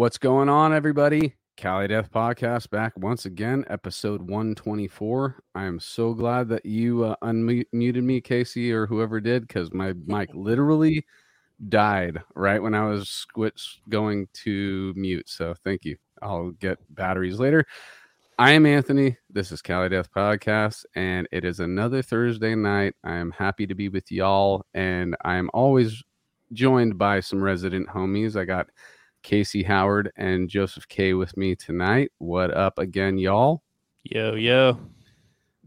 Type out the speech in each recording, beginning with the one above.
What's going on, everybody? Cali Death Podcast back once again, episode 124. I am so glad that you uh, unmuted me, Casey, or whoever did, because my mic literally died right when I was switch going to mute. So thank you. I'll get batteries later. I am Anthony. This is Cali Death Podcast, and it is another Thursday night. I am happy to be with y'all, and I am always joined by some resident homies. I got Casey Howard and Joseph K with me tonight. What up again, y'all? Yo, yo.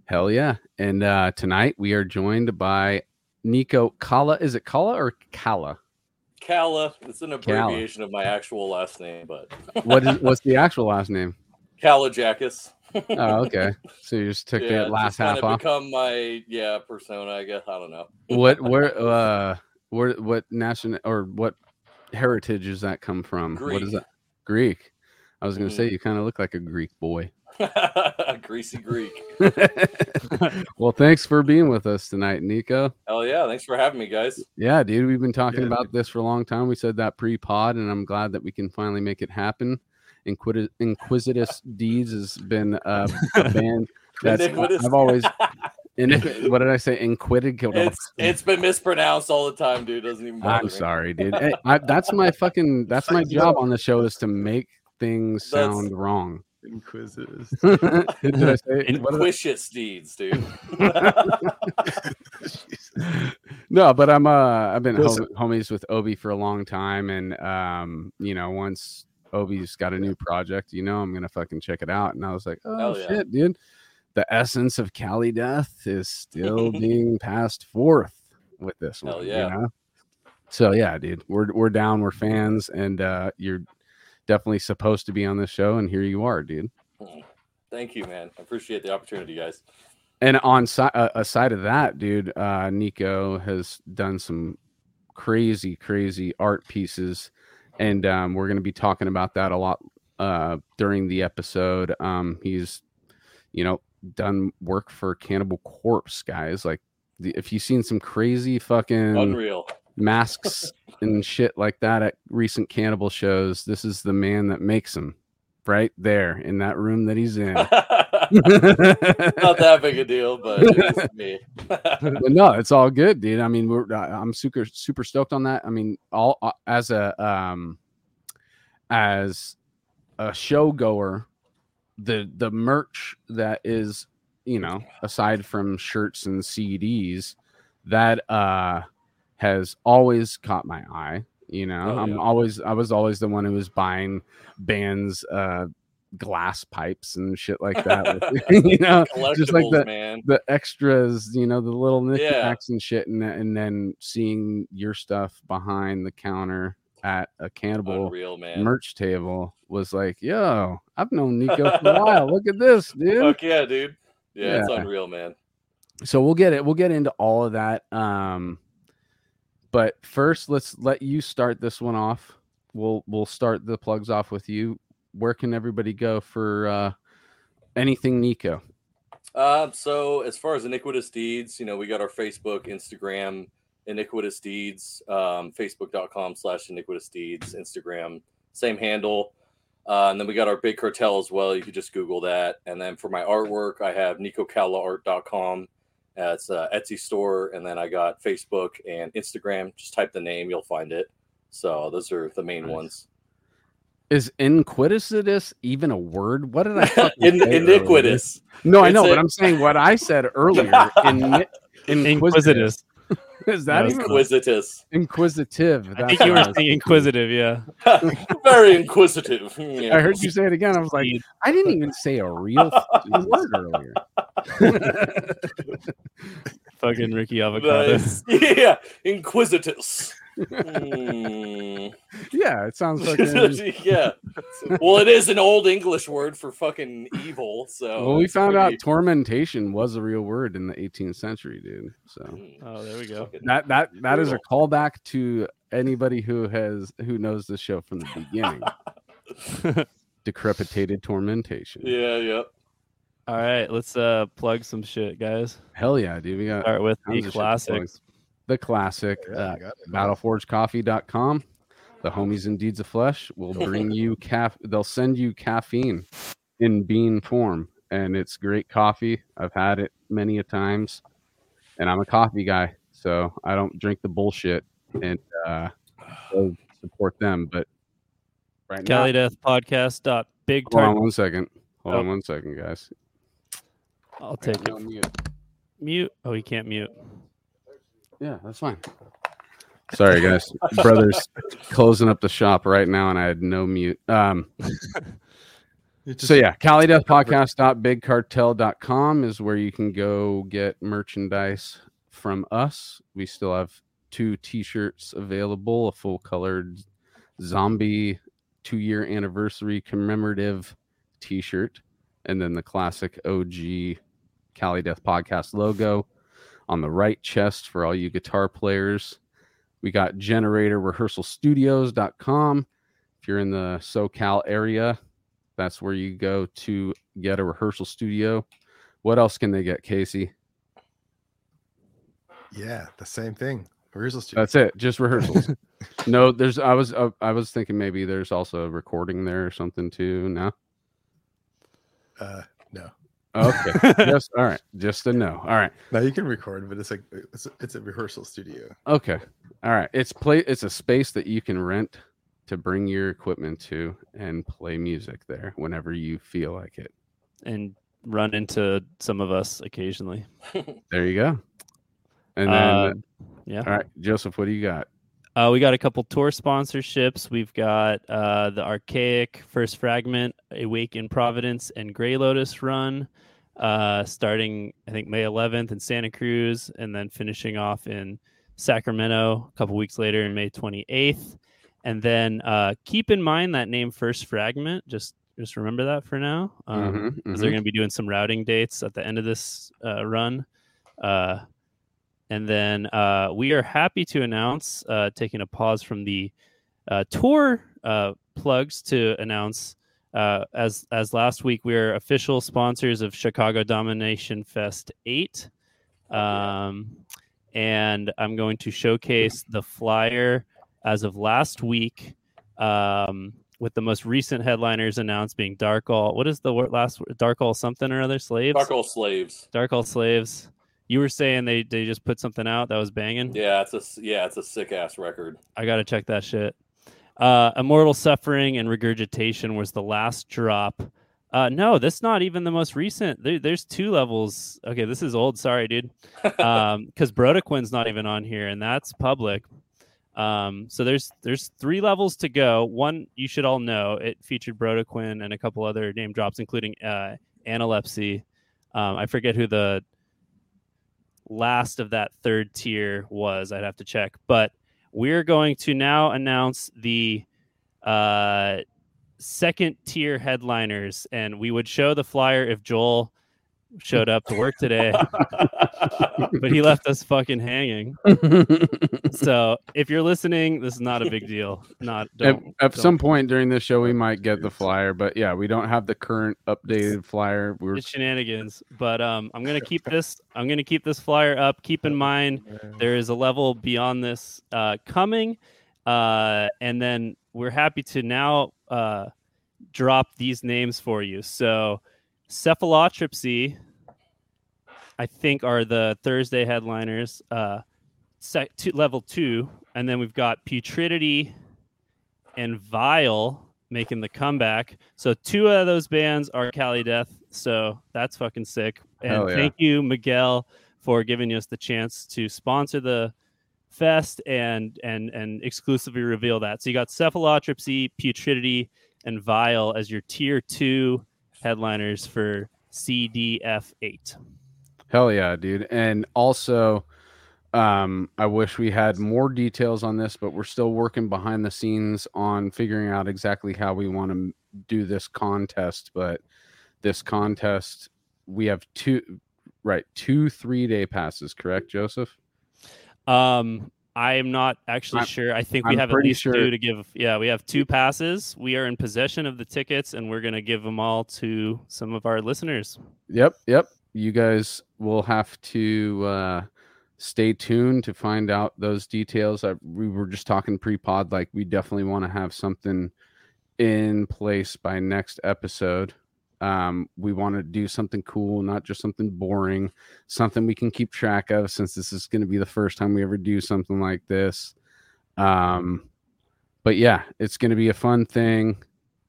Hell yeah. And uh, tonight we are joined by Niko Kala. Is it Kala or Kala? Kala. It's an abbreviation Kala. of my actual last name, but what is what's the actual last name? Kalajackus. oh, okay. So you just took yeah, the last half off. Become my yeah persona, I guess. I don't know. what where uh where what national or what heritage does that come from? Greek. What is that? Greek. I was going to mm. say you kind of look like a Greek boy. Greasy Greek. well, thanks for being with us tonight, Niko. Hell yeah. Thanks for having me, guys. Yeah, dude. We've been talking yeah. about this for a long time. We said that pre pod, and I'm glad that we can finally make it happen. Inquis- Inquisitus Deeds has been uh, a band that's I've always and what did I say? Inquited. It's, it's been mispronounced all the time, dude. Doesn't even. I'm me. sorry, dude. Hey, I, that's my fucking. That's my job on the show is to make things sound that's, wrong. Inquisitive. did I say Inquisious deeds, dude? no, but I'm uh I've been hom- homies with Obi for a long time, and um you know once Obi's got a new project, you know I'm gonna fucking check it out, and I was like, oh yeah. shit, dude the essence of Cali Death is still being passed forth with this Hell one. Yeah. You know? So yeah, dude, we're we're down, we're fans, and uh, you're definitely supposed to be on this show, and here you are, dude. Thank you, man. I appreciate the opportunity, guys. And on si- uh, aside of that, dude, uh, Niko has done some crazy, crazy art pieces, and um, we're going to be talking about that a lot uh, during the episode. Um, he's, you know, done work for Cannibal Corpse, guys. Like, the, if you've seen some crazy fucking unreal masks and shit like that at recent cannibal shows, this is the man that makes them right there in that room that he's in. Not that big a deal, but it's me. no, it's all good, dude. I mean, we're I'm super super stoked on that. I mean, all uh, as a um as a show goer the the merch that is you know aside from shirts and CDs that uh has always caught my eye you know oh, i'm always i was always the one who was buying bands uh glass pipes and shit like that you know just like the, man. the extras you know the little knickknacks yeah. and shit and, and then seeing your stuff behind the counter at a cannibal Unreal, man. merch table was like, yo, I've known Niko for a while. Look at this, dude. Fuck yeah, dude. Yeah, yeah, it's unreal, man. So we'll get it. We'll get into all of that. Um, but first, let's let you start this one off. We'll we'll start the plugs off with you. Where can everybody go for uh, anything Niko? Uh, so as far as iniquitous deeds, you know, we got our Facebook, Instagram, iniquitous deeds um, facebook.com slash iniquitous deeds instagram same handle uh, and then we got our big cartel as well you could just google that and then for my artwork i have nikokalaart.com uh, it's a etsy store and then i got facebook and instagram just type the name you'll find it so those are the main nice. ones is iniquitous even a word? What did I In, iniquitous? No, I know, but I'm saying what I said earlier. In, inquisitus. Is that inquisitus? Inquisitive. I think you were saying inquisitive, yeah. Very inquisitive. I heard you say it again. I was like, I didn't even say a real word earlier. Fucking Ricky Avocado. Nice. Yeah, inquisitus. Mm. Yeah, it sounds like yeah. Well, it is an old English word for fucking evil. So well, we found pretty... out tormentation was a real word in the 18th century, dude. So hmm. oh, there we go. That that that is a callback to anybody who has who knows the show from the beginning. Decrepitated tormentation. Yeah. Yep. All right, let's uh plug some shit, guys. Hell yeah, dude. We got start with the classics the classic uh, battleforgecoffee.com the homies in Deeds of Flesh will bring you caf. They'll send you caffeine in bean form, and it's great coffee. I've had it many a times, and I'm a coffee guy, so I don't drink the bullshit and uh, so support them. But right now, Death Podcast. Dot big hold on one second. Hold Oh. on one second, guys. I'll take No it. mute. Mute. Oh, he can't mute. Yeah, that's fine. Sorry, guys. Brothers closing up the shop right now, and I had no mute. Um, so yeah, CaliDeathPodcast.BigCartel.com is where you can go get merchandise from us. We still have two T-shirts available: a full-colored zombie two-year anniversary commemorative T-shirt, and then the classic OG Cali Death Podcast logo on the right chest for all you guitar players. We got generatorrehearsalstudios.com. If you're in the SoCal area, that's where you go to get a rehearsal studio. What else can they get, Casey? Yeah, the same thing. Rehearsal studio. That's it, just rehearsals. no, there's I was uh, I was thinking maybe there's also a recording there or something too. No. Uh, no, Okay. just all right. Just a no. All right. Now you can record, but it's like it's a, it's a rehearsal studio. Okay. All right. It's play it's a space that you can rent to bring your equipment to and play music there whenever you feel like it. and run into some of us occasionally. There you go. And then Uh, yeah. all right, Joseph, what do you got? Uh, we got a couple tour sponsorships. We've got uh, the Archaic First Fragment, Awake in Providence, and Gray Lotus run, uh, starting I think May 11th in Santa Cruz, and then finishing off in Sacramento a couple weeks later in May 28th. And then uh, keep in mind that name First Fragment. Just just remember that for now. Um, Mhm, because mhm. they're going to be doing some routing dates at the end of this uh, run. And then uh, we are happy to announce, uh, taking a pause from the uh, tour uh, plugs to announce, uh, as as last week, we are official sponsors of Chicago Domination Fest Eight, um, and I'm going to showcase the flyer as of last week. Um, with the most recent headliners announced being Dark All. What is the last? Dark All something or other? Slaves. Dark old slaves. Dark All Slaves. You were saying they they just put something out that was banging. Yeah, it's a yeah, it's a sick ass record. I gotta check that shit. Uh, Immortal Suffering and Regurgitation was the last drop. Uh, no, that's not even the most recent. There, there's two levels. Okay, this is old. Sorry, dude. Um, because Brodequin's not even on here, and that's public. Um, so there's there's three levels to go. One you should all know. It featured Brodequin and a couple other name drops, including uh, Analepsy. Um, I forget who the last of that third tier was. I'd have to check, but we're going to now announce the uh, second tier headliners, and we would show the flyer if Joel showed up to work today, but he left us fucking hanging. So if you're listening, this is not a big deal. Not at, at some point during this show, we might get the flyer, but yeah, we don't have the current updated flyer. We're it's shenanigans. But um, I'm gonna keep this. I'm gonna keep this flyer up. Keep in mind there is a level beyond this uh, coming, uh, and then we're happy to now uh, drop these names for you. So, Cephalotripsy, I think, are the Thursday headliners. Uh, sec- two, level two, and then we've got putridity and vile making the comeback. So two of those bands are Cali Death. So that's fucking sick. And yeah. thank you, Miguel, for giving us the chance to sponsor the fest and and and exclusively reveal that. So you got Cephalotripsy, putridity, and vile as your tier two headliners for CDF eight. Hell yeah, dude. And also, um, I wish we had more details on this, but we're still working behind the scenes on figuring out exactly how we want to do this contest. But this contest, we have two, right, two three day passes, correct, Joseph? Um, I am not actually I'm- sure. I think we I'm have at least sure- two to give. Yeah, we have two passes. We are in possession of the tickets, and we're gonna give them all to some of our listeners. Yep, yep. You guys will have to uh, stay tuned to find out those details. I, we were just talking pre-pod, like we definitely want to have something in place by next episode. Um, we want to do something cool, not just something boring, something we can keep track of since this is going to be the first time we ever do something like this. Um, but yeah, it's going to be a fun thing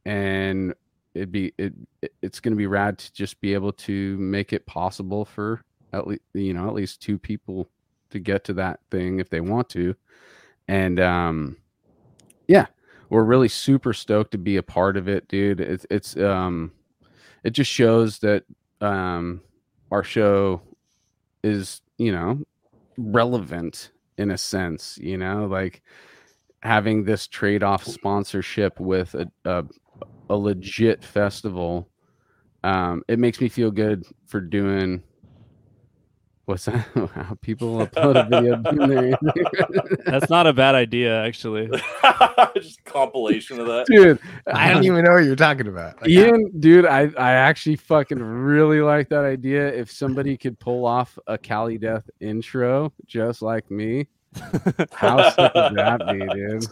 and it'd be it, it it's going to be rad to just be able to make it possible for at least you know at least two people to get to that thing if they want to and um yeah we're really super stoked to be a part of it dude it's it's um it just shows that um our show is you know relevant in a sense you know like having this trade-off sponsorship with a, a, a legit festival um it makes me feel good for doing what's that how people upload a video That's not a bad idea, actually. just compilation of that. dude I don't even know what you're talking about. Like, Ian, dude, I, I actually fucking really like that idea. If somebody could pull off a Cali Death intro just like me, how sick would that be, dude?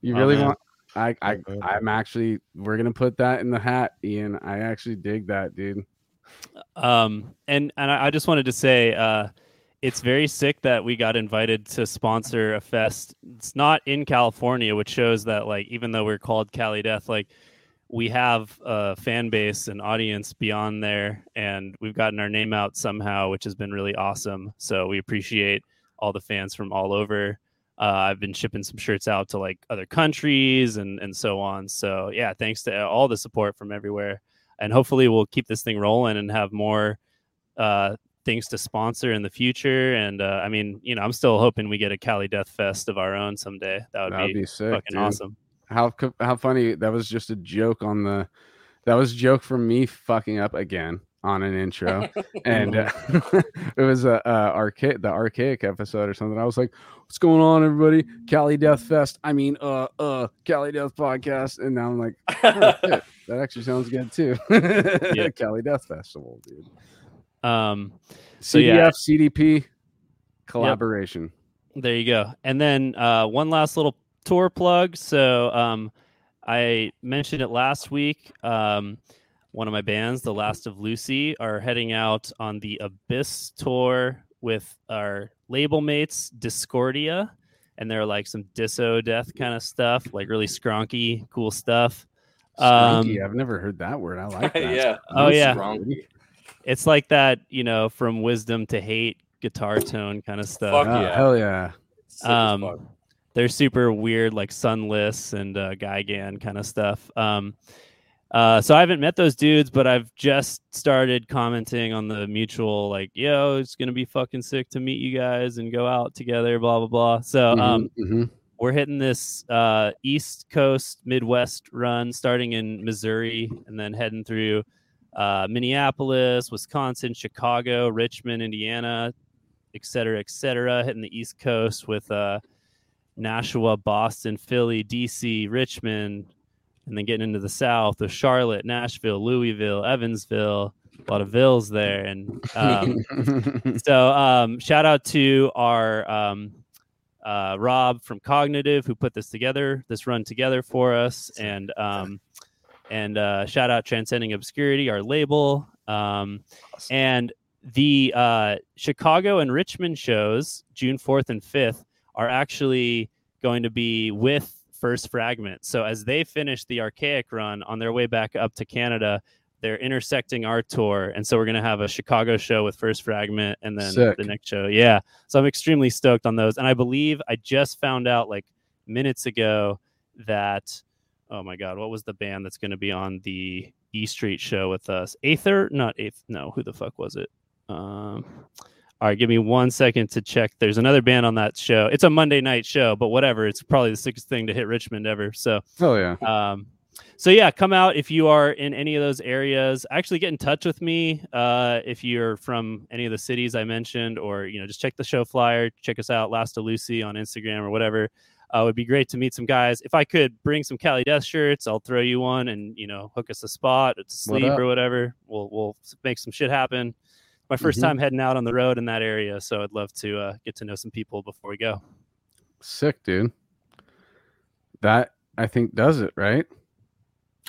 You Oh, really man. want? I, I I'm actually we're gonna put that in the hat, Ian. I actually dig that, dude. Um, and and I just wanted to say, uh, it's very sick that we got invited to sponsor a fest. It's not in California, which shows that like even though we're called Cali Death, like we have a fan base and audience beyond there, and we've gotten our name out somehow, which has been really awesome. So we appreciate all the fans from all over. Uh, I've been shipping some shirts out to like other countries and and so on. So yeah, thanks to all the support from everywhere and hopefully we'll keep this thing rolling and have more uh, things to sponsor in the future. And uh, I mean, you know, I'm still hoping we get a Cali Death Fest of our own someday. That would That'd be, be sick, fucking dude. awesome. How how funny that was just a joke on the that was a joke from me fucking up again on an intro and uh, it was a uh, archaic the archaic episode or something i was like what's going on everybody cali death fest i mean uh uh cali death podcast and now i'm like oh, shit, that actually sounds good too Yeah. cali death festival dude Um, cdf So, yeah. cdp collaboration there you go. And then uh, one last little tour plug. So um, I mentioned it last week. Um, one of my bands, The Last of Lucy, are heading out on the Abyss tour with our label mates, Discordia. And they're like some disso death kind of stuff, like really skronky, cool stuff. Skunky, Um, i've never heard that word i like that yeah. Oh, yeah. Strong. It's like that, you know, from wisdom to hate guitar tone kind of stuff. Fuck Oh, yeah. hell yeah Um, they're super weird, like Sunless and uh, Gigan kind of stuff. Um, uh, so I haven't met those dudes, but I've just started commenting on the mutual, like, "Yo, it's gonna be fucking sick to meet you guys and go out together." Blah blah blah. So um, Mhm, mhm. we're hitting this uh, East Coast Midwest run, starting in Missouri and then heading through uh, Minneapolis, Wisconsin, Chicago, Richmond, Indiana, et cetera, et cetera. Hitting the East Coast with uh, Nashua, Boston, Philly, DC, Richmond, and then getting into the South with Charlotte, Nashville, Louisville, Evansville. A lot of vills there, and um, so um, shout out to our um, uh, Rob from Cognitive who put this together, this run together for us, and um, and uh, shout out Transcending Obscurity, our label, um, and the uh, Chicago and Richmond shows, June fourth and fifth, are actually going to be with First Fragment. So as they finish the Archaic run on their way back up to Canada. They're intersecting our tour, and so we're gonna have a Chicago show with First Fragment, and then Sick. the next show. Yeah, so I'm extremely stoked on those. And I believe I just found out like minutes ago that oh my god, what was the band that's going to be on the E Street show with us? Aether? Not Eighth. No, who the fuck was it? Um, all right, give me one second to check. There's another band on that show. It's a Monday night show, but whatever. It's probably the sickest thing to hit Richmond ever. So hell yeah um, so yeah, come out if you are in any of those areas. Actually, get in touch with me uh, if you're from any of the cities I mentioned, or you know, just check the show flyer. Check us out, Last of Lucy on Instagram or whatever. Uh, it would be great to meet some guys. If I could bring some Cali Death shirts, I'll throw you one, and you know, hook us a spot to sleep up? or whatever. We'll we'll make some shit happen. My 1st Mhm. time heading out on the road in that area, so I'd love to uh, get to know some people before we go. Sick, dude. That I think does it, right?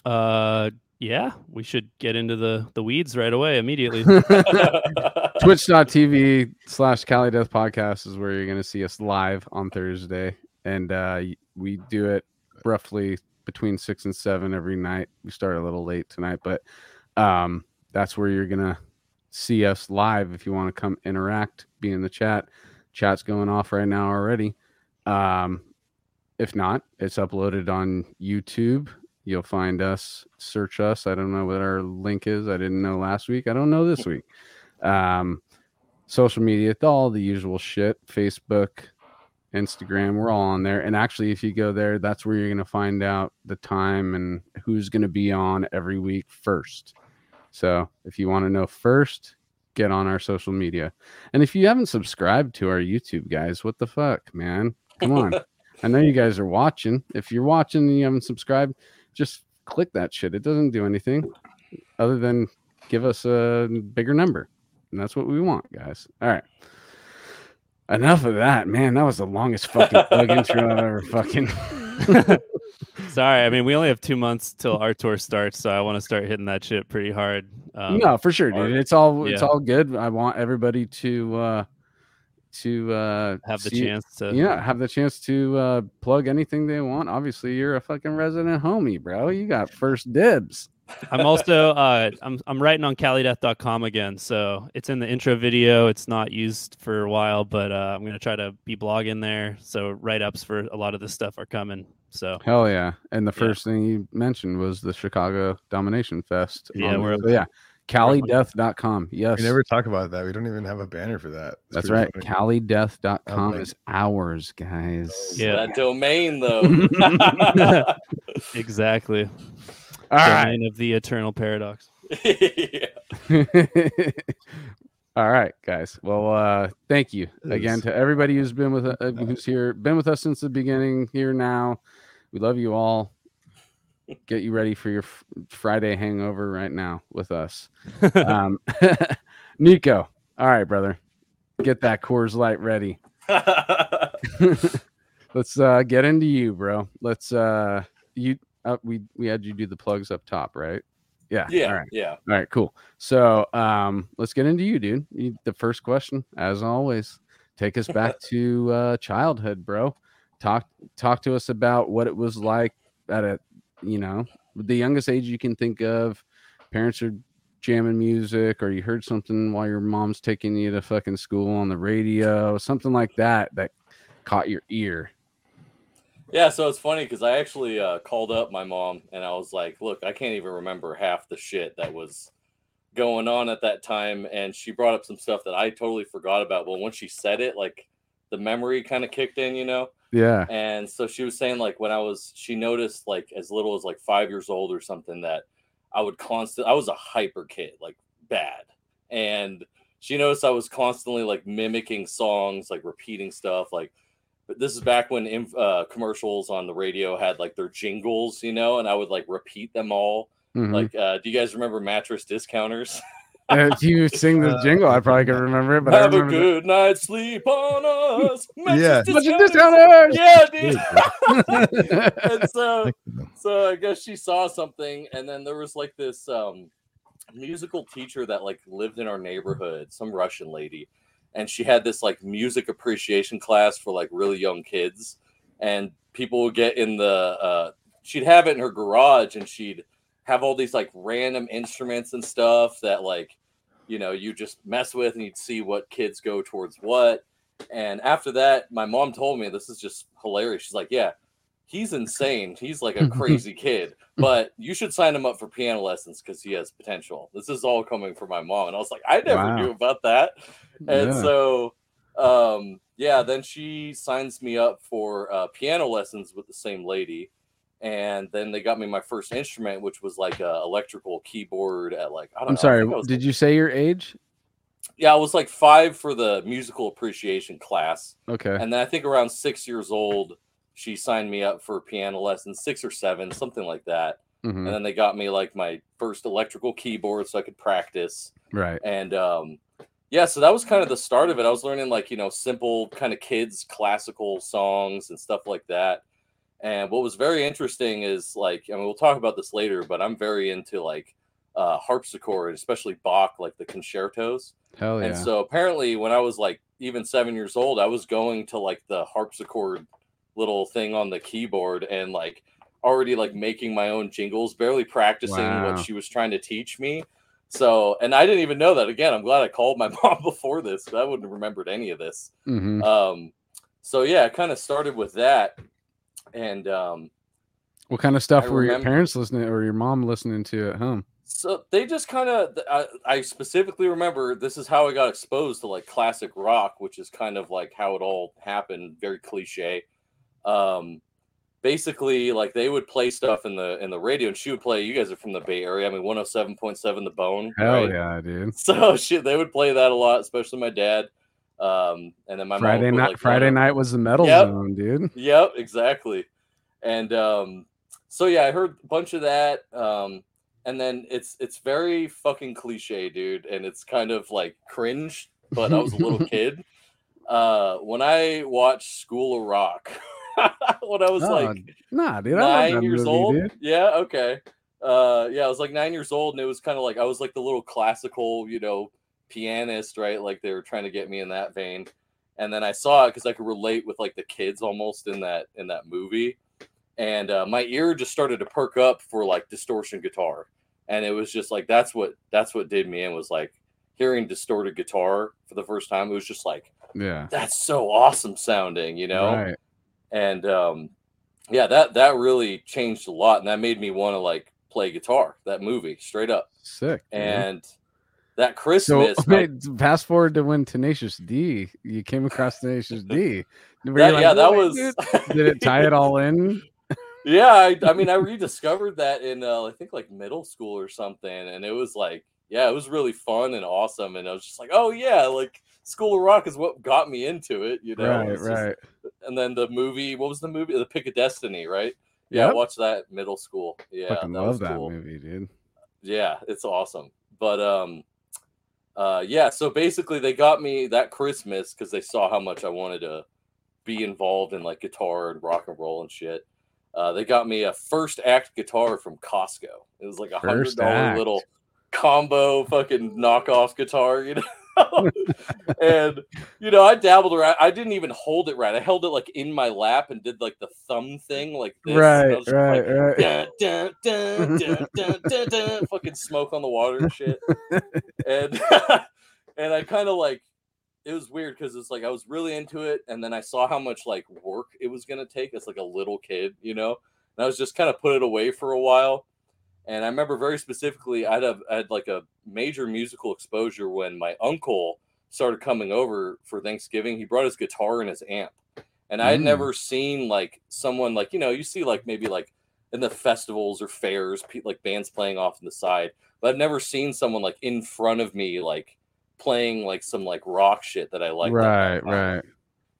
Uh, yeah, we should get into the the weeds right away immediately. Twitch.tv slash Cali Death Podcast is where you're going to see us live on Thursday. And uh, we do it roughly between six and seven every night. We start a little late tonight, but um, that's where you're going to see us live if you want to come interact, be in the chat. Chat's going off right now already. Um, if not, it's uploaded on YouTube. You'll find us, search us. I don't know what our link is. I didn't know last week. I don't know this week um, social media, all the usual shit, Facebook, Instagram, we're all on there. And actually, if you go there, that's where you're going to find out the time and who's going to be on every week first. So if you want to know first, get on our social media. And if you haven't subscribed to our YouTube, guys, what the fuck, man? Come on. I know you guys are watching. If you're watching and you haven't subscribed, just click that shit. It doesn't do anything other than give us a bigger number. And that's what we want, guys. All right. Enough of that, man. That was the longest fucking plug intro I've ever fucking. Sorry, I mean we only have two months till our tour starts, so I want to start hitting that shit pretty hard. Um, no, for sure, dude. It's all it's all good. I want everybody to uh to uh have the see- chance to. Yeah, have the chance to uh plug anything they want. Obviously, you're a fucking resident homie, bro. You got first dibs. I'm also uh, I'm I'm writing on CaliDeath.com again, so it's in the intro video. It's not used for a while, but uh, I'm gonna try to be blogging there. So write ups for a lot of this stuff are coming. So Hell yeah. And the Yeah. first thing you mentioned was the Chicago Domination Fest. Yeah, on- we're- so yeah. CaliDeath.com. Yes. We never talk about that. We don't even have a banner for that. It's That's right. funny. CaliDeath.com Okay. is ours, guys. Yeah. that domain though. exactly, All right. domain of the eternal paradox. All right, guys. Well, uh, thank you again to everybody who's been with uh, who's here, been with us since the beginning. Here now, we love you all. Get you ready for your f- Friday hangover right now with us. Um, Niko, all right, brother, get that Coors Light ready. Let's uh, get into you, bro. Let's uh, you uh, we we had you do the plugs up top, right? Yeah. yeah, All right. yeah. All right, cool. So um, let's get into you, dude. You, the first question, as always, take us back to uh, childhood, bro. Talk talk to us about what it was like at a, you know, the youngest age you can think of. Parents are jamming music, or you heard something while your mom's taking you to fucking school on the radio, something like that that caught your ear. Yeah, so it's funny because I actually uh, called up my mom and I was like, "Look, I can't even remember half the shit that was going on at that time." And she brought up some stuff that I totally forgot about. But once she said it, like the memory kind of kicked in, you know. Yeah. And so she was saying like when I was, she noticed like as little as like five years old or something that I would constant. I was a hyper kid, like bad, and she noticed I was constantly like mimicking songs, like repeating stuff, like but this is back when uh, commercials on the radio had like their jingles, you know, and I would like repeat them all. Mhm. Like, uh, do you guys remember mattress discounters? Uh, if you sing the Uh, jingle, I probably could remember it, but I Have a remember the- good night's sleep on us. Yeah. Mattress Bunch of discounters. discounters! Yeah, dude. and so, so I guess she saw something, and then there was like this um, musical teacher that like lived in our neighborhood, some Russian lady, and she had this like music appreciation class for like really young kids, and people would get in the. Uh, she'd have it in her garage, and she'd have all these like random instruments and stuff that like, you know, you just mess with, and you'd see what kids go towards what. And after that, my mom told me this is just hilarious. She's like, "Yeah, he's insane. He's like a crazy kid, but you should sign him up for piano lessons because he has potential." This is all coming from my mom, and I was like, "I never Wow. knew about that." And Yeah. so, um, yeah, then she signs me up for uh, piano lessons with the same lady, and then they got me my first instrument, which was like a electrical keyboard at like I don't I'm know. Sorry. think I was Did you say your age? yeah, I was like five for the musical appreciation class. Okay. And then I think around six years old, she signed me up for piano lessons, six or seven, something like that. Mhm. And then they got me like my first electrical keyboard so I could practice. Right. And um, yeah, so that was kind of the start of it. I was learning like, you know, simple kind of kids classical songs and stuff like that. And what was very interesting is like, I mean, we'll talk about this later, but I'm very into like uh, harpsichord, especially Bach, like the concertos. Hell yeah. And so apparently, when I was like even seven years old, I was going to like the harpsichord little thing on the keyboard and like already like making my own jingles, barely practicing Wow. what she was trying to teach me. So, and I didn't even know that. Again, I'm glad I called my mom before this. I wouldn't have remembered any of this. Mhm. Um, so yeah, it kind of started with that, and um, What kind of stuff I were your parents listening or your mom listening to at home? so they just kind of I, I specifically remember this is how i got exposed to like classic rock which is kind of like how it all happened very cliche um basically like they would play stuff in the in the radio and she would play you guys are from the bay area i mean 107.7 the bone Hell right? yeah, dude. so shit they would play that a lot especially my dad um and then my Friday night like, Friday night was the metal Yep. zone, dude. Yep, exactly. And um, so yeah, I heard a bunch of that. Um, and then it's it's very fucking cliche, dude, and it's kind of like cringe. But I was a little kid uh, when I watched School of Rock. when I was Oh, like Nah, dude. Nine years movie, old. dude. Yeah, okay. Uh, yeah, I was like nine years old, and it was kind of like I was like the little classical, you know, pianist, right? Like they were trying to get me in that vein. And then I saw it because I could relate with like the kids almost in that in that movie, and uh, my ear just started to perk up for like distortion guitar, and it was just like that's what that's what did me in was like hearing distorted guitar for the first time. It was just like Yeah. that's so awesome sounding, you know Right. and um yeah that that really changed a lot and that made me want to like play guitar that movie straight up Sick. dude. and that christmas my- wait, fast forward to when Tenacious D, you came across Tenacious D. That, like, yeah that was dude?" Did it tie it all in? yeah I, I mean i rediscovered that in uh, i think like middle school or something and it was like yeah it was really fun and awesome and i was just like oh yeah like school of rock is what got me into it you know right, It's just- right. and then the movie what was the movie the pick of destiny right yeah Yep. i watched that middle school yeah Fucking that love that cool. movie, dude. yeah it's awesome but um uh yeah so basically they got me that christmas because they saw how much i wanted to be involved in like guitar and rock and roll and shit. Uh they got me a first act guitar from costco. It was like a hundred dollar little combo fucking knockoff guitar you know and you know i dabbled around i didn't even hold it right i held it like in my lap and did like the thumb thing like this I Right, like, right, right. dun, dun, dun, dun, dun, dun, dun, fucking smoke on the water and shit. and and I kind of like it was weird because it's like I was really into it, and then I saw how much like work it was gonna take as like a little kid, you know. And I was just kind of put it away for a while. And I remember very specifically, I had a, I had like a major musical exposure when my uncle started coming over for Thanksgiving. He brought his guitar and his amp, and I had Mm. never seen like someone like you know you see like maybe like in the festivals or fairs, pe- like bands playing off in the side. But I've never seen someone like in front of me, like playing like some like rock shit that I like. right, right.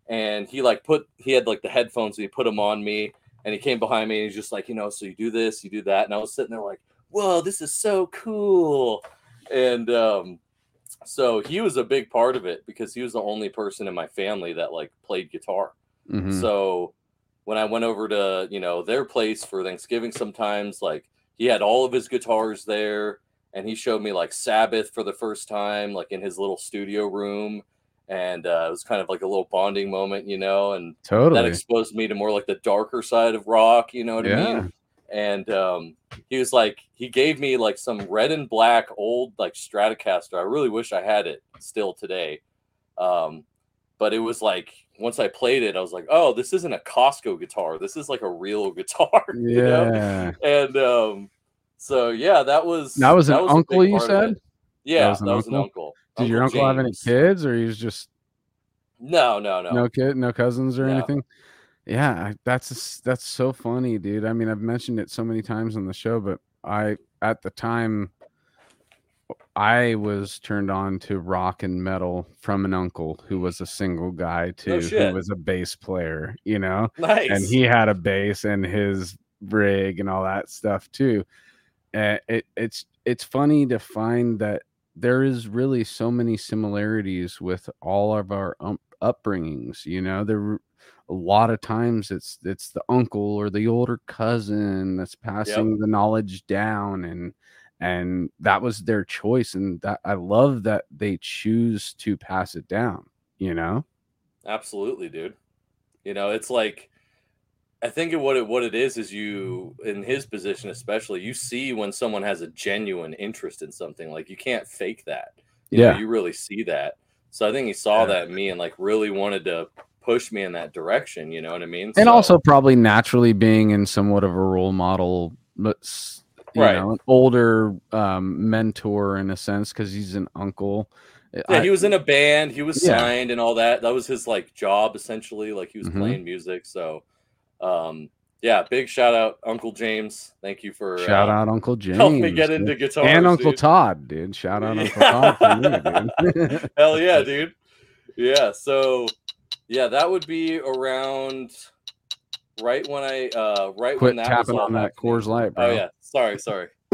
And he like put he had like the headphones, and he put them on me, and he came behind me, and he's just like, you know, so you do this, you do that, and I was sitting there like, whoa, this is so cool, and um, so he was a big part of it because he was the only person in my family that like played guitar. Mhm. So when I went over to, you know, their place for Thanksgiving sometimes, like he had all of his guitars there and he showed me like Sabbath for the first time, like in his little studio room. And uh, it was kind of like a little bonding moment, you know, and that exposed me to more like the darker side of rock, you know what I mean? And um, he was like, he gave me like some red and black old like Stratocaster. I really wish I had it still today. Um, but it was like once I played it, I was like, oh, this isn't a Costco guitar. This is like a real guitar. you know? yeah. And um, so yeah, that was That was an a big uncle, you said? Yeah, was that an was an uncle? Uncle. Did your uncle have any kids, or he was just No, no, no. no kid, no cousins or No. anything? Yeah, that's that's so funny, dude. I mean, I've mentioned it so many times on the show, but I at the time I was turned on to rock and metal from an uncle who was a single guy too, who was a bass player, you know, Nice. and he had a bass and his rig and all that stuff too. And it it's it's funny to find that there is really so many similarities with all of our um, upbringings. You know, there a lot of times it's it's the uncle or the older cousin that's passing the knowledge down and and that was their choice and that I love that they choose to pass it down, you know? Absolutely, dude. You know, it's like I think what it what it is is you in his position especially you see when someone has a genuine interest in something like you can't fake that. You know, Yeah. you really see that. So I think he saw Yeah. that in me and like really wanted to push me in that direction. You know what I mean? And So- also probably naturally being in somewhat of a role model, but you Right. know, an older um, mentor in a sense because he's an uncle. yeah, I- he was in a band. He was Yeah. signed and all that. That was his like job essentially. Like he was Mhm. playing music. So, um, yeah, big shout out Uncle James. Thank you for shout uh, out Uncle James. helping me get dude. into guitar and Uncle Todd, dude. Shout out Uncle Todd for you, dude. Hell yeah, dude. Yeah. So, yeah, that would be around right when I uh right Quit when that was tapping on that. Coors Light, bro. Oh yeah, sorry, sorry.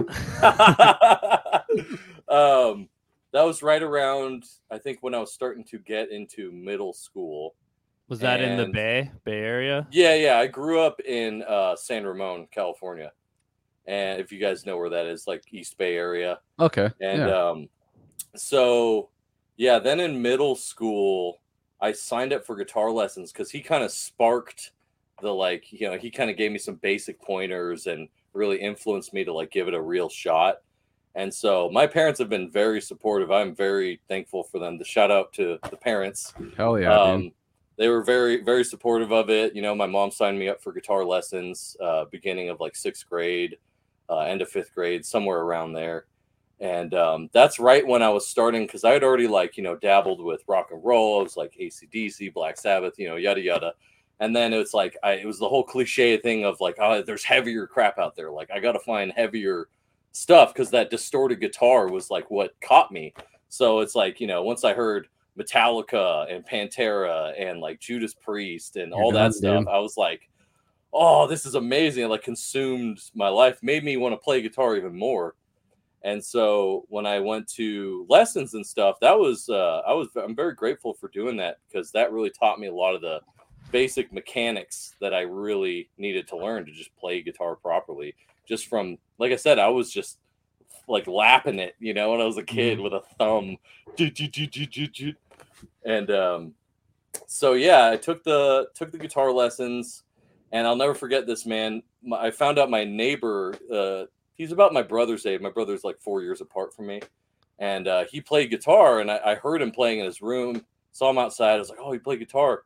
um, that was right around I think when I was starting to get into middle school. Was that in the Bay Bay Area? Yeah, yeah. I grew up in uh, San Ramon, California, and if you guys know where that is, like East Bay area. Okay. And yeah. um, so, yeah, then in middle school, I signed up for guitar lessons because he kind of sparked the like, you know, he kind of gave me some basic pointers and really influenced me to like give it a real shot. And so my parents have been very supportive. I'm very thankful for them. The shout out to the parents. Hell yeah, dude. Um, they were very, very supportive of it. You know, my mom signed me up for guitar lessons, uh, beginning of like sixth grade, uh, end of fifth grade, somewhere around there. And um, that's right when I was starting because I had already like, you know, dabbled with rock and roll. I was like ACDC, Black Sabbath, you know, yada, yada. And then it's like, I, it was the whole cliche thing of like, oh, there's heavier crap out there. Like, I got to find heavier stuff because that distorted guitar was like what caught me. So it's like, you know, once I heard Metallica and Pantera and like Judas Priest and You're all done, that stuff, dude. I was like, oh, this is amazing. It like consumed my life, made me want to play guitar even more. And so when I went to lessons and stuff, that was uh, I was I'm very grateful for doing that because that really taught me a lot of the basic mechanics that I really needed to learn to just play guitar properly. Just from like I said, I was just like lapping it, you know, when I was a kid with a thumb. And um so yeah, I took the took the guitar lessons and I'll never forget this man. My, I found out my neighbor uh he's about my brother's age. My brother's like 4 years apart from me. And uh he played guitar and I, I heard him playing in his room. Saw him outside. I was like, "Oh, he played guitar."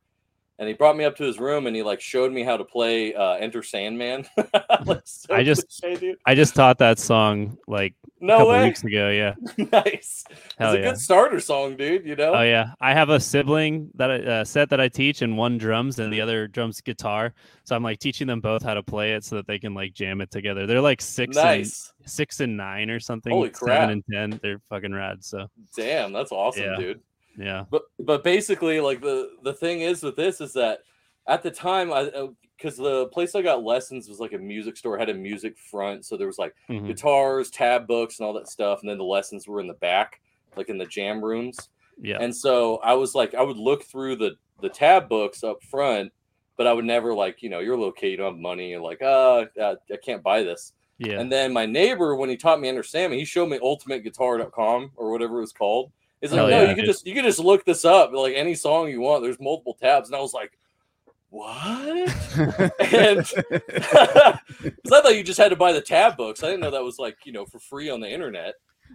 And he brought me up to his room and he like showed me how to play uh Enter Sandman. like, so I just- cliche. I just taught that song like a no couple way. weeks ago. Yeah. nice. Hell it's a yeah. good starter song, dude. You know? Oh yeah, I have a sibling that I, uh, set that I teach, and one drums and the other drums guitar. So I'm like teaching them both how to play it so that they can like jam it together. They're like six nice. and six and nine or something. Holy crap. Seven and ten. They're fucking rad. So Damn, that's awesome, Yeah. dude. yeah. But but basically, like the the thing is with this is that at the time, I because the place I got lessons was like a music store, had a music front, so there was like Mhm. guitars, tab books, and all that stuff, and then the lessons were in the back, like in the jam rooms. Yeah. And so I was like, I would look through the the tab books up front, but I would never like, you know, you're a little kid, you don't have money, and like, uh, I, I can't buy this. Yeah. And then my neighbor, when he taught me understand me, he showed me ultimateguitar.com or whatever it was called. He's like, Hell no, yeah, you could dude. just you could just look this up, like any song you want. There's multiple tabs, and I was like, what? and because I thought you just had to buy the tab books. I didn't know that was like you know for free on the internet.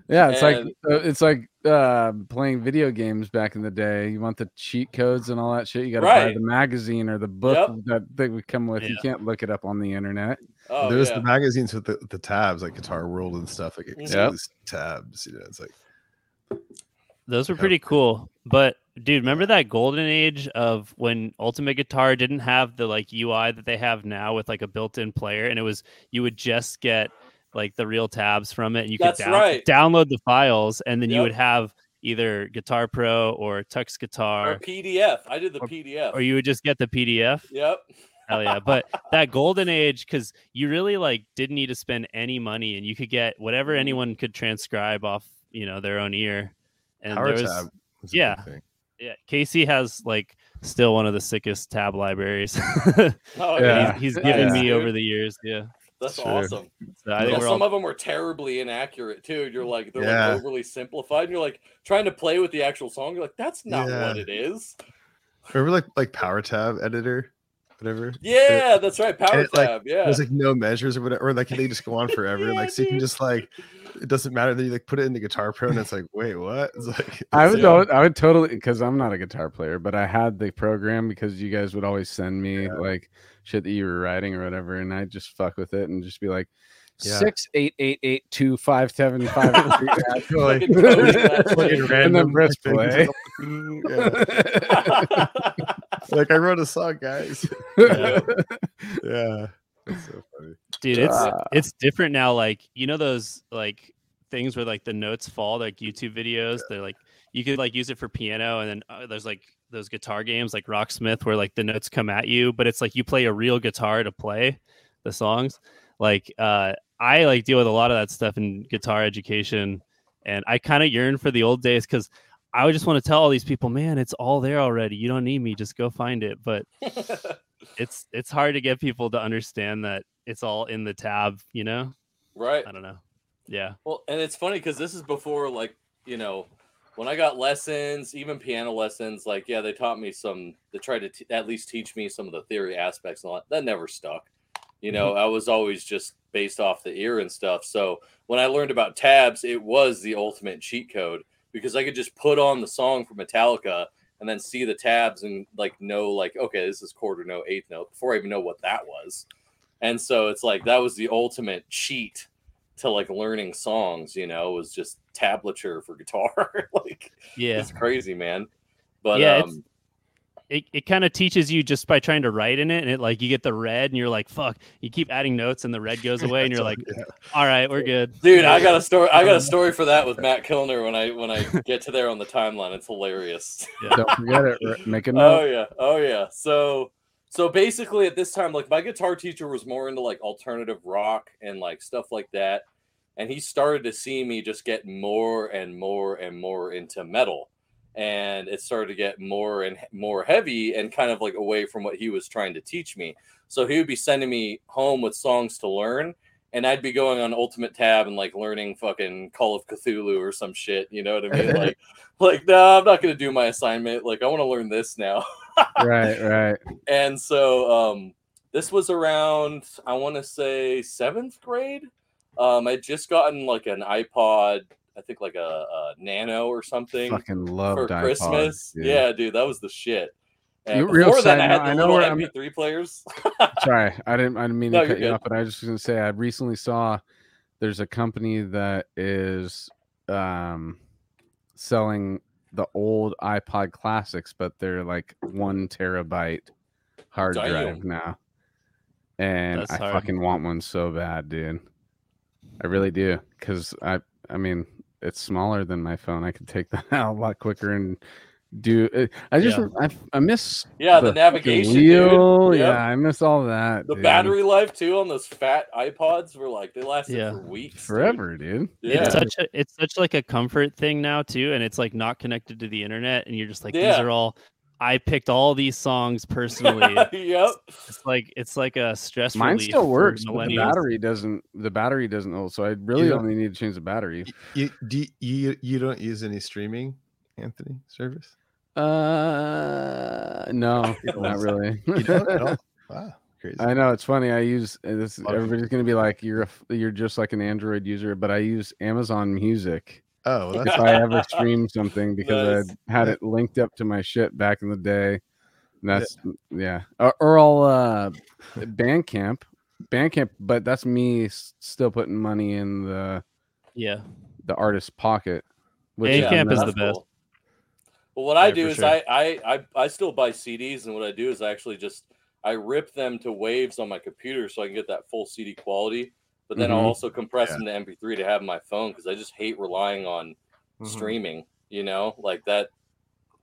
Yeah, it's And- like uh, it's like uh, playing video games back in the day. You want the cheat codes and all that shit. You got to buy the magazine or the book Yep. that they would come with. You can't look it up on the internet. Oh There's yeah, the magazines with the, the tabs, like Guitar World and stuff, like Mhm. exclusive tabs. You know, it's like Those were Yeah. pretty cool. But dude, remember that golden age of when Ultimate Guitar didn't have the like UI that they have now with like a built-in player, and it was you would just get like the real tabs from it, and you That's could down- right. download the files, and then you would have either Guitar Pro or Tux guitar or Guitar, PDF. I did the Or- PDF. or you would just get the PDF. Yep. Hell yeah! But that golden age, because you really like didn't need to spend any money, and you could get whatever Mhm. anyone could transcribe off you know their own ear. And Power there was, tab. was a big yeah. Thing. yeah, Casey has like still one of the sickest tab libraries. Oh, Yeah. he's, he's Nice, given me dude. over the years. Yeah, That's Sure. awesome. so I Well, think we're some all of them were terribly inaccurate too. You're like they're Yeah. like overly simplified. And you're like trying to play with the actual song. You're like, that's not Yeah. what it is. Remember like like Power Tab editor, whatever. Yeah, that's right. Power it, like, tab. yeah. There's like no measures or whatever, or like they just go on forever. Yeah, like so you can just like it doesn't matter. Then you like put it into Guitar Pro and it's like, wait, what? It's like I would Yeah. I would totally because I'm not a guitar player, but I had the program because you guys would always send me like shit that you were writing or whatever, and I just fuck with it and just be like Yeah. six eight eight eight two five seven five three. I feel like Fucking coding like shit. in And then press play. yeah. Like I wrote a song, guys. Yeah. Yeah. That's so funny. dude it's Ah. it's different now like you know those like things where like the notes fall like youtube videos they're like you could like use it for piano and then uh, there's like those guitar games like rocksmith where like the notes come at you but it's like you play a real guitar to play the songs like uh i like deal with a lot of that stuff in guitar education and i kind of yearn for the old days because i would just want to tell all these people man it's all there already you don't need me just go find it but it's it's hard to get people to understand that it's all in the tab you know right. i don't know yeah Well, and it's funny because this is before, like, you know, when I got lessons, even piano lessons, like, yeah, they taught me some, they tried to t- at least teach me some of the theory aspects and all that. That never stuck. You know, mm-hmm. I was always just based off the ear and stuff. So when I learned about tabs, it was the ultimate cheat code because I could just put on the song for Metallica and then see the tabs and like know, like, okay, this is quarter note, eighth note before I even know what that was. And so it's like that was the ultimate cheat to like learning songs, you know, was just tablature for guitar. like yeah it's crazy, man. But Yeah, um it, it kind of teaches you just by trying to write in it and it like you get the red and you're like fuck you keep adding notes and the red goes away and you're like Yeah. all right we're good dude, I got a story I got a story for that with Matt Kilner when I when I get to there on the timeline. It's hilarious. yeah. Don't forget it. r- Make a Oh yeah, oh yeah. So so basically at this time, like my guitar teacher was more into like alternative rock and like stuff like that. And he started to see me just get more and more and more into metal. And it started to get more and more heavy and kind of like away from what he was trying to teach me. So he would be sending me home with songs to learn. And I'd be going on Ultimate Tab and like learning fucking Call of Cthulhu or some shit. You know what I mean? Like, like, no, I'm not gonna do my assignment. Like, I want to learn this now. Right, right. and so um this was around i want to say seventh grade um i'd just gotten like an ipod i think like a, a nano or something Fucking loved for iPods, christmas dude. yeah dude that was the shit and You- real that i I know where I'm- mp3 players Sorry, I didn't. I didn't mean No, to cut you off, but I was just gonna say I recently saw there's a company that is um selling the old iPod classics, but they're like one terabyte hard drive now, and That's I hard. fucking want one so bad, dude. I really do, because I, I mean, it's smaller than my phone. I could take that out a lot quicker and do. uh, I just, Yeah. I, I miss yeah the, fucking navigation wheel. dude. Yep. Yeah, I miss all that. the dude. battery life too on those fat ipods were like they lasted Yeah. for weeks forever, dude. yeah it's such a it's such like a comfort thing now too and it's like not connected to the internet and you're just like these are all i picked all these songs personally yep it's like it's like a stress Mine relief still works, but the battery doesn't. The battery doesn't hold, so I really only need to change the battery. You, do you, you you don't use any streaming, Anthony, service? Uh, no, don't really. You don't at all? Wow, crazy. I know it's funny. I use uh, this. Everybody's gonna be like, "You're a, f- you're just like an Android user," but I use Amazon Music oh, well, if I ever stream something because Nice. I had it linked up to my shit back in the day. And that's yeah, Or, or I'll uh, Bandcamp, Bandcamp, but that's me still putting money in the yeah the artist's pocket. Which Bandcamp I'm is not- the best. Well, what I do is sure. I, I I I still buy CDs, and what I do is I actually just I rip them to waves on my computer so I can get that full CD quality. But then I'll Mhm. also compress Yeah. them to MP3 to have my phone because I just hate relying on Mhm. streaming. You know, like that.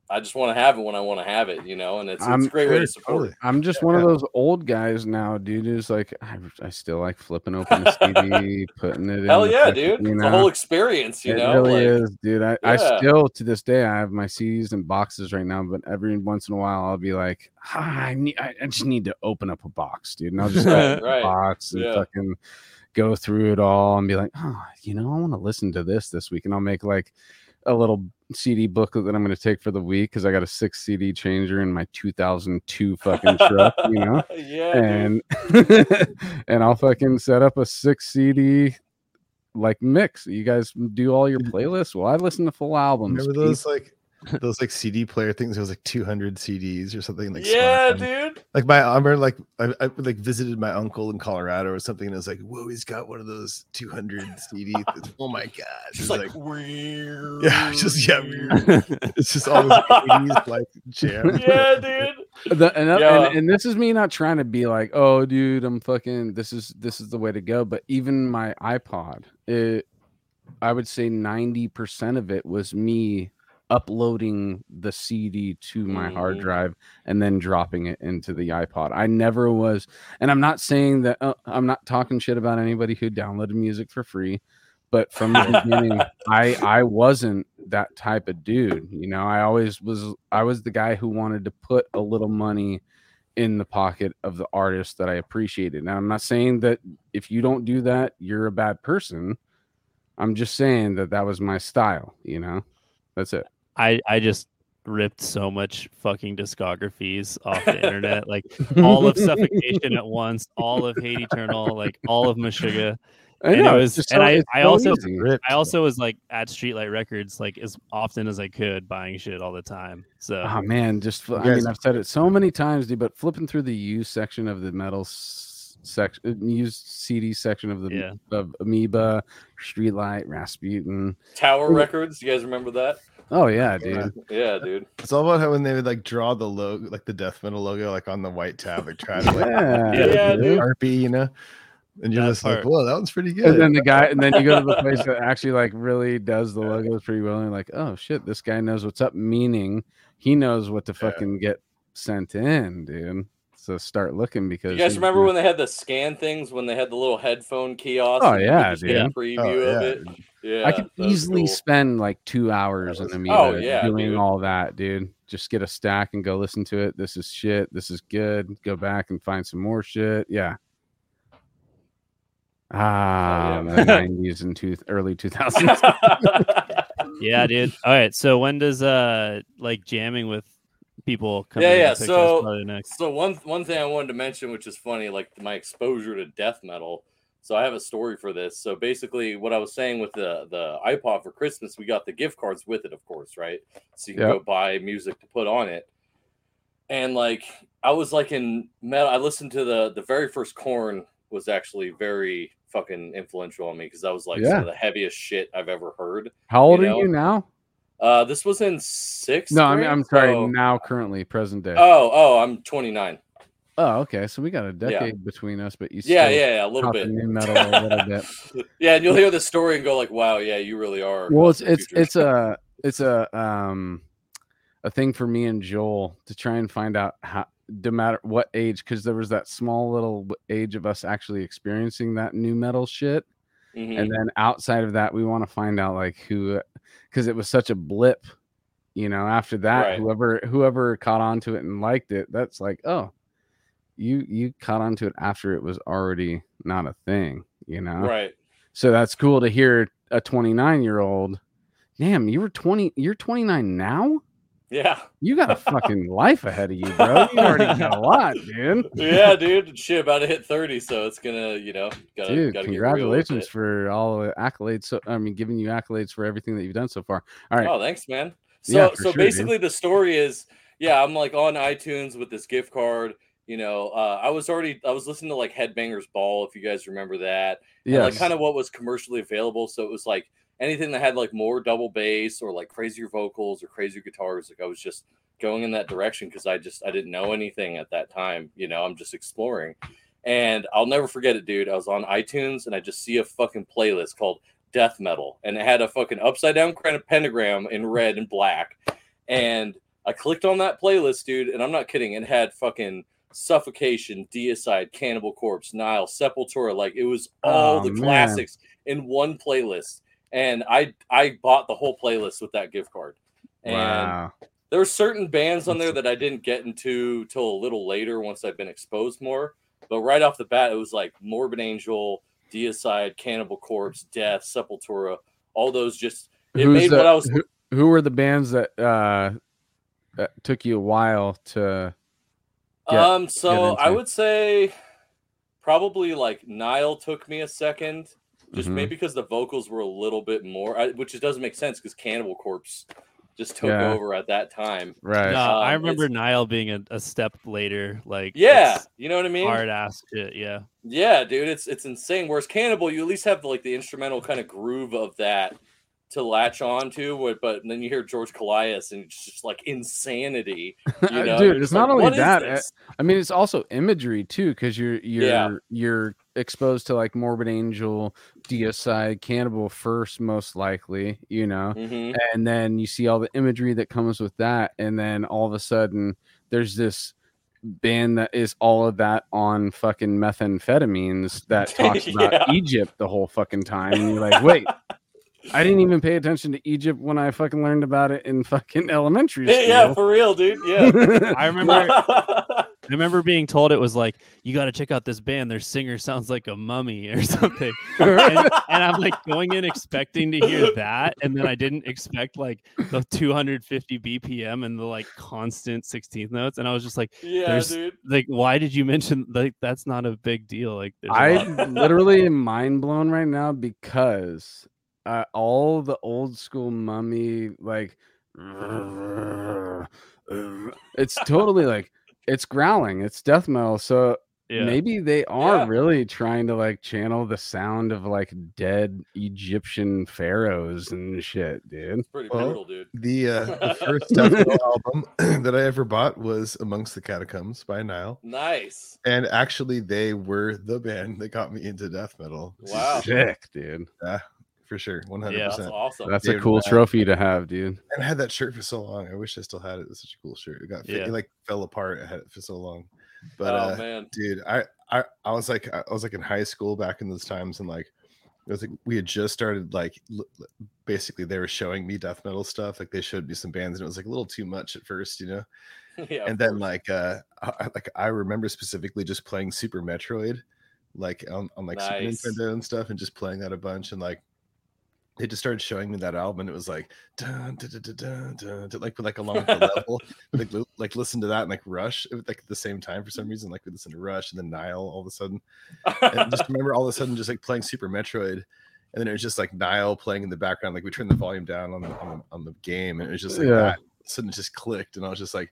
I just want to have it when I want to have it, you know, and it's, it's a great way to support totally. it. I'm just one of those old guys now, dude. Who's like, I, I still like flipping open the CD, putting it in. Hell yeah, fucking- dude! You It's know? a whole experience, you it know. really like, is, dude. I, I still to this day I have my CDs and boxes right now, but every once in a while I'll be like, ah, I need, I, I just need to open up a box, dude, and I'll just Right, open right. a box and Yeah. fucking go through it all and be like, oh, you know, I want to listen to this this week, and I'll make like a little CD booklet that I'm going to take for the week because I got a six CD changer in my 2002 fucking truck, you know yeah, and and I'll fucking set up a six CD like mix. You guys do all your playlists. Well, I listen to full albums. Remember those like those like CD player things? It was like 200 CDs or something. Like yeah, dude. Like my, I remember like I, I like visited my uncle in Colorado or something, and I was like, "Whoa, he's got one of those 200 CDs. Oh my god! It's like, like, weird. yeah, just yeah, it's just all this 80s like jam. yeah, dude. The- and, Yeah. and, and this is me not trying to be like, oh, dude, I'm fucking. This is this is the way to go. But even my iPod, it, I would say ninety percent of it was me uploading the CD to my hard Mhm. drive and then dropping it into the iPod. I never was, and I'm not saying that uh, I'm not talking shit about anybody who downloaded music for free, but from the beginning, I I wasn't that type of dude. You know, I always was. I was the guy who wanted to put a little money in the pocket of the artist that I appreciated. Now, I'm not saying that if you don't do that, you're a bad person. I'm just saying that that was my style. You know, that's it. I I just ripped so much fucking discographies off the internet, like all of Suffocation at once, all of Hate Eternal, like all of Meshuggah. I And it know, was- and so- I- I so also- Ripped. I also was like at Streetlight Records like as often as I could, buying shit all the time. So Oh man, just I guys- mean, I've said it so many times, dude. But flipping through the used section of the metal section, uh, used CD section of the Yeah. of Amoeba, Streetlight, Rasputin. Tower Ooh. Records. You guys remember that? Oh yeah, dude. Yeah, dude. It's all about how when they would like draw the logo, like the death metal logo, like on the white tab, like try to like Yeah, Yeah, dude. Sharpie, you know. And you're That just like, part. whoa, that one's pretty good. And then the guy, and then you go to the place that actually like really does the logos pretty well, and you're like, oh shit, this guy knows what's up. Meaning, he knows what to Yeah. fucking get sent in, dude. So start looking because You guys remember gonna- when they had the scan things when they had the little headphone kiosk? Oh, and you yeah, just get a preview Oh, of yeah. it. Yeah, I could easily cool. spend like two hours in was- the Oh, meter yeah, doing dude. all that, dude. Just get a stack and go listen to it. This is shit. This is good. Go back and find some more shit. Yeah. Ah, yeah. the nineties and two early two thousands. yeah, dude. All right. So when does uh like jamming with people come Yeah, yeah, so- next. So one one thing I wanted to mention, which is funny, like my exposure to death metal. So I have a story for this. So basically, what I was saying with the the iPod for Christmas, we got the gift cards with it, of course, right? So you can Yep. go buy music to put on it. And like I was like in metal, I listened to the the very first Korn was actually very fucking influential on me because that was like some of the heaviest shit I've ever heard. How old You are you now? Uh, this was in sixth. No, I mean, I'm sorry. so- Now, currently, present day. Oh, oh, I'm 29. Oh, okay. So we got a decade between us, but you Yeah, yeah, yeah, a little bit. a little bit. yeah, and you'll hear the story and go like, "Wow, yeah, you really are." well it's it's future." it's a it's a um a thing for me and joel to try and find out how no matter what age because there was that small little age of us actually experiencing that nu metal shit Mhm. and then outside of that we want to find out like who because it was such a blip you know after that Right. whoever whoever caught on to it and liked it that's like oh you you caught on to it after it was already not a thing you know right. so that's cool to hear a 29 year old. Damn, you were 20, you're 29 now? Yeah, You got a fucking life ahead of you, bro. You already got a lot, dude. yeah, dude. Shit, about to hit 30, so it's gonna, you know, gotta, Dude, gotta congratulations for all the accolades. So I mean, giving you accolades for everything that you've done so far. All right. Oh, thanks, man. So, Yeah, so sure, dude. basically, the story is, yeah, I'm like on iTunes with this gift card. You know, uh, I was already, I was listening to like Headbangers Ball, if you guys remember that. Yeah. like kind of what was commercially available. So it was like anything that had like more double bass or like crazier vocals or crazier guitars. Like I was just going in that direction because I just I didn't know anything at that time. You know, I'm just exploring. And I'll never forget it, dude. I was on iTunes and I just see a fucking playlist called Death Metal, and it had a fucking upside down kind of pentagram in red and black. And I clicked on that playlist, dude, and I'm not kidding. It had fucking Suffocation, Deicide, Cannibal Corpse, Nile, Sepultura. Like it was all Oh, the man. classics in one playlist. And I I bought the whole playlist with that gift card. And wow. there were certain bands on there that I didn't get into till a little later once I've been exposed more. But right off the bat, it was like Morbid Angel, Deicide, Cannibal Corpse, Death, Sepultura. All those just it Who's made the- what I was who, who were the bands that uh that took you a while to get- um so I would say probably like Nile took me a second. Just Mhm. maybe because the vocals were a little bit more, I, which it doesn't make sense because Cannibal Corpse just took Yeah. over at that time. right? No, I Um, remember Nile being a, a step later. Like Yeah, you know what I mean. hard ass shit. Yeah. Yeah, dude, it's it's insane. Whereas Cannibal, you at least have like the instrumental kind of groove of that to latch on to. But, but then you hear George Kollias and it's just like insanity. You know, Dude, it's not like, only that. uh. I mean, it's also imagery too, because you're you're Yeah. you're exposed to like Morbid Angel, Deicide, Cannibal first, most likely, you know, Mhm. and then you see all the imagery that comes with that, and then all of a sudden there's this band that is all of that on fucking methamphetamines that talks about Yeah. Egypt the whole fucking time, and you're like, wait. I didn't even pay attention to Egypt when I fucking learned about it in fucking elementary school. Yeah, for real, dude. Yeah. I remember I remember being told it was like, you got to check out this band. Their singer sounds like a mummy or something. and, and I'm like going in expecting to hear that, and then I didn't expect like the 250 BPM and the like constant 16th notes, and I was just like, yeah, dude. like, why did you mention like that's not a big deal? Like, there's a I lot- literally am mind blown right now because uh, all the old school mummy like it's totally like it's growling, it's death metal. So yeah. maybe they are Yeah. really trying to like channel the sound of like dead Egyptian pharaohs and shit, dude. It's pretty Well, brutal, dude. The, uh, the first death metal album that I ever bought was Amongst the Catacombs by Nile. Nice. And actually, they were the band that got me into death metal. Wow. Sick, dude. For sure. 100%. Yeah. That's awesome. That's a cool trophy to have, dude. and I had that shirt for so long. I wish I still had it. It was such a cool shirt. It got Yeah. it like fell apart. I had it for so long. But oh uh, man. dude, I, I I was like I was like in high school back in those times, and like it was like we had just started like l- l- basically they were showing me death metal stuff. Like they showed me some bands, and it was like a little too much at first, you know. yeah. and then course. like uh I, I- like I remember specifically just playing Super Metroid, like on, on like Nice. Super Nintendo and stuff, and just playing that a bunch, and like they just started showing me that album, and it was like dun, dun, dun, dun, dun, like like along with the level, like like listen to that and like Rush, it was, like at the same time for some reason, like we listened to Rush and then Nile all of a sudden, and just remember all of a sudden just like playing Super Metroid. And then it was just like Nile playing in the background. Like we turned the volume down on the on the, on the game, and it was just like Yeah. that. Suddenly just clicked, and I was just like,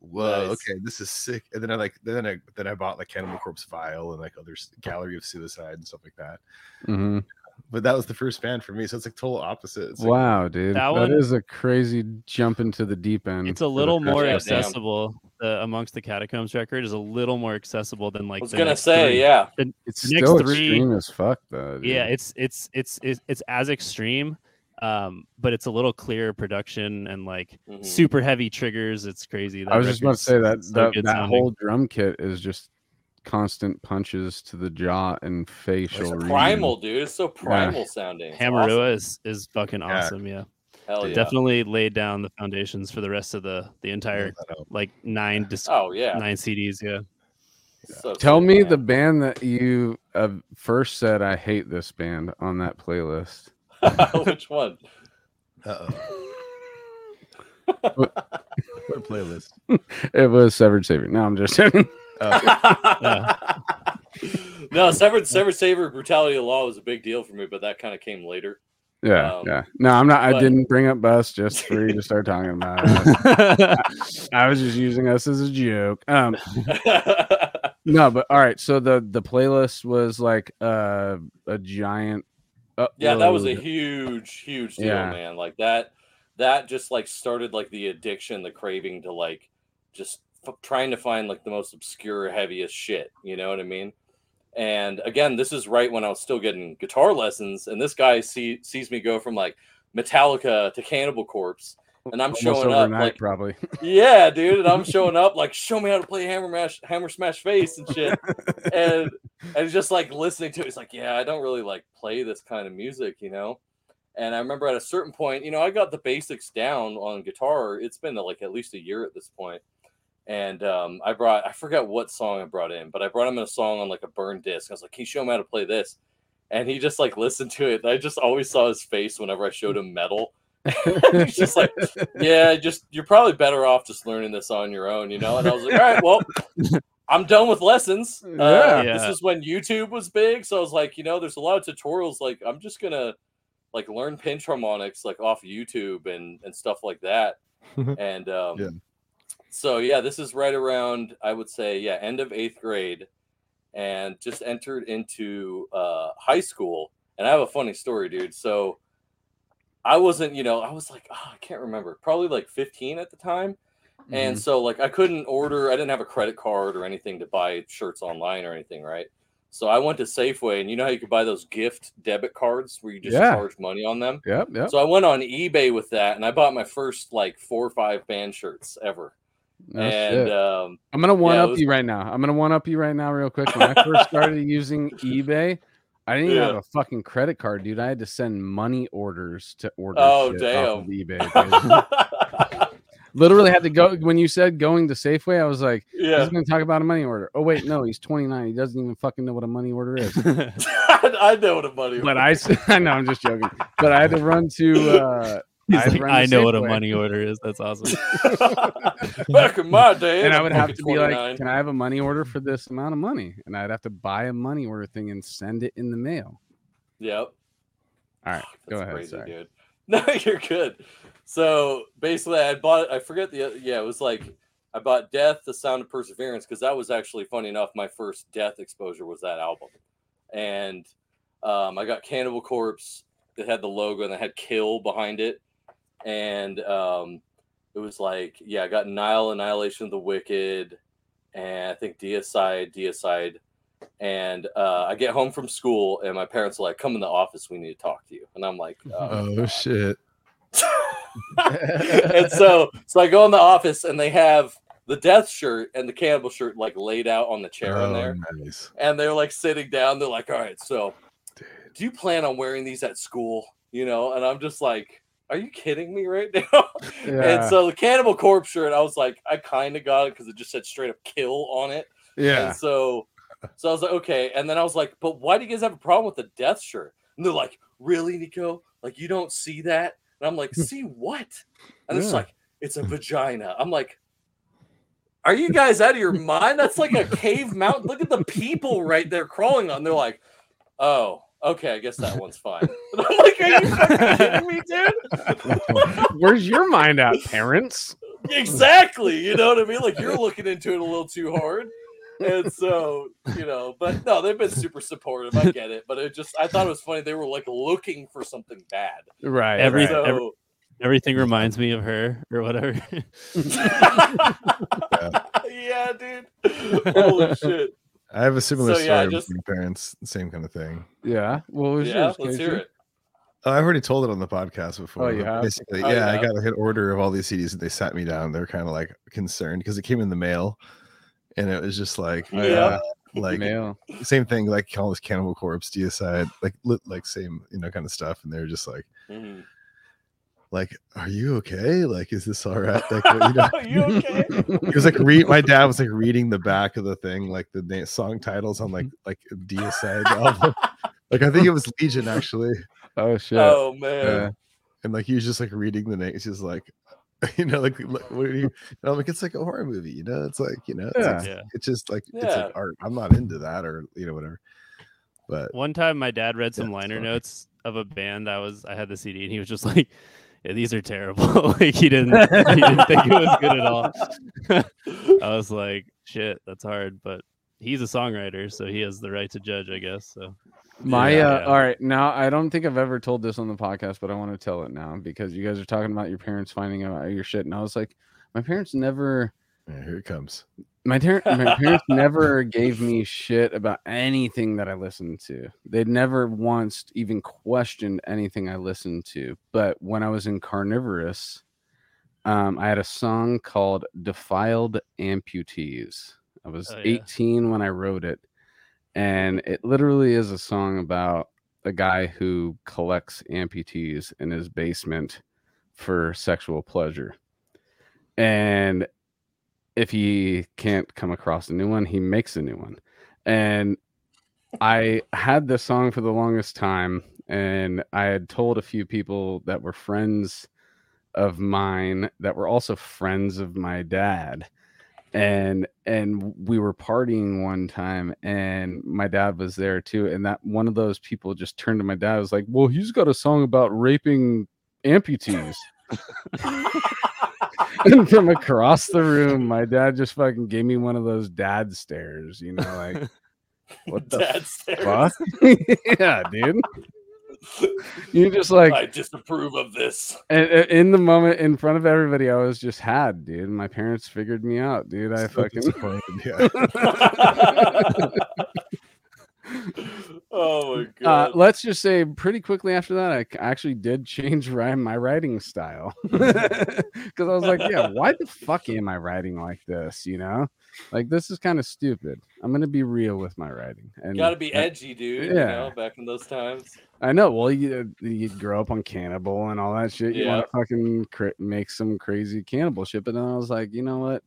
"Whoa, Nice. okay, this is sick." And then I like then I then I bought like Cannibal Corpse Vile and like other Gallery of Suicide and stuff like that. hmm But that was the first band for me, so it's like total opposite. It's like, Wow, dude. That that one- is a crazy jump into the deep end. it's a little more Yeah, accessible. The Amongst the Catacombs record is a little more accessible than like I was the gonna next say, three. yeah. The- It's the next still three- extreme as fuck, though. Dude. yeah it's it's it's it's, it's as extreme um but it's a little clearer production and like Mhm. super heavy triggers it's crazy That I was just about to say that record's so that, that whole drum kit is just constant punches to the jaw and facial. It's primal, dude. It's so primal sounding. It's Hamarua awesome. is is fucking Yeah. awesome yeah. Hell yeah. definitely laid down the foundations for the rest of the the entire like nine disc Oh yeah. nine cds yeah So Tell sick, me man. the band that you uh, first said I hate this band on that playlist. which one. Uh-oh. what playlist? It was Severed Savior. No, I'm just kidding. Oh, no, severed Severed Savior brutality of law was a big deal for me, but that kind of came later. Yeah, Um, yeah. No, I'm not. I didn't bring up Bus just for you to start talking about it. I was just using us as a joke. Um, no, but all right. So the the playlist was like uh, a giant. yeah, that was a huge, huge deal, Yeah. man. Like that, that just like started like the addiction, the craving to like just f- trying to find like the most obscure, heaviest shit. You know what I mean? And again, this is right when I was still getting guitar lessons, and this guy see, sees me go from like Metallica to Cannibal Corpse, and I'm Almost showing up like, probably. yeah, dude, and I'm showing up like, show me how to play Hammer Mash, Hammer Smash Face and shit, and and just like listening to it, it's like, yeah, I don't really like play this kind of music, you know. And I remember at a certain point, you know, I got the basics down on guitar. It's been like at least a year at this point. And um, I brought, I forgot what song I brought in, but I brought him in a song on like a burned disc. I was like, can you show him how to play this? And he just like listened to it. I just always saw his face whenever I showed him metal. He's just like, yeah, just you're probably better off just learning this on your own, you know? And I was like, all right, well, I'm done with lessons. Uh, Yeah. This is when YouTube was big. So I was like, you know, there's a lot of tutorials. Like, I'm just going to like learn pinch harmonics like off YouTube and, and stuff like that. and um, Yeah. So, yeah, this is right around, I would say, yeah, end of eighth grade and just entered into uh, high school. And I have a funny story, dude. So I wasn't, you know, I was like, oh, I can't remember, probably like 15 at the time. And so like I couldn't order, I didn't have a credit card or anything to buy shirts online or anything, right? So I went to Safeway and you know how you could buy those gift debit cards where you just Yeah. charge money on them? Yep, yep. So I went on eBay with that and I bought my first like four or five band shirts ever. No and um I'm gonna one yeah, up was- you right now. I'm gonna one up you right now, real quick. When I first started using eBay, I didn't even have a fucking credit card, dude. I had to send money orders to order. Oh, shit off of damn. eBay. Literally had to go when you said going to Safeway. I was like, yeah. he's gonna talk about a money order. Oh wait, no, he's 29. He doesn't even fucking know what a money order is. I know what a money order is, But I, s- I know I'm just joking. But I had to run to. uh He's I'd like, I know what a money order is. That's awesome. Back in my day, and I would have to be like, "Can I have a money order for this amount of money?" And I'd have to buy a money order thing and send it in the mail. Yep. All right, go ahead. crazy, sorry. dude. No, you're good. So basically, I bought. I forget the. Yeah, it was like I bought Death, The Sound of Perseverance, because that was actually funny enough. My first Death exposure was that album, and um, I got Cannibal Corpse. It had the logo and it had Kill behind it, and um, it was like, yeah, I got Nile, Annihilation of the Wicked, and I think Deicide, Deicide. And uh, I get home from school, and my parents are like, "Come in the office. We need to talk to you." And I'm like, Oh God." shit! and so so I go in the office and they have the death shirt and the cannibal shirt like laid out on the chair in Oh, there. nice. And they're like sitting down. They're like, all right, so Dude. do you plan on wearing these at school? You know, and I'm just like, are you kidding me right now? Yeah. And so the cannibal corpse shirt, I was like, I kind of got it because it just said straight up kill on it. yeah. And so so I was like, okay. And then I was like, but why do you guys have a problem with the death shirt? And they're like, really, Niko? Like you don't see that? And I'm like, hmm. see what? And it's like, it's a hmm. vagina. I'm like, are you guys out of your mind? That's like a cave mountain. Look at the people right there crawling on. They're like, oh, okay, I guess that one's fine. And I'm like, are you fucking kidding me, dude? Where's your mind at, parents? exactly. You know what I mean? Like you're looking into it a little too hard. And so, you know, but no, they've been super supportive. I get it. But it just I thought it was funny. They were like looking for something bad. Right. Every- So every- Everything reminds me of her or whatever. yeah, dude. Holy shit. I have a similar So, yeah, story just- with my parents. Same kind of thing. yeah. What was Yeah, yours? let's Casey? hear it. Oh, I've already told it on the podcast before. Oh, you have? Basically, Oh, you yeah, I have? got like an order of all these CDs, and they sat me down. They're kind of like concerned because it came in the mail, and it was just like, Oh, Yeah. like Mail. same thing, like all this Cannibal Corpse, Deicide, like like same, you know, kind of stuff. And they're just like, Mhm. Like, are you okay? Like, is this all right? Like, you know, Are you okay? it was like read. My dad was like reading the back of the thing, like the na- song titles on like mm-hmm. like Deicide album. Like I think it was Legion actually. Oh shit. Oh man. Yeah. and like he was just like reading the names. He's like, you know, like like, what are you? And I'm like, it's like a horror movie, you know. It's like you know, it's, like- Yeah. it's just like it's like art. I'm not into that or you know whatever. But One time, my dad read some Yeah, liner notes of a band I was. I had the CD, and he was just like, "Yeah, these are terrible." like he didn't. He didn't think it was good at all. I was like, "Shit, that's hard." But he's a songwriter, so he has the right to judge, I guess. So My Yeah, uh, yeah. all right now I don't think I've ever told this on the podcast, but I want to tell it now because you guys are talking about your parents finding out your shit, and I was like, my parents never, yeah, here it comes. My, ter- my parents never gave me shit about anything that I listened to. They'd never once even questioned anything I listened to. But when I was in carnivorous, um, I had a song called "Defiled Amputees." I was Oh, yeah. 18 when I wrote it, and it literally is a song about a guy who collects amputees in his basement for sexual pleasure. And if he can't come across a new one, he makes a new one. And I had this song for the longest time, and I had told a few people that were friends of mine that were also friends of my dad and and we were partying one time and my dad was there too and that one of those people just turned to my dad was like well he's got a song about raping amputees and from across the room my dad just fucking gave me one of those dad stares you know like what the Dad stares. fuck yeah dude you just like I disapprove of this. and, and in the moment in front of everybody i was just had dude my parents figured me out dude i So fucking yeah. Oh my uh, let's just say pretty quickly after that, I actually did change my writing style because I was like, yeah, why the fuck am I writing like this? You know, like this is kind of stupid. I'm gonna be real with my writing, and Gotta be edgy, dude. You yeah. know, back in those times. I know. Well, you you grow up on cannibal and all that shit. You want to fucking cra- make some crazy cannibal shit, but then I was like, you know what?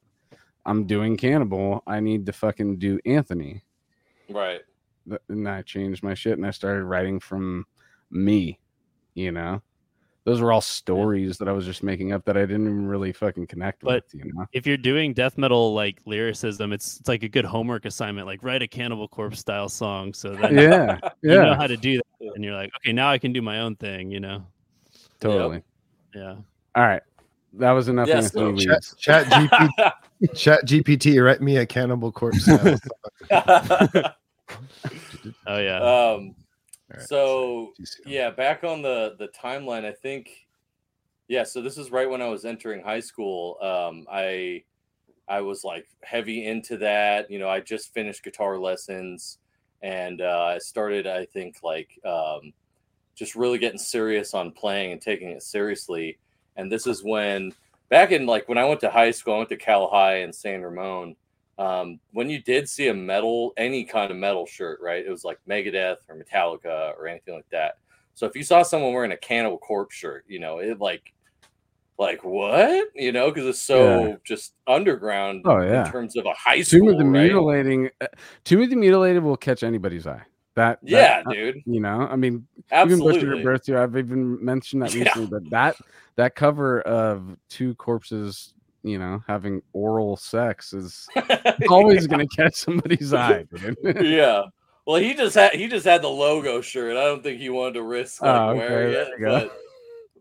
I'm doing cannibal. I need to fucking do Anthony. Right. Th- and I changed my shit and I started writing from me, you know. Those were all stories that I was just making up that I didn't even really fucking connect But- with, you know. if you're doing death metal like lyricism, it's it's like a good homework assignment. Like write a Cannibal Corpse style song, so that Yeah, you know how to do that, and you're like, okay, now I can do my own thing. You know? totally. Yeah. All right, that was enough. Yeah, Anthony so Chat, Leeds. chat, GP, chat GPT, write me a Cannibal Corpse. style song. Oh yeah. um. All right, So yeah, back on the the timeline, I think. Yeah, so this is right when I was entering high school. Um, I I was like heavy into that. You know, I just finished guitar lessons, and uh, I started. I think like um, just really getting serious on playing and taking it seriously. And this is when back in like when I went to high school, I went to Cal High in San Ramon. Um, when you did see a metal, any kind of metal shirt, right? It was like Megadeth or Metallica or anything like that. So if you saw someone wearing a Cannibal Corpse shirt, you know, it like, like what? You know, because it's so Yeah. just underground Oh, yeah. in terms of a high school. Tomb of the right? Mutilating. uh, Tomb of the Mutilated will catch anybody's eye. That, that- Yeah, uh, dude. You know, I mean, even Absolutely. at Birth I've even mentioned that Yeah. recently, but that that cover of two corpses, you know, having oral sex is always going to catch somebody's eye. Yeah. Well, he just had he just had the logo shirt. I don't think he wanted to risk like Oh, okay, wearing it. But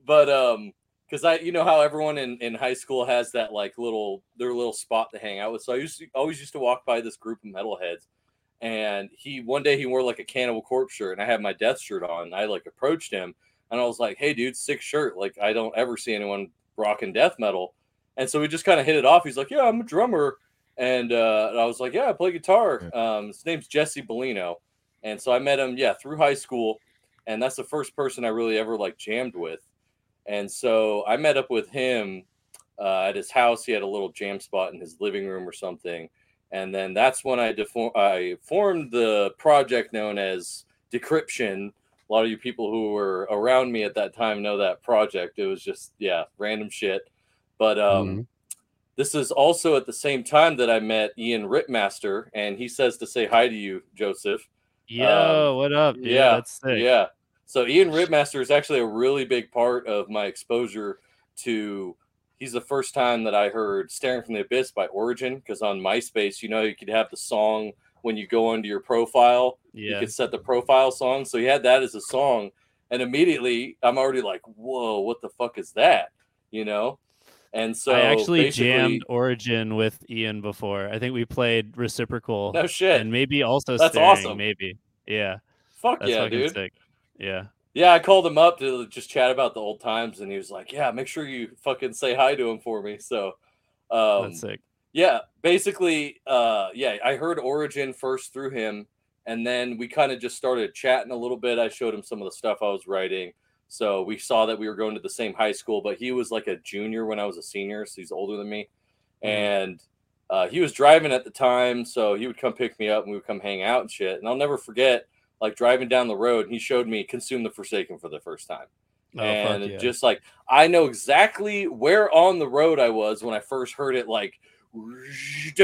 but um because I you know how everyone in, in high school has that like little their little spot to hang out with. So I used to always used to walk by this group of metalheads and he one day he wore like a cannibal corpse shirt and I had my death shirt on. And I like approached him and I was like, Hey dude, sick shirt. Like I don't ever see anyone rocking death metal. And so we just kind of hit it off. He's like, Yeah, I'm a drummer. And, uh, and I was like, Yeah, I play guitar. Um, his name's Jesse Bellino. And so I met him, yeah, through high school. And that's the first person I really ever like jammed with. And so I met up with him uh, at his house. He had a little jam spot in his living room or something. And then that's when I, defor- I formed the project known as Decryption. A lot of you people who were around me at that time know that project. It was just, yeah, random shit. But um, Mhm. this is also at the same time that I met Ian Ripmaster, and he says to say hi to you, Joseph. Yo, what up? Dude? yeah, That's sick. Yeah. So Ian Ripmaster is actually a really big part of my exposure to. He's the first time that I heard "Staring from the Abyss" by Origin because on MySpace, you know, you could have the song when you go into your profile. Yeah. You could set the profile song. So he had that as a song, and immediately I'm already like, "Whoa, what the fuck is that?" You know. And so I actually jammed Origin with Ian before. I think we played Reciprocal No shit. and maybe also That's Staring, awesome. maybe. Yeah. Fuck That's yeah, dude. sick. Yeah. Yeah, I called him up to just chat about the old times, and he was like, "Yeah, make sure you fucking say hi to him for me." So, um, That's sick. yeah, basically, uh, yeah, I heard Origin first through him, and then we kind of just started chatting a little bit. I showed him some of the stuff I was writing, So we saw that we were going to the same high school, but he was like a junior when I was a senior, so he's older than me. And uh, he was driving at the time, so he would come pick me up and we would come hang out and shit. And I'll never forget, like driving down the road, he showed me "Consume the Forsaken" for the first time, Oh, and yeah. just like I know exactly where on the road I was when I first heard it, like.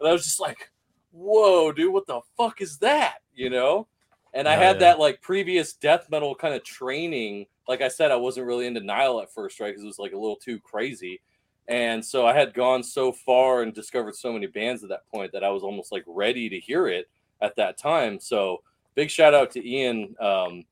And I was just like, whoa, dude, what the fuck is that? You know? And I Oh, had yeah. that like previous death metal kind of training. Like I said, I wasn't really into Nile at first, right? Because it was like a little too crazy. And so I had gone so far and discovered so many bands at that point that I was almost like ready to hear it at that time. So big shout out to Ian, um,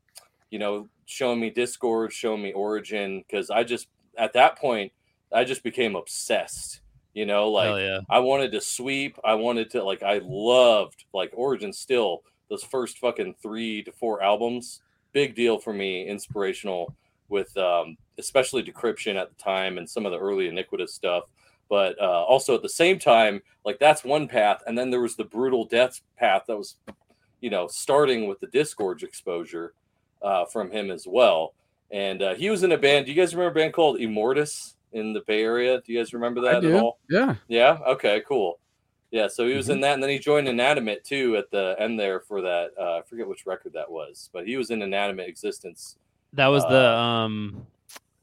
you know, showing me Disgorge, showing me Origin, because I just at that point I just became obsessed. You know, like yeah. I wanted to sweep. I wanted to like I loved like Origin still those first fucking three to four albums. Big deal for me, inspirational with um especially decryption at the time and some of the early iniquitous stuff. But uh, also at the same time, like that's one path, and then there was the brutal death path that was, you know, starting with the disgorge exposure uh, from him as well. And uh, he was in a band. Do you guys remember a band called Immortus in the Bay Area? Do you guys remember that at all? Yeah. Yeah. Okay. Cool. Yeah. So he was Mm-hmm. in that, and then he joined Inanimate too at the end there for that. Uh, I forget which record that was, but he was in Inanimate Existence. That was the Uh, um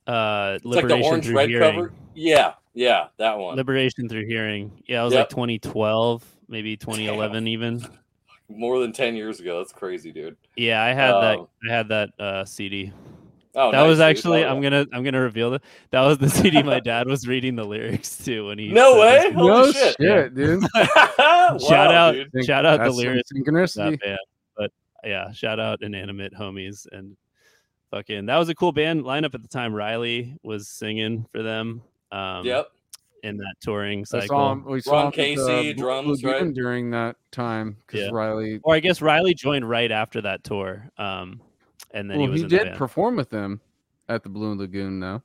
uh It's like liberation the orange through red hearing. cover. Yeah. Yeah. That one. Liberation through hearing. Yeah, it was Yep. like 2012, maybe 2011 even. More than ten years ago. That's crazy, dude. Yeah, I had that Um, I had that uh CD. Oh, that nice, was actually I'm yeah. gonna I'm gonna reveal that that was the CD my dad was reading the lyrics to when he No way? this- Holy no shit. shit, dude. Wow, shout out dude. Shout out the That's some lyrics to synchronicity. that band. But yeah, shout out inanimate homies and fucking that was a cool band lineup at the time. Riley was singing for them. Um Yep. in that touring I cycle. saw him. We saw Ron him at the Casey, drums, Lagoon right? during that time because Yeah. Riley. Or I guess Riley joined right after that tour. Um and then well, he he did perform with them at the Blue Lagoon, though.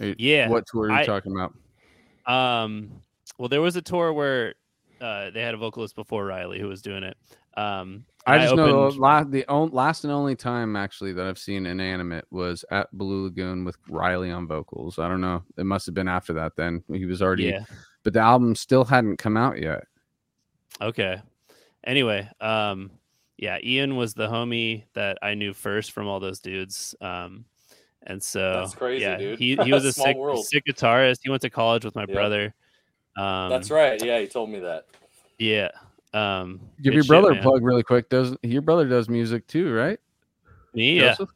Yeah, What tour are you I- talking about? Um, well, there was a tour where uh, they had a vocalist before Riley who was doing it. Um, I just know opened- the, la- the on- last and only time actually that I've seen Inanimate was at Blue Lagoon with Riley on vocals. I don't know. It must have been after that then. He was already, yeah, but the album still hadn't come out yet. okay. Anyway, um, yeah, Ian was the homie that I knew first from all those dudes. Um, and so That's crazy, yeah, dude. he he was a sick, sick guitarist. He went to college with my Yep. brother. Um, That's right. Yeah, he told me that. Yeah. Um, Give good your shit, brother a plug really quick. Does your brother does music too, right? Me, yeah, Joseph?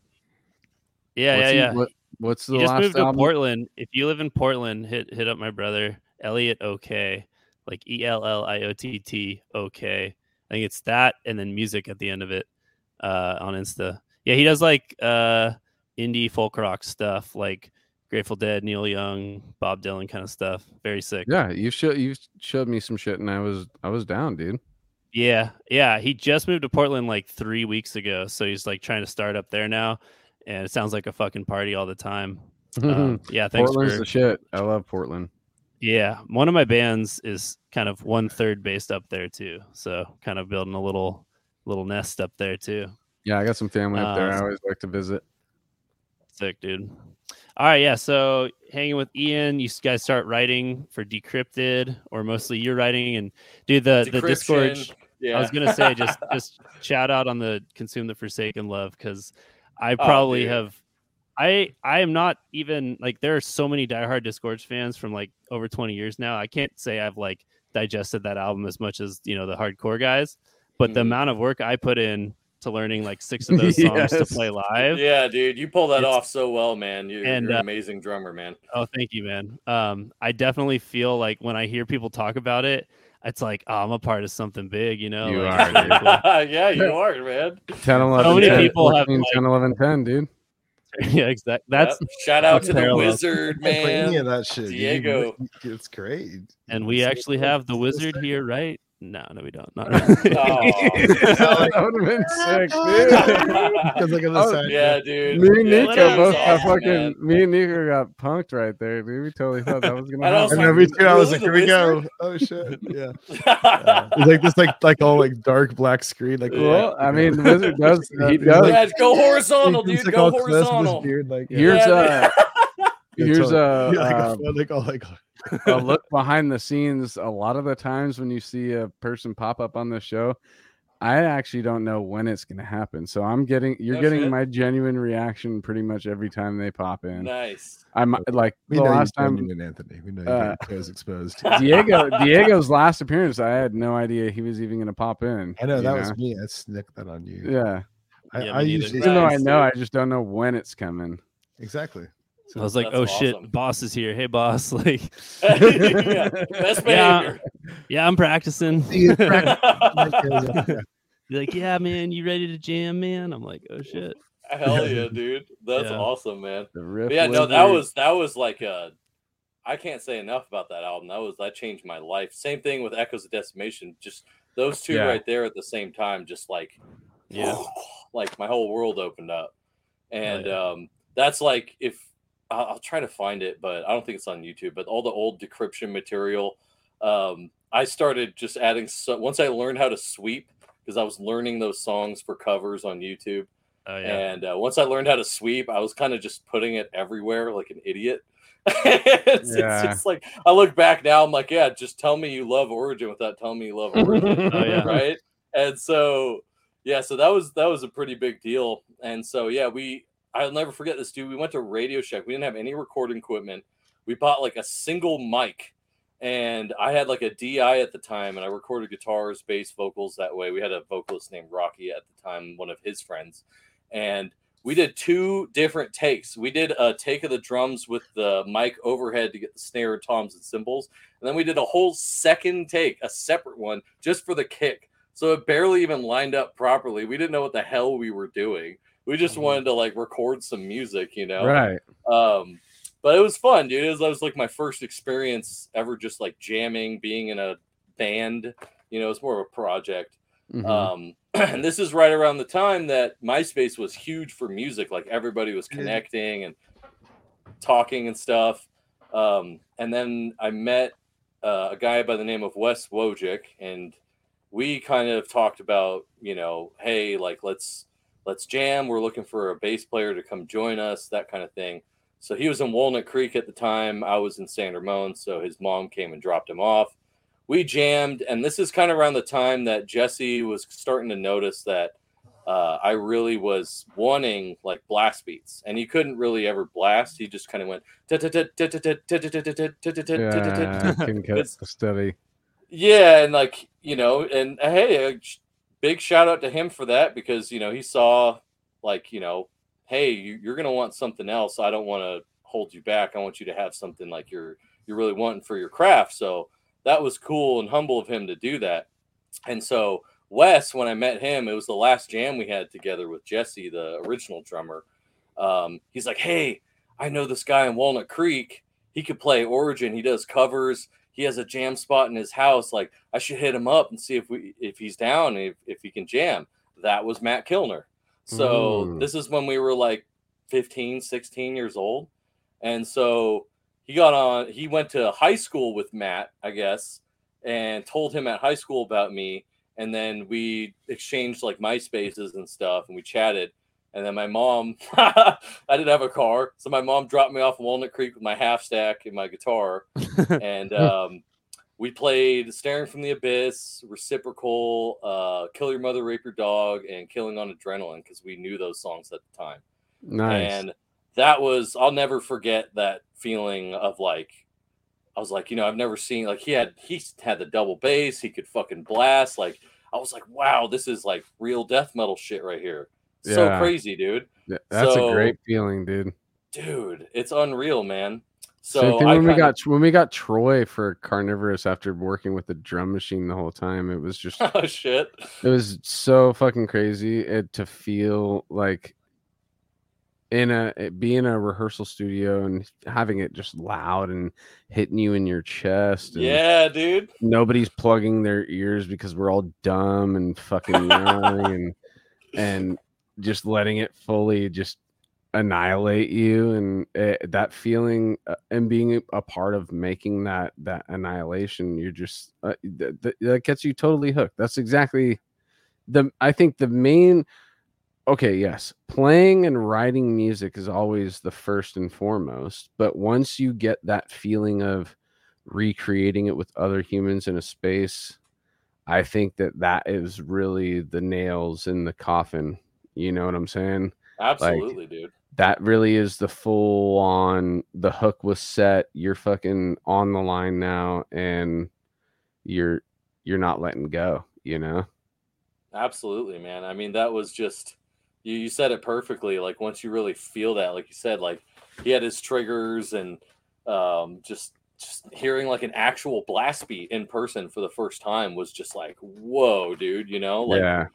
yeah, What's yeah, he- yeah. what- what's the he just last moved album? to Portland. If you live in Portland, hit hit up my brother Elliot OK, like E L L I O T T OK. I think it's that, and then music at the end of it uh, on Insta. Yeah, he does like uh, indie folk rock stuff, like Grateful Dead, Neil Young, Bob Dylan kind of stuff. Very sick. Yeah, you showed you showed me some shit, and I was I was down, dude. Yeah, yeah. He just moved to Portland like three weeks ago, so he's like trying to start up there now, and it sounds like a fucking party all the time. Um, yeah, thanks Portland's for the shit. I love Portland. Yeah, one of my bands is kind of one third based up there too. So kind of building a little little nest up there too. Yeah, I got some family up there. I Uh, always like to visit. Sick, dude. All right, yeah. So hanging with Ian, you guys start writing for Decrypted, or mostly you're writing, and dude, the the Disgorge. Yeah. I was gonna say just just shout out on the consume the Forsaken love because I Oh, probably dude. have. I I am not even like there are so many diehard Disgorge fans from like over 20 years now. I can't say I've like digested that album as much as you know the hardcore guys, but the Mhm. amount of work I put in to learning like six of those songs to play live. yeah, dude, you pull that It's- off so well, man. You're, and, you're an uh, amazing drummer, man. Oh, thank you, man. Um, I definitely feel like when I hear people talk about it, it's like oh, I'm a part of something big, you know. You like, are, it's yeah, you are, man. 10, 11, many 10, people have, 14, like- 10, 11, 10, dude. yeah, exactly. That's Yep. shout out that's to the wizard, Play any of that shit. dude. Diego. It's great. and we actually have the wizard here, right? No, no, we don't. Not Oh. that would have been sick, dude. Because like on the Oh, side, yeah, dude. Me and Yeah, Niko both got awesome, fucking. man. Me and Niko got punked right there, dude. We totally thought that was gonna And I was happen. I know me. I was like, the here we go. Oh shit. Yeah. Uh, it's like this like like all like dark black screen. Like well, I mean, the wizard does. He does. yeah, go horizontal, dude. Go all close with horizontal. beard, like, yeah. Here's Yeah, a. Yeah, Here's a. Yeah, like, a um, fun, like all like a look behind the scenes a lot of the times when you see a person pop up on the show i actually don't know when it's going to happen so i'm getting you're No getting shit. my genuine reaction pretty much every time they pop in Nice. i'm like we the know last time genuine, Anthony. We know you uh, got your toes exposed. diego diego's last appearance i had no idea he was even going to pop in I know you that was me. I snicked that on you. yeah I, Yeah, I me usually even though i know i just don't know when it's coming exactly. I was like, oh awesome. shit, boss is here. Hey, boss. Like, yeah, best Yeah. behavior. yeah, I'm practicing. See, it's practice. Be like, yeah, man, you ready to jam, man? I'm like, oh shit. Hell yeah, dude. That's Yeah. awesome, man. the riff yeah, no, that wizard. was that was like uh I can't say enough about that album. That was that changed my life. Same thing with Echoes of Decimation. Just those two Yeah. right there at the same time, just like Yeah. like my whole world opened up. And yeah. um that's like if I'll, I'll try to find it, but I don't think it's on YouTube. But all the old decryption material, um, I started just adding. So, once I learned how to sweep, because I was learning those songs for covers on YouTube, Oh yeah. and uh, once I learned how to sweep, I was kind of just putting it everywhere like an idiot. it's, Yeah. it's just like I look back now, I'm like, yeah, just tell me you love Origin without telling me you love Origin, Oh yeah. right? And so, yeah, so that was that was a pretty big deal. And so, yeah, we I'll never forget this, dude. We went to Radio Shack. We didn't have any recording equipment. We bought like a single mic, and I had like a DI at the time, and I recorded guitars, bass, vocals that way. We had a vocalist named Rocky at the time, one of his friends, and we did two different takes. We did a take of the drums with the mic overhead to get the snare, toms, and cymbals, and then we did a whole second take, a separate one, just for the kick. So it barely even lined up properly. We didn't know what the hell we were doing. We just Mhm. wanted to like record some music, you know. right Um, but it was fun, dude. It was, that was like my first experience ever, just like jamming, being in a band. You know, it's more of a project. Mhm. Um, and this is right around the time that MySpace was huge for music. Like everybody was connecting and talking and stuff. Um, and then I met uh, a guy by the name of Wes Wojcik, and we kind of talked about, you know, hey, like let's let's jam. We're looking for a bass player to come join us, that kind of thing. So he was in Walnut Creek at the time. I was in San Ramon, so his mom came and dropped him off. We jammed, and this is kind of around the time that Jesse was starting to notice that uh, I really was wanting like blast beats, and he couldn't really ever blast. He just kind of went. yeah steady Yeah, and like you know, and hey, big shout out to him for that because you know he saw like you know, hey, you, you're gonna want something else. I don't want to hold you back. I want you to have something like you're you're really wanting for your craft. So that was cool and humble of him to do that. And so Wes, when I met him, it was the last jam we had together with Jesse, the original drummer. Um, he's like, hey, I know this guy in Walnut Creek. He could play Origin. He does covers he has a jam spot in his house. Like I should hit him up and see if we if he's down if, if he can jam. That was Matt Kilner. So Mm. this is when we were like 15, 16 years old. And so he got on he went to high school with Matt, I guess, and told him at high school about me. And then we exchanged like MySpaces and stuff and we chatted. And then my mom, I didn't have a car. So my mom dropped me off Walnut Creek with my half stack and my guitar and um, we played "Staring from the Abyss," "Reciprocal," uh, "Kill Your Mother, Rape Your Dog," and "Killing on Adrenaline" because we knew those songs at the time. nice And that was I'll never forget that feeling of like I was like, you know, I've never seen like he had he had the double bass, he could fucking blast. Like I was like, wow, this is like real death metal shit right here. So Yeah. crazy, dude. Yeah, that's so- a great feeling dude Dude, it's unreal, man. Same So thing when we kinda- got when we got Troy for Carnivorous after working with the drum machine the whole time. It was just oh shit. it was so fucking crazy it, to feel like in a it- be in a rehearsal studio and having it just loud and hitting you in your chest. Yeah, dude. nobody's plugging their ears because we're all dumb and fucking young and and just letting it fully just annihilate you and uh, that feeling uh, and being a part of making that that annihilation you're just uh, th- th- that gets you totally hooked. That's exactly the i think the main okay yes playing and writing music is always the first and foremost but once you get that feeling of recreating it with other humans in a space i think that that is really the nails in the coffin you know what i'm saying Absolutely, dude. that really is the full on the hook was set you're fucking on the line now and you're you're not letting go you know Absolutely, man. I mean, that was just you, you said it perfectly. Like once you really feel that, like you said, like he had his triggers and um, just just hearing like an actual blast beat in person for the first time was just like, whoa, dude. You know, like yeah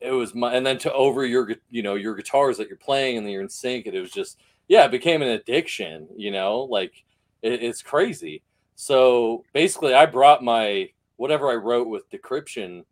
it was my and then to over your you know your guitars that you're playing and you're in sync and it was just yeah it became an addiction you know like it, it's crazy. So basically i brought my whatever i wrote with decryption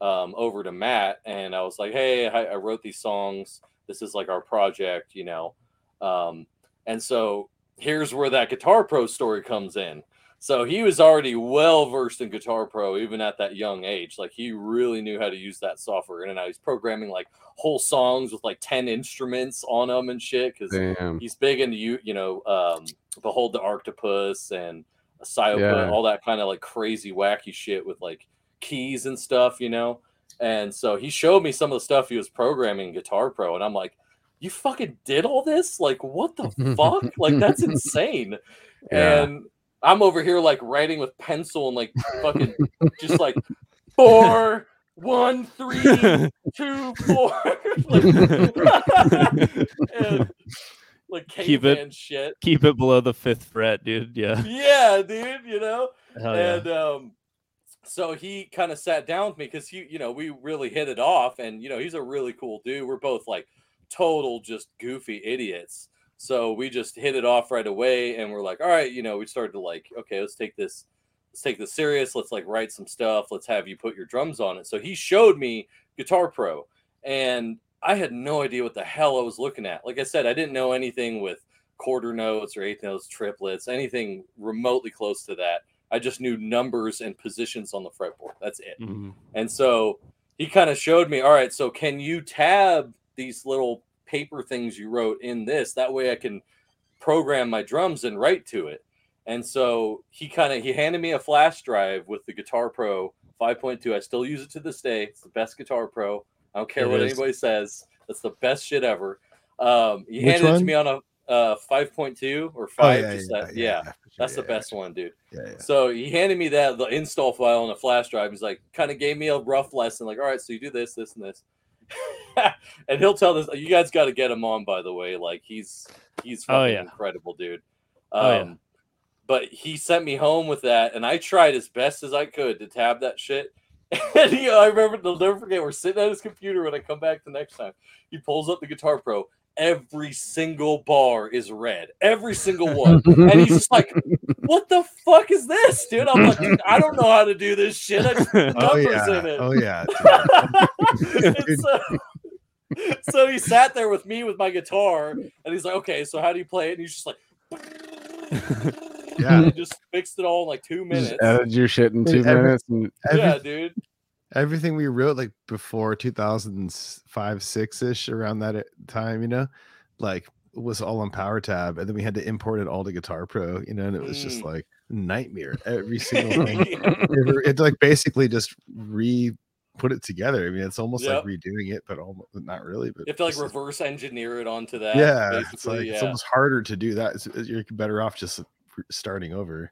um, over to matt and i was like hey I, I wrote these songs. This is like our project you know? Um, and so here's where that guitar pro story comes in so he was already well versed in Guitar Pro even at that young age. Like he really knew how to use that software. And now he's programming like whole songs with like 10 instruments on them and shit because he's big into you, you know, um, Behold the Octopus and Psyopus, Yeah. all that kind of like crazy wacky shit with like keys and stuff, you know. And so he showed me some of the stuff he was programming Guitar Pro, and I'm like, "You fucking did all this? Like, what the fuck? Like, that's insane!" Yeah. And I'm over here like writing with pencil and like fucking just like four, one, three, two, four, like, and, like Keep it- shit. Keep it below the fifth fret, dude. Yeah. Yeah, dude, you know. Hell yeah. and um, so he kind of sat down with me because he, you know, we really hit it off, and you know, he's a really cool dude. We're both like total just goofy idiots. So we just hit it off right away, and we're like, all right, you know, we started to like, okay, let's take this, let's take this serious. Let's like write some stuff. Let's have you put your drums on it. So he showed me Guitar Pro, and I had no idea what the hell I was looking at. Like I said, I didn't know anything with quarter notes or eighth notes, triplets, anything remotely close to that. I just knew numbers and positions on the fretboard. That's it. Mhm. And so he kind of showed me, all right, so can you tab these little paper things you wrote in this? That way I can program my drums and write to it. And so he kind of he handed me a flash drive with the Guitar Pro 5.2. I still use it to this day. It's the best Guitar Pro. I don't care It what is. anybody says. That's the best shit ever. Um, he Which handed it to me on a uh, 5.2 or Oh, 5. yeah, just yeah, that- yeah, yeah, yeah, that's the yeah, best one, dude. Yeah, yeah. So he handed me that the install file on a flash drive. He's like, kind of gave me a rough lesson, like, all right, so you do this, this, and this. and he'll tell this. You guys got to get him on, by the way. Like he's he's Oh, yeah. incredible, dude. Um, Oh, yeah. But he sent me home with that, and I tried as best as I could to tab that shit. And he, I remember, I'll never forget. We're sitting at his computer when I come back the next time. He pulls up the Guitar Pro. Every single bar is red. Every single one. And he's just like, what the fuck is this, dude? I'm like, "Dude, I don't know how to do this shit. I just put Oh numbers yeah. in it. Oh yeah. So, so he sat there with me with my guitar, and he's like, okay, so how do you play it? And he's just like, Yeah. and just fixed it all in like two minutes. Just edit your shit in two Every- minutes and Every- yeah, dude. everything we wrote like before 2005 6 ish around that time you know like was all on power tab and then we had to import it all to guitar pro you know and it was just Mm. like nightmare every single thing it, it like basically just re put it together i mean it's almost Yep. like redoing it but almost not really but You have to like just- reverse engineer it onto that. yeah it's basically, like yeah. it's almost harder to do that It's- you're better off just starting over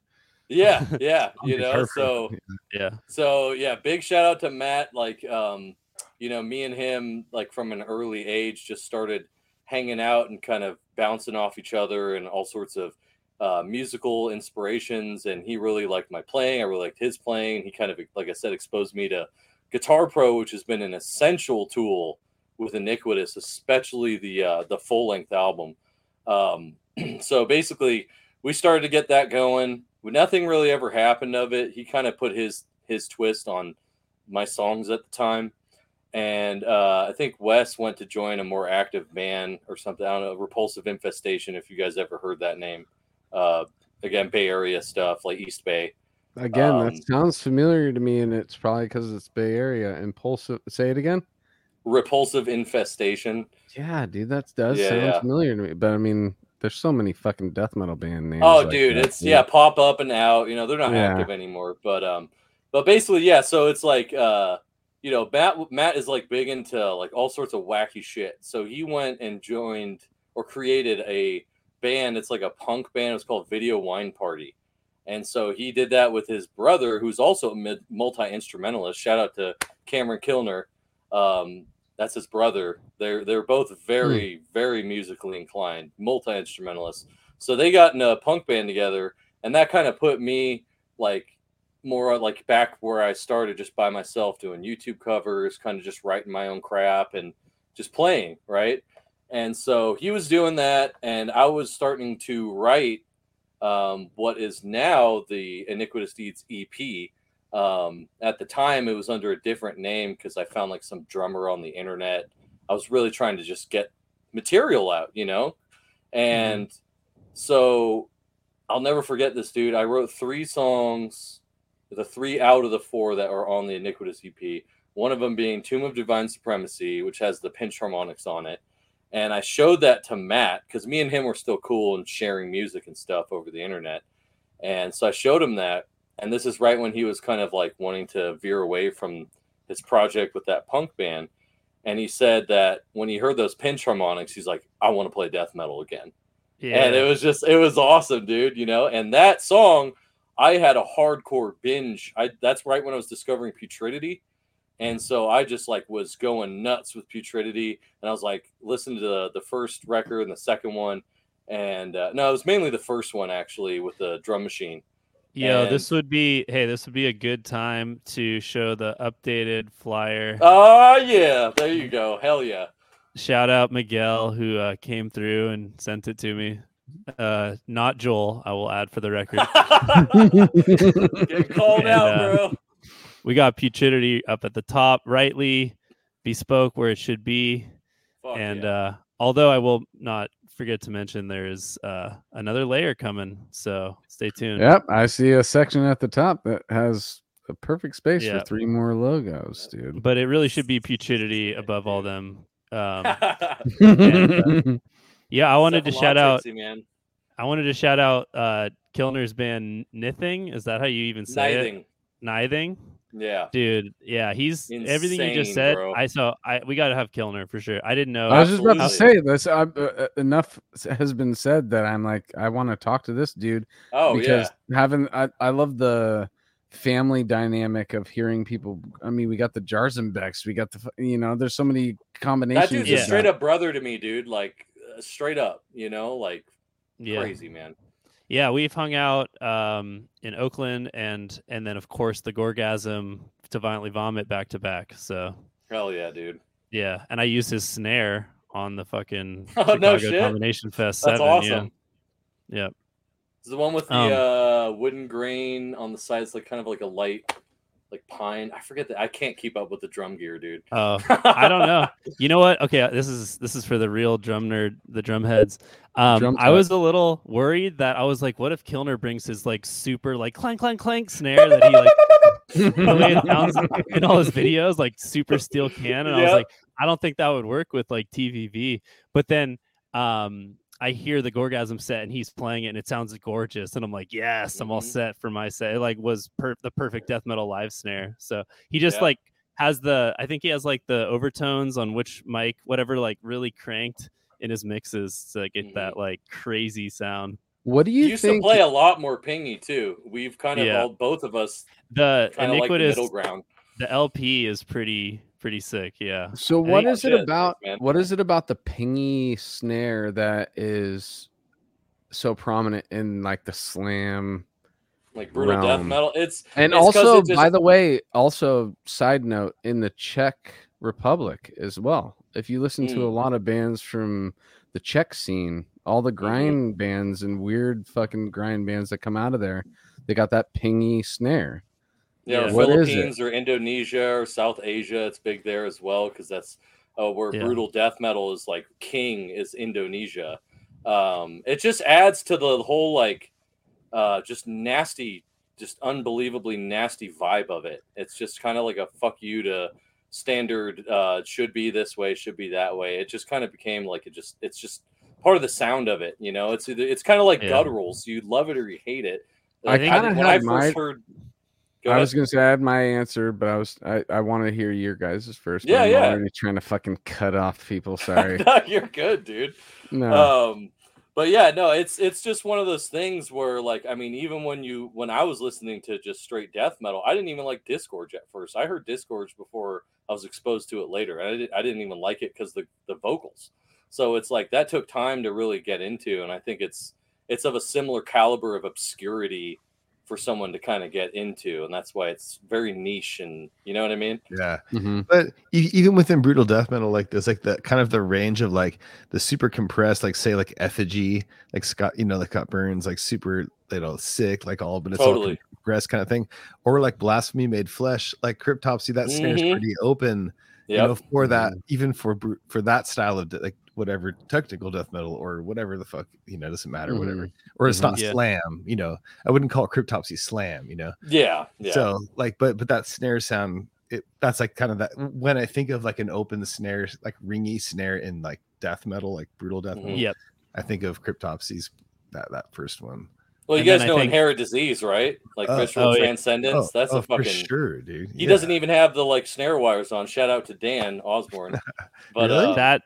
yeah, yeah, you know. Guitar Pro. So yeah. So yeah, big shout out to Matt. Like, um, you know, me and him, like from an early age, just started hanging out and kind of bouncing off each other and all sorts of uh, musical inspirations. And he really liked my playing. I really liked his playing. He kind of, like I said, exposed me to Guitar Pro, which has been an essential tool with Iniquitous, especially the uh, the full length album. Um, so basically, we started to get that going. Nothing really ever happened of it. He kind of put his his twist on my songs at the time, and uh, I think Wes went to join a more active band or something. I don't know, Repulsive Infestation. If you guys ever heard that name, uh, again, Bay Area stuff like East Bay. Again, Um, that sounds familiar to me, and it's probably because it's Bay Area. Impulsive. Say it again. Repulsive Infestation. Yeah, dude, that does Yeah, sound yeah. familiar to me. But I mean, there's so many fucking death metal band names. Oh, like dude, that, it's yeah, pop up and out. You know, they're not Yeah. active anymore. But um, but basically, yeah. So it's like uh, you know, Matt Matt is like big into like all sorts of wacky shit. So he went and joined or created a band. It's like a punk band. It's called Video Wine Party. And so he did that with his brother, who's also a multi instrumentalist. Shout out to Cameron Kilner. Um, that's his brother. They're they're both very very musically inclined, multi instrumentalists. So they got in a punk band together, and that kind of put me like more like back where I started, just by myself doing YouTube covers, kind of just writing my own crap and just playing, right? And so he was doing that, and I was starting to write um, what is now the Iniquitous Deeds EP. Um, at the time, it was under a different name because I found like some drummer on the internet. I was really trying to just get material out, you know? And so I'll never forget this dude. I wrote three songs, the three out of the four that are on the Iniquitous EP. One of them being Tomb of Divine Supremacy, which has the pinch harmonics on it. And I showed that to Matt because me and him were still cool and sharing music and stuff over the internet. And so I showed him that. And this is right when he was kind of like wanting to veer away from his project with that punk band. And he said that when he heard those pinch harmonics, he's like, I want to play death metal again Yeah. and it was just it was awesome dude you know and that song i had a hardcore binge. I that's right when i was discovering putridity. And so i just like was going nuts with putridity. And i was like listen to the, the first record and the second one. And uh, no it was mainly the first one actually with the drum machine. Yeah, and- this would be hey, this would be a good time to show the updated flyer. oh yeah. There you go. Hell yeah. Shout out Miguel who uh, came through and sent it to me. Uh, not Joel, I will add for the record. get called And, out uh, bro we got putridity up at the top, rightly bespoke where it should be. Fuck and yeah. uh, although I will not forget to mention there is uh, another layer coming, so stay tuned. Yep, I see a section at the top that has a perfect space Yeah. for three more logos, dude. But it really should be putridity above all them. Um, yeah, I wanted to shout out. Trixie, man I wanted to shout out uh, Kilner's band Nithing. Is that how you even say Nithing. it? Nithing. yeah Dude, yeah, he's everything you just said. bro. I saw. I we got to have Kilner for sure. I didn't know. I was just about to say this. Uh, uh, enough has been said that I'm like, I want to talk to this dude oh because yeah having I, I love the family dynamic of hearing people. I mean, we got the Jarzombeks, we got the you know, there's so many combinations. That dude's Yeah. a straight up brother to me, dude. Like uh, straight up, you know, like yeah, crazy, man. yeah, we've hung out um, in Oakland, and and then of course the Gorgasm to violently vomit back to back. So Hell yeah, dude. yeah, and I used his snare on the fucking Oh, no Chicago shit. Combination Fest That's seven. awesome. Yeah, yeah. It's the one with the Um, uh, wooden grain on the sides, like kind of like a light, like pine. I forget that. I can't keep up with the drum gear, dude. Oh, I don't know. You know what? Okay, this is this is for the real drum nerd, the drum heads. Um, Drum I was a little worried that I was like, what if Kilner brings his like super like clank clank clank snare that he like the way it sounds in all his videos, like super steel can, and I was like, I don't think that would work with like TVV. But then um I hear the Gorgasm set and he's playing it and it sounds gorgeous and I'm like, yes, I'm all Mhm. set for my set. It like was per- the perfect death metal live snare. So he just Yeah. like has the I think he has like the overtones on which mic, whatever, like really cranked in his mixes to get Mhm. that like crazy sound. What do He you used think? to play a lot more pingy too. We've kind of Yeah. all both of us The kind of like the middle ground. the LP is pretty pretty sick. Yeah. So I what think- it about? thanks, man. What is it about the pingy snare that is so prominent in like the slam? Like brutal death metal. It's And It's 'cause also, it just- by the way, also side note in the Czech Republic as well. If you listen to a Mm. lot of bands from the Czech scene, all the grind bands and weird fucking grind bands that come out of there, they got that pingy snare. Yeah, Yeah. or What is? Philippines or Indonesia or South Asia, it's big there as well because that's uh, where Yeah. brutal death metal is like king is Indonesia. Um, it just adds to the whole like uh, just nasty, just unbelievably nasty vibe of it. It's just kind of like a fuck you to standard. Uh, should be this way, should be that way. It just kind of became like it just it's just part of the sound of it. You know, it's either- it's kind of like Yeah. gutturals. You love it or you hate it. I kinda when I first my- heard. Go I ahead. was gonna say I had my answer, but I was I, I want to hear your guys' first. Yeah, I'm yeah. already trying to fucking cut off people. Sorry. no, you're good, dude. No. Um, but yeah, no, it's it's just one of those things where, like, I mean, even when you when I was listening to just straight death metal, I didn't even like Disgorge at first. I heard Disgorge before I was exposed to it later. I didn't I didn't even like it because the the vocals. So it's like that took time to really get into, and I think it's it's of a similar caliber of obscurity for someone to kind of get into, and that's why it's very niche, and you know what I mean. Yeah. Mhm. But e- even within brutal death metal like there's like the kind of the range of like the super compressed, like say like effigy, like Scott, you know, like Scott Burns, like super, you know, sick, like all, but it's all Totally. compressed kind of thing, or like blasphemy made flesh, like cryptopsy. That snare's Mhm. pretty open, you know, for that, mm. even for bru- for that style of de- like whatever technical death metal or whatever the fuck, you know, doesn't matter, whatever. Mm-hmm. Or it's Mhm. not Yeah. slam, you know. I wouldn't call it cryptopsy slam, you know. yeah, yeah. So like, but but that snare sound, it that's like kind of that when I think of like an open snare, like ringy snare in like death metal, like brutal death metal. Mm-hmm. Yep. I think of Cryptopsy's that that first one. Well, you And guys know think- Inherit Disease, right? Like Oh, Visceral oh, yeah. Transcendence. That's oh, a fucking. for sure, dude. He Yeah. doesn't even have the like snare wires on. Shout out to Dan Osborne. But Really? uh, that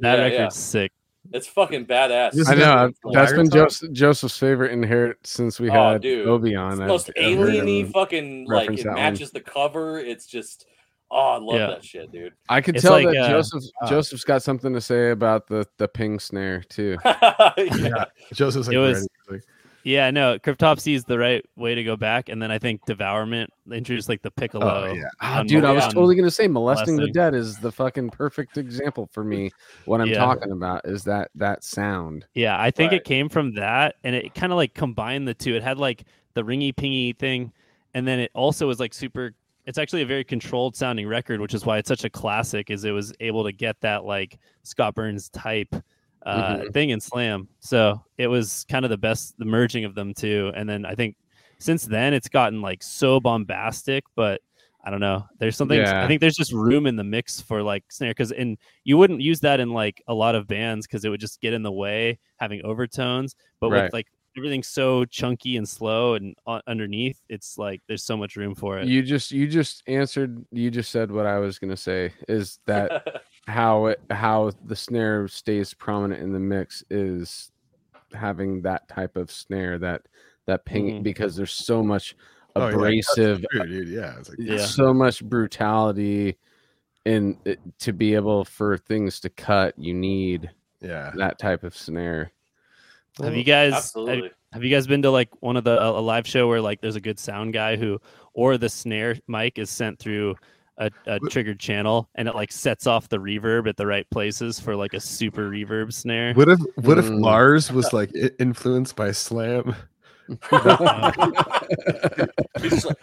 that yeah, record's yeah. sick. it's fucking badass. I know got I've- the that's been? Joseph, Joseph's favorite inherit since we Oh, had dude. Obi It's on. most I've alieny fucking like it that one. matches the cover. It's just oh, I love Yeah. that shit, dude. I could It's tell like, that uh, Joseph uh, Joseph's got something to say about the the ping snare too. yeah. Joseph's like, It was- ready, like, Yeah, no, Cryptopsy is the right way to go back, and then I think Devourment introduced like the piccolo. oh yeah. Ah, on dude, I was totally gonna say molesting the dead is the fucking perfect example for me. What I'm Yeah. talking about is that that sound. Yeah, I think Right. it came from that, and it kind of like combined the two. It had like the ringy pingy thing, and then it also was like super. It's actually a very controlled sounding record, which is why it's such a classic. Is it was able to get that like Scott Burns type uh, Mhm. thing in slam. So it was kind of the best, the merging of them too. And then I think since then it's gotten like so bombastic, but I don't know. There's something. Yeah. I think there's just room in the mix for like snare because in you wouldn't use that in like a lot of bands because it would just get in the way having overtones. But Right. with like everything's so chunky and slow and uh, underneath, it's like there's so much room for it. You just you just answered. You just said what I was gonna say. Is that how it how the snare stays prominent in the mix is having that type of snare that that ping Mhm. because there's so much Oh, yeah, abrasive true, dude. Yeah. It's like Yeah. so much brutality in it, to be able for things to cut you need yeah. that type of snare have you guys Absolutely. have you guys been to like one of the a, a live show where like there's a good sound guy who or the snare mic is sent through a, a triggered channel and it like sets off the reverb at the right places for like a super reverb snare. What if what if Mm. Lars was like influenced by slam? He's just like,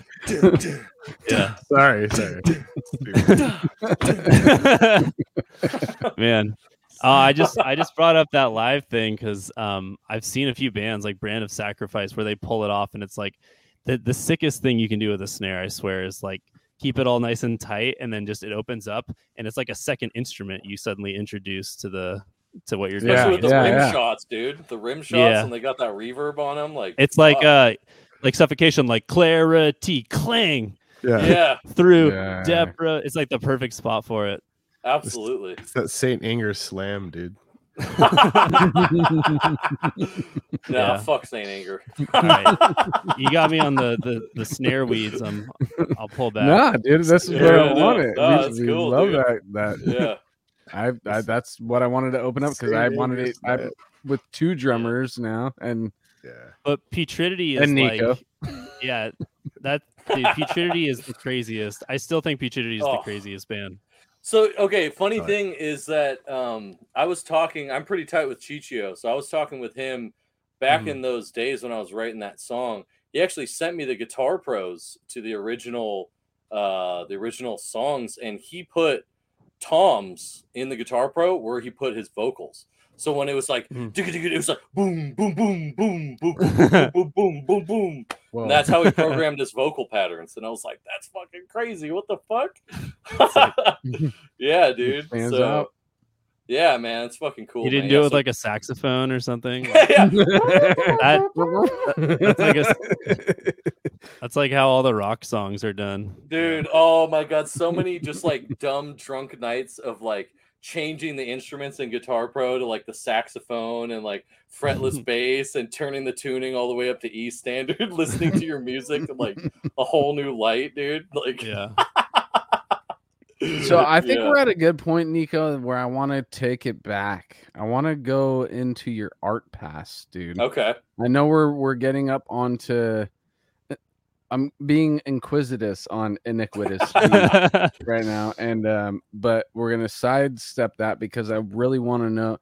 Yeah. Sorry, sorry. man uh, i just i just brought up that live thing because um i've seen a few bands like brand of sacrifice where they pull it off and it's like the, the sickest thing you can do with a snare i swear is like keep it all nice and tight and then just it opens up and it's like a second instrument you suddenly introduce to the to what you're doing. especially Yeah, with the yeah, rim yeah. shots, dude. The rim shots, Yeah. and they got that reverb on them. Like it's like fuck. uh like suffocation like clarity clang Yeah. yeah, through Yeah. Deborah. It's like the perfect spot for it. Absolutely. It's that Saint Anger slam, dude. nah, Yeah. fuck Saint Anger. All right. you got me on the, the the snare weeds. I'm I'll pull back. nah dude this is Yeah, what i no, wanted no, we, that's we cool, love dude. that that Yeah, I, I that's what i wanted to open up because i wanted Anger it I, with two drummers now and Yeah. But Putridity is And Niko. like, yeah, that dude, Putridity is the craziest. I still think Putridity is the Oh. craziest band. So okay, funny thing is that um I was talking, I'm pretty tight with Chichio, so I was talking with him back Mhm. in those days when I was writing that song. He actually sent me the guitar pros to the original uh the original songs and he put toms in the guitar pro where he put his vocals. So when it was like Mhm. it was like boom boom boom boom boom boom boom boom boom boom and that's how he programmed his vocal patterns. And I was like, that's fucking crazy. What the fuck? yeah, dude. So, yeah, man, it's fucking cool. you didn't man. do it Yeah, with so- like a saxophone or something. yeah. That- that's like a- That's like how all the rock songs are done. Dude, oh my god, so many just like dumb drunk nights of like changing the instruments in Guitar Pro to like the saxophone and like fretless bass and turning the tuning all the way up to E standard, listening to your music in like a whole new light, dude. Like Yeah. So I think Yeah. we're at a good point, Niko, where I want to take it back. I want to go into your art pass, dude. Okay. I know we're we're getting up onto. I'm being inquisitive on iniquitous right now, and um, but we're gonna sidestep that because I really want to know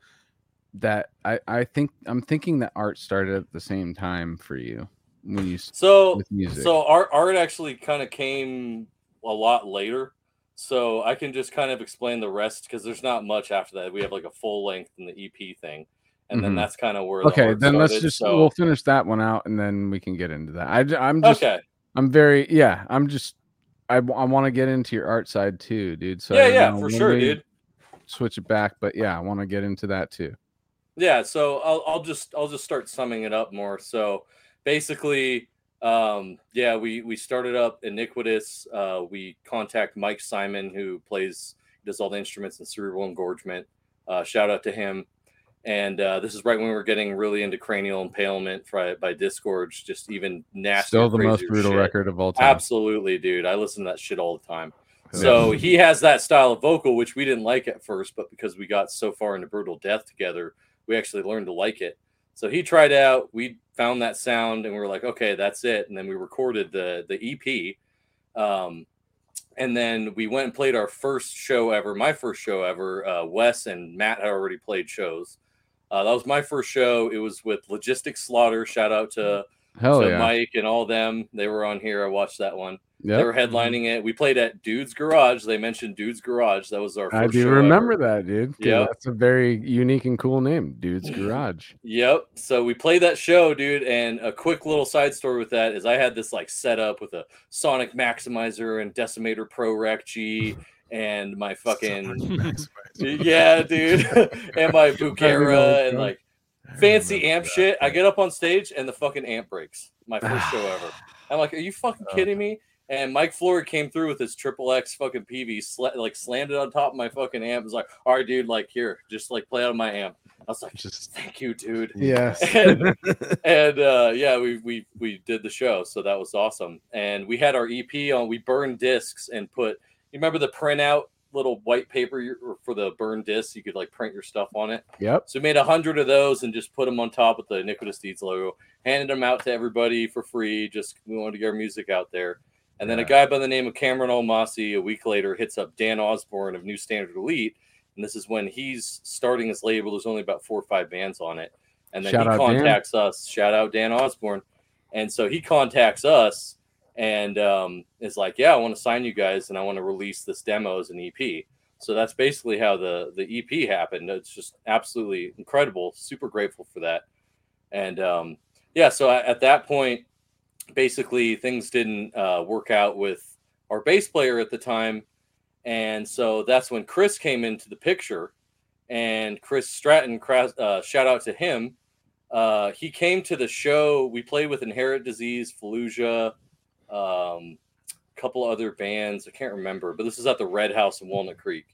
that I I think I'm thinking that art started at the same time for you when you So with music. So art art actually kind of came a lot later. So I can just kind of explain the rest because there's not much after that. We have like a full length in the EP thing, and then Mhm. that's kind of where. the okay, art then let's just so- we'll finish that one out, and then we can get into that. I I'm just okay. I'm very yeah. I'm just I, I want to get into your art side too, dude. So yeah, yeah, know for sure, dude. Switch it back, but yeah, I want to get into that too. Yeah, so I'll, I'll just I'll just start summing it up more. So basically, um, yeah, we we started up Iniquitous. Uh, we contact Mike Simon, who plays does all the instruments in Cerebral Engorgement. Uh, shout out to him. And uh, this is right when we are getting really into cranial impalement by, by Disgorge, just even nasty. Still the most brutal record of all time. Absolutely, dude. I listen to that shit all the time. So he has that style of vocal, which we didn't like at first, but because we got so far into brutal death together, we actually learned to like it. So he tried out, we found that sound, and we were like, okay, that's it. And then we recorded the the EP. Um, and then we went and played our first show ever, my first show ever. Uh, Wes and Matt had already played shows. Uh, that was my first show. It was with Logistics Slaughter. Shout out to, to yeah. Mike and all them. They were on here. I watched that one. They were headlining it. We played at Dude's Garage. They mentioned Dude's Garage. That was our first I do show remember ever. that, dude. Yeah. That's a very unique and cool name, Dude's Garage. Yep. So we played that show, dude. And a quick little side story with that is I had this like setup with a Sonic Maximizer and Decimator Pro Rack G and my fucking yeah, dude, and my Bugera and like fancy amp shit. I get up on stage and the fucking amp breaks. My first show ever. I'm like, are you fucking Oh. kidding me? And Mike Flory came through with his triple X fucking PV, sla- like slammed it on top of my fucking amp. Was like, all right, dude, like here, just like play out of my amp. I was like, Just thank you, dude. Yes. And, and uh, yeah, we we we did the show, so that was awesome. And we had our EP on. We burned discs and put. You remember the printout little white paper for the burn disc? You could like print your stuff on it. Yep. So we made a hundred of those and just put them on top with the Iniquitous Deeds logo, handed them out to everybody for free. Just we wanted to get our music out there. And then a guy by the name of Cameron Almasi a week later hits up Dan Osborne of New Standard Elite. And this is when he's starting his label. There's only about four or five bands on it. And then Shout he out Dan. contacts us. Shout out Dan Osborne. And so he contacts us and um, is like, Yeah, I want to sign you guys and I want to release this demo as an EP. So that's basically how the the EP happened. It's just absolutely incredible. Super grateful for that. And um, yeah, so at, at that point, basically things didn't uh, work out with our bass player at the time, and so that's when Chris came into the picture. And Chris Stratton, uh, shout out to him. Uh, he came to the show. We played with Inherit Disease, Fallujah, um, a couple other bands. I can't remember, but this is at the Red House in Walnut Creek.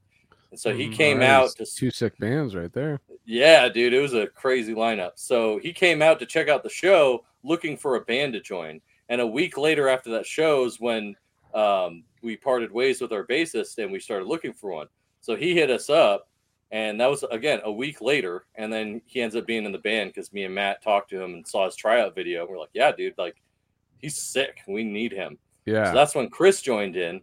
And so he Mhm. came out to two sick bands right there. yeah, dude, it was a crazy lineup. So he came out to check out the show looking for a band to join. And a week later, after that show, is when um, we parted ways with our bassist and we started looking for one. So he hit us up, and that was again a week later. And then he ends up being in the band because me and Matt talked to him and saw his tryout video. And we're like, yeah, dude, like he's sick. We need him. Yeah. So that's when Chris joined in.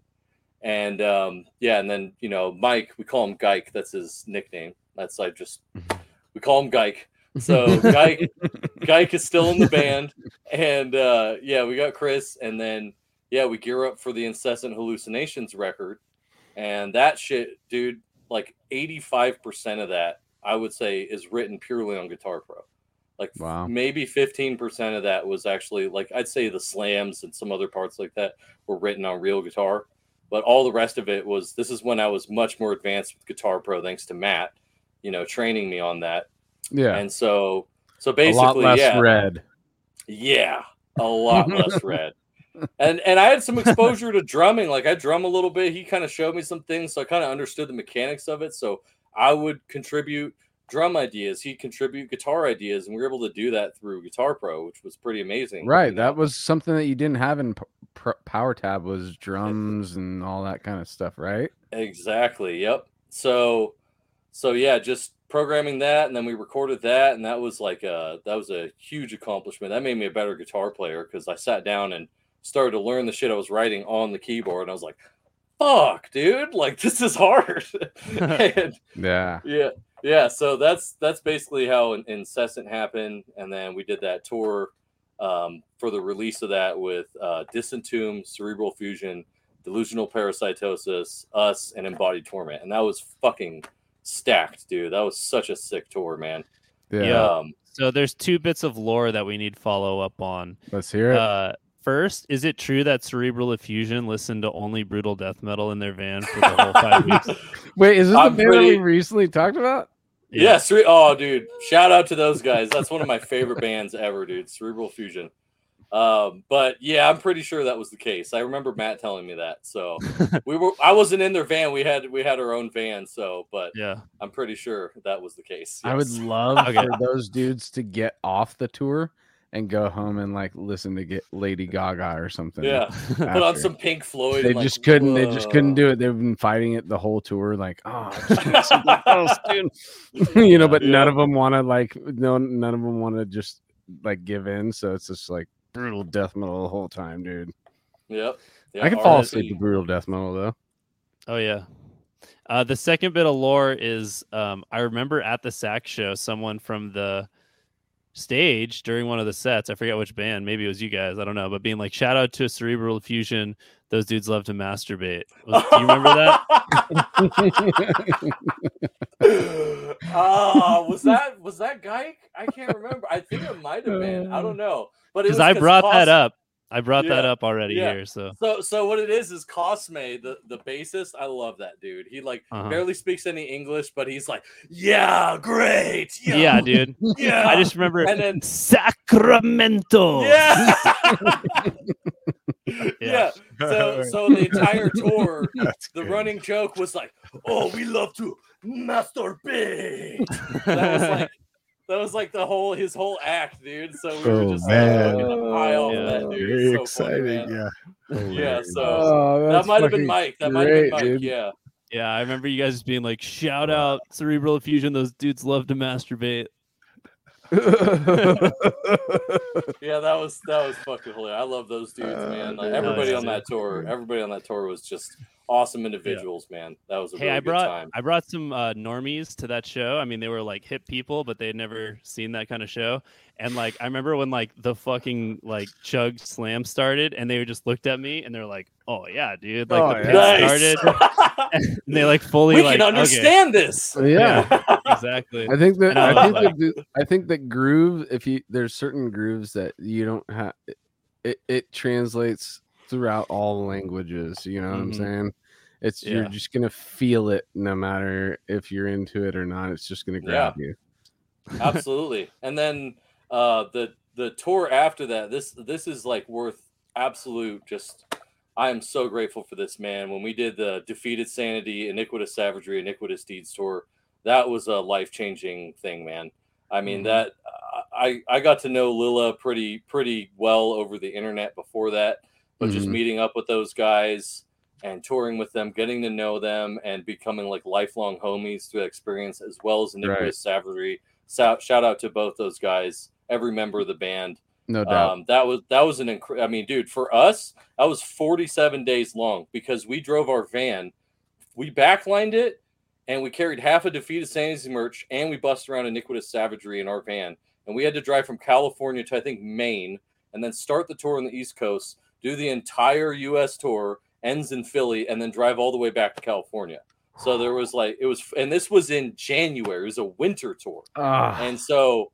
And um, yeah, and then you know Mike, we call him Geik. That's his nickname. That's I just we call him Geik. So Geik, Geik is still in the band, and uh, yeah, we got Chris, and then yeah, we gear up for the incessant hallucinations record, and that shit, dude, like eighty five percent of that I would say is written purely on Guitar Pro. Like Wow. maybe fifteen percent of that was actually like I'd say the slams and some other parts like that were written on real guitar, but all the rest of it was. This is when I was much more advanced with Guitar Pro, thanks to Matt, you know, training me on that. Yeah. And so, so a basically, lot less yeah, red. yeah, a lot less red. And and I had some exposure to drumming. Like I drum a little bit. He kind of showed me some things, so I kind of understood the mechanics of it. So I would contribute drum ideas. He'd contribute guitar ideas, and we were able to do that through Guitar Pro, which was pretty amazing. Right. you know? That was something that you didn't have in P- P- Power Tab was drums and all that kind of stuff, right? Exactly. Yep. So, so yeah, just programming that, and then we recorded that, and that was like a that was a huge accomplishment. That made me a better guitar player because I sat down and started to learn the shit I was writing on the keyboard, and I was like, "Fuck, dude! Like this is hard." and Yeah. yeah, yeah. So that's that's basically how incessant happened, and then we did that tour um, for the release of that with uh, Disentomb, Cerebral Effusion, Delusional Parasitosis, Us, and Embodied Torment, and that was fucking stacked, dude. That was such a sick tour, man. Yeah. Yeah. Um, So there's two bits of lore that we need follow up on. Let's hear it. Uh, first, is it true that Cerebral Effusion listened to only brutal death metal in their van for the whole five weeks? Wait, is this I'm the band that we recently talked about? yeah, Cere- oh, dude, shout out to those guys. That's one of my favorite bands ever, dude. Cerebral Effusion. Um, but yeah, I'm pretty sure that was the case. I remember Matt telling me that. So we were I wasn't in their van. We had we had our own van, so but Yeah. I'm pretty sure that was the case. I would love Okay. for those dudes to get off the tour and go home and like listen to get Lady Gaga or something. Yeah. Put on some Pink Floyd. They and, like, just couldn't. They just couldn't do it. They've been fighting it the whole tour. Like, oh, just give me something else, dude. you know, but none of them want to like. No, none of them want to just like give in. So it's just like brutal death metal the whole time, dude. Yep. I Yeah, can fall asleep to brutal death metal though. Oh yeah. Uh, the second bit of lore is um, I remember at the sack show, someone from the stage during one of the sets, I forget which band, maybe it was you guys, I don't know, but being like, shout out to Cerebral Effusion. Those dudes love to masturbate. Was- do you remember that? oh, was that was that guy? I can't remember. I think it might have been. I don't know. But Because I brought that up. I brought that up already yeah. here. So So so what it is is Cosme, the the bassist. I love that dude. He like Uh-huh. barely speaks any English, but he's like, yeah, great, yeah, yeah, dude. yeah. I just remember And then- Sacramento. yeah. Yeah. yeah. So so the entire tour, That's the good. running joke was like, "Oh, we love to masturbate." that was like that was like the whole his whole act, dude. So we were Oh, just uh, man. like fucking high off Yeah. that dude. Very so exciting. man. yeah. Yeah, so Oh, that might have been Mike. That might have been Mike. dude. Yeah. Yeah, I remember you guys just being like, shout out Cerebral Effusion. Those dudes love to masturbate. Yeah, that was that was fucking hilarious. I love those dudes, Oh, man. Like, everybody on that tour, everybody on that tour was just awesome individuals, man. That was a Hey, really I good brought time. I brought some uh, normies to that show. I mean, they were like hip people, but they had never seen that kind of show. And like, I remember when like the fucking like chug slam started, and they just looked at me and they're like, "Oh yeah, dude!" Like Oh, the yeah. pit started, and they like fully we like can okay. understand this. yeah. exactly. I think that I I think like- that the- I think that groove. If you there's certain grooves that you don't have, it, it translates throughout all languages. You know what I'm Mhm. saying? It's you're just gonna feel it no matter if you're into it or not. It's just gonna grab you. absolutely and then uh the the tour after that this this is like worth absolute just i am so grateful for this man when we did the defeated sanity iniquitous savagery iniquitous deeds tour that was a life-changing thing man i mean Mhm. that i i got to know Lille pretty pretty well over the internet before that but just Mhm. meeting up with those guys and touring with them, getting to know them, and becoming like lifelong homies through that experience, as well as Iniquitous Savagery. So, shout out to both those guys, every member of the band. No doubt. Um, that was that was an incre- I mean, dude, for us, that was 47 days long because we drove our van, we backlined it, and we carried half a defeated Sanity merch, and we bust around iniquitous savagery in our van, and we had to drive from California to I think Maine, and then start the tour on the East Coast, do the entire U.S. tour, ends in Philly, and then drive all the way back to California. So there was like it was, and this was in January. It was a winter tour Ah, and so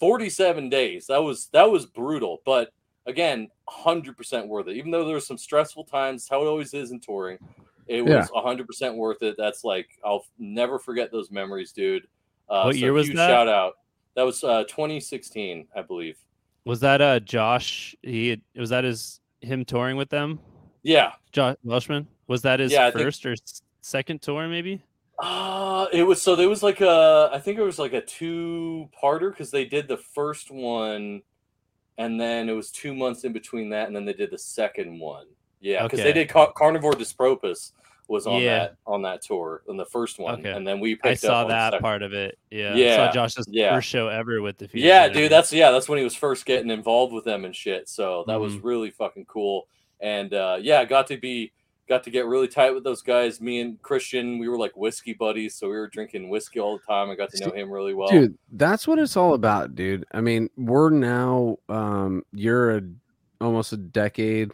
47 days that was that was brutal but again 100% worth it even though there were some stressful times how it always is in touring it was Yeah. 100% worth it that's like i'll never forget those memories dude uh, What so year was huge that? shout out that was uh 2016 i believe Was that uh Josh? He had- was that his him touring with them? yeah Josh Welshman was that his Yeah, I think- first or second tour? Maybe. Uh, it was so there was like a I think it was like a two parter because they did the first one and then it was two months in between that and then they did the second one. Yeah, because they did Car- Carnivore Diprosopus was on Yeah. that on that tour on the first one, Okay. and then we picked I saw on that part of it. Yeah. Yeah, Saw Josh's yeah. first show ever with the Phoenix Yeah, dude, that's yeah, that's when he was first getting involved with them and shit. So that was Mhm. really fucking cool. And uh, yeah, got to be got to get really tight with those guys. Me and Christian, we were like whiskey buddies, so we were drinking whiskey all the time. I got to know him really well. dude, that's what it's all about, dude. I mean, we're now um you're a almost a decade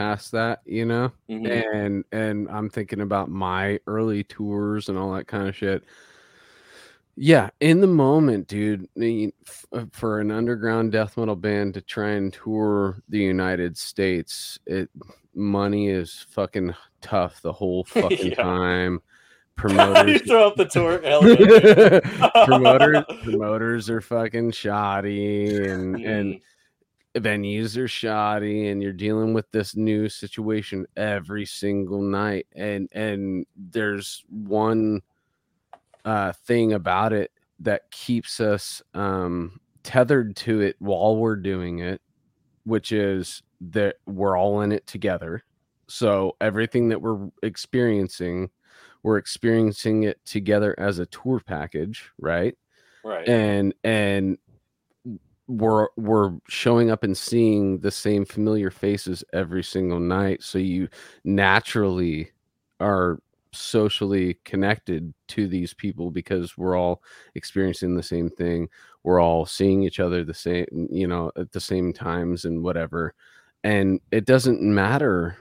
past that, you know? Mhm. and and I'm thinking about my early tours and all that kind of shit. Yeah, in the moment, dude, I mean, f- uh, for an underground death metal band to try and tour the United States, it money is fucking tough the whole fucking Yeah. time. you throw up the tour. Yeah, promoters promoters are fucking shoddy and and Mm. Venues are shoddy and you're dealing with this new situation every single night and and there's one uh thing about it that keeps us um tethered to it while we're doing it which is that we're all in it together so everything that we're experiencing we're experiencing it together as a tour package right right. and and we're we're showing up and seeing the same familiar faces every single night so you naturally are socially connected to these people because we're all experiencing the same thing we're all seeing each other the same you know at the same times and whatever and it doesn't matter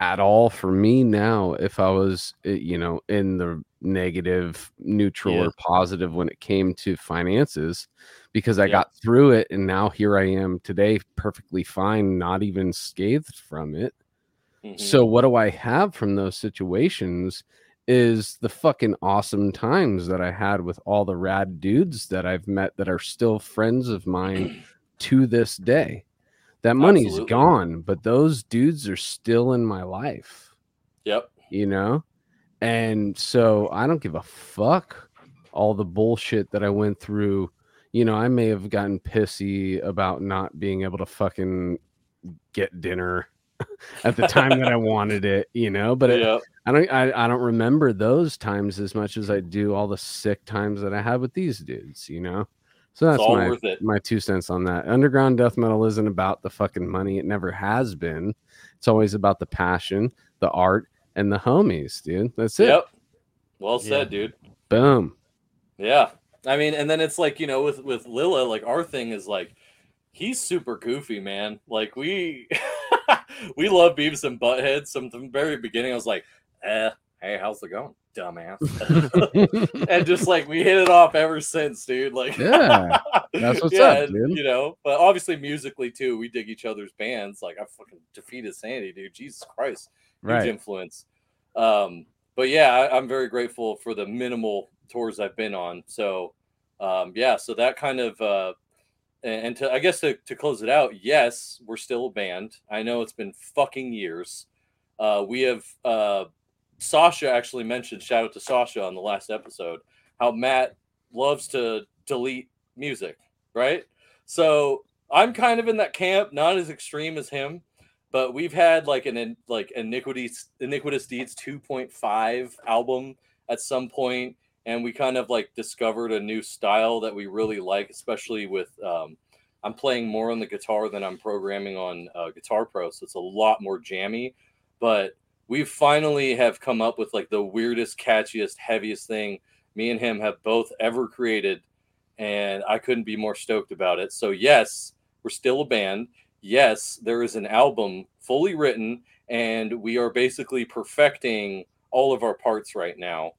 at all for me now if i was eh, you know in the negative neutral Yeah. or positive when it came to finances because i Yeah. got through it and now here i am today perfectly fine not even scathed from it Mhm. so what do I have from those situations is the fucking awesome times that I had with all the rad dudes that I've met that are still friends of mine to this day. That money's Absolutely. gone, but those dudes are still in my life, yep. you know? And so I don't give a fuck all the bullshit that I went through. You know, I may have gotten pissy about not being able to fucking get dinner at the time that I wanted it, you know, but yep. I don't I, I don't remember those times as much as I do all the sick times that I had with these dudes, you know. So that's all my worth it. my two cents on that. Underground death metal isn't about the fucking money. It never has been. It's always about the passion, the art, and the homies, dude. That's it. Yep. Well Yeah. said, dude. Boom. Yeah. I mean, and then it's like, you know, with with Lille, like our thing is like he's super goofy, man. Like we we love Beavis and Butthead. From the very beginning, I was like, eh, hey, how's it going, dumbass? and just like we hit it off ever since, dude. Like Yeah, that's what's up, dude. You know, but obviously musically too, we dig each other's bands. Like I fucking Defeated Sanity, dude. Jesus Christ huge right. influence. Um, but yeah, I, I'm very grateful for the minimal tours I've been on. So um, yeah, so that kind of uh, and, and to I guess to, to close it out, yes, we're still a band. I know it's been fucking years. Uh, we have uh, Sasha actually mentioned shout out to Sasha on the last episode how Matt loves to delete music, right? So I'm kind of in that camp, not as extreme as him, but we've had like an like iniquitous Iniquitous Deeds 2.5 album at some point and we kind of like discovered a new style that we really like especially with um I'm playing more on the guitar than I'm programming on uh, Guitar Pro, so it's a lot more jammy. But we finally have come up with like the weirdest, catchiest, heaviest thing me and him have both ever created, and I couldn't be more stoked about it. So yes, we're still a band. Yes, there is an album fully written, and we are basically perfecting all of our parts right now.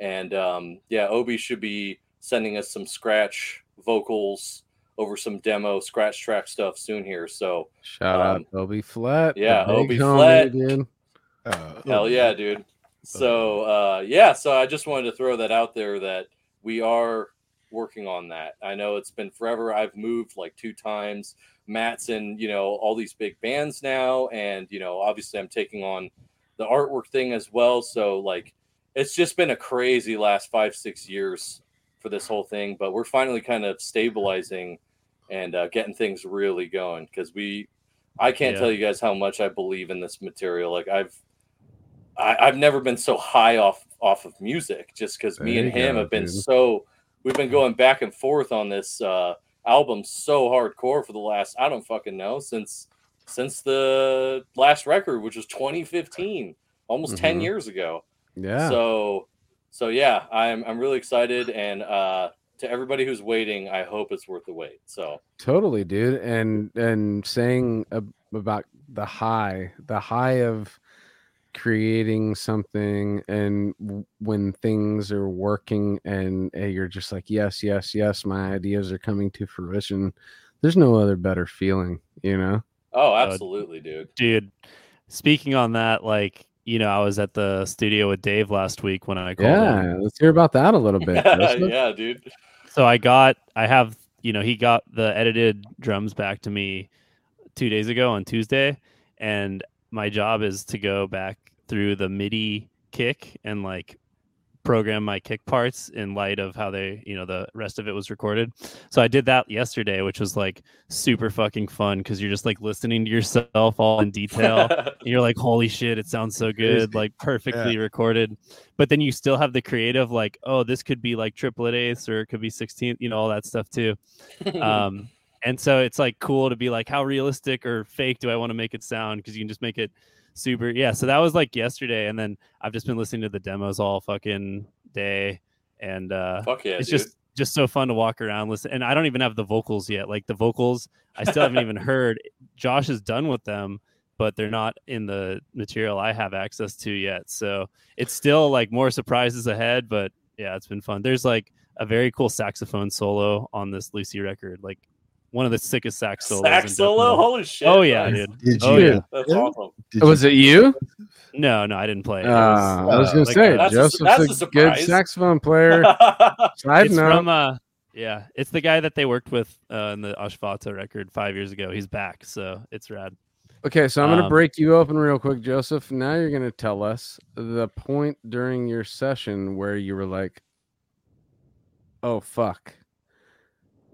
And um, yeah, Obi should be sending us some scratch vocals over some demo scratch track stuff soon here. So Shout Um, out Obi Flat. yeah, Obi Flat. dude. Oh, hell yeah, dude. So uh, yeah, so I just wanted to throw that out there that we are working on that. I know it's been forever. I've moved like two times. Matt's in, you know, all these big bands now, and you know, obviously I'm taking on the artwork thing as well. So like, it's just been a crazy last five six years for this whole thing, but we're finally kind of stabilizing and uh, getting things really going because we. I can't Yeah. tell you guys how much I believe in this material. Like I've I, I've never been so high off off of music just because me and him go, have been dude. so we've been going back and forth on this uh album so hardcore for the last I don't fucking know since since the last record which was 2015 almost 10 Mhm. years ago Yeah. so so yeah I'm I'm really excited and uh to everybody who's waiting I hope it's worth the wait so Totally, dude. And and saying ab- about the high, the high of creating something and when things are working and uh, you're just like yes yes yes my ideas are coming to fruition there's no other better feeling you know oh absolutely dude dude. Speaking on that, like you know, I was at the studio with Dave last week when I called him. yeah let's hear about that a little bit Joseph. yeah dude So I got, I have, you know, he got the edited drums back to me two days ago on Tuesday, and my job is to go back through the MIDI kick and like program my kick parts in light of how they, you know, the rest of it was recorded. So I did that yesterday, which was like super fucking fun because you're just like listening to yourself all in detail. and you're like, holy shit, it sounds so good, like perfectly recorded. But then you still have the creative, like, oh, this could be like triplet eighths or it could be 16th, you know, all that stuff too. Um, and so it's like cool to be like, how realistic or fake do I want to make it sound? Because you can just make it super. Yeah. So that was like yesterday, and then I've just been listening to the demos all fucking day, and uh, fuck yeah it's dude. just just so fun to walk around listen and i don't even have the vocals yet like the vocals i still haven't even heard josh is done with them but they're not in the material i have access to yet so it's still like more surprises ahead but yeah it's been fun there's like a very cool saxophone solo on this lucy record like one of the sickest sax solos sax solo holy shit oh yeah nice. dude Did you? Oh, yeah. that's Yeah? awesome Did was it you no no i didn't play it. It uh, was- i was gonna like, say that's a- joseph's that's a, a good saxophone player side it's note from uh yeah it's the guy that they worked with uh, in the ashvata record five years ago he's back so it's rad Okay, so I'm going to Um, break you open real quick, Joseph. Now you're going to tell us the point during your session where you were like, "Oh fuck,"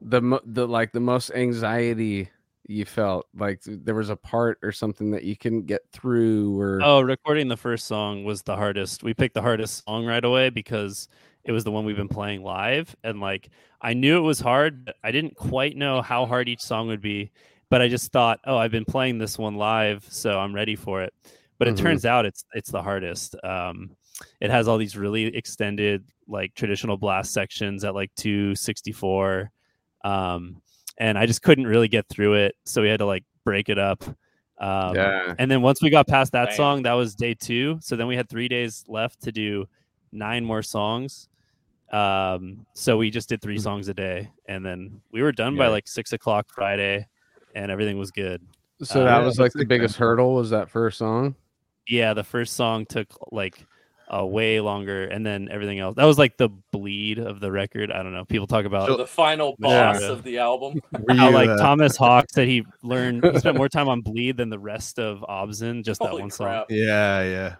the the like the most anxiety you felt, like there was a part or something that you couldn't get through, or Oh, recording the first song was the hardest. We picked the hardest song right away because it was the one we've been playing live. And like, I knew it was hard, but I didn't quite know how hard each song would be. But I just thought, oh, I've been playing this one live, so I'm ready for it. But it Mhm. turns out it's it's the hardest. Um, it has all these really extended, like traditional blast sections at like 264. Um, and I just couldn't really get through it. So we had to like break it up. Um, yeah, and then once we got past that Damn. song, that was day two. So then we had three days left to do nine more songs. Um, so we just did three Mhm. songs a day, and then we were done by like six o'clock Friday, and everything was good. so uh, that was like the biggest hurdle. Was that first song? Yeah, the first song took like uh, way longer, and then everything else. That was like the bleed of the record. I don't know. People talk about the final Yeah. boss of the album Were how you, like uh, Thomas Hawk said he learned he spent more time on bleed than the rest of obZen, just that Holy one song. Yeah, yeah.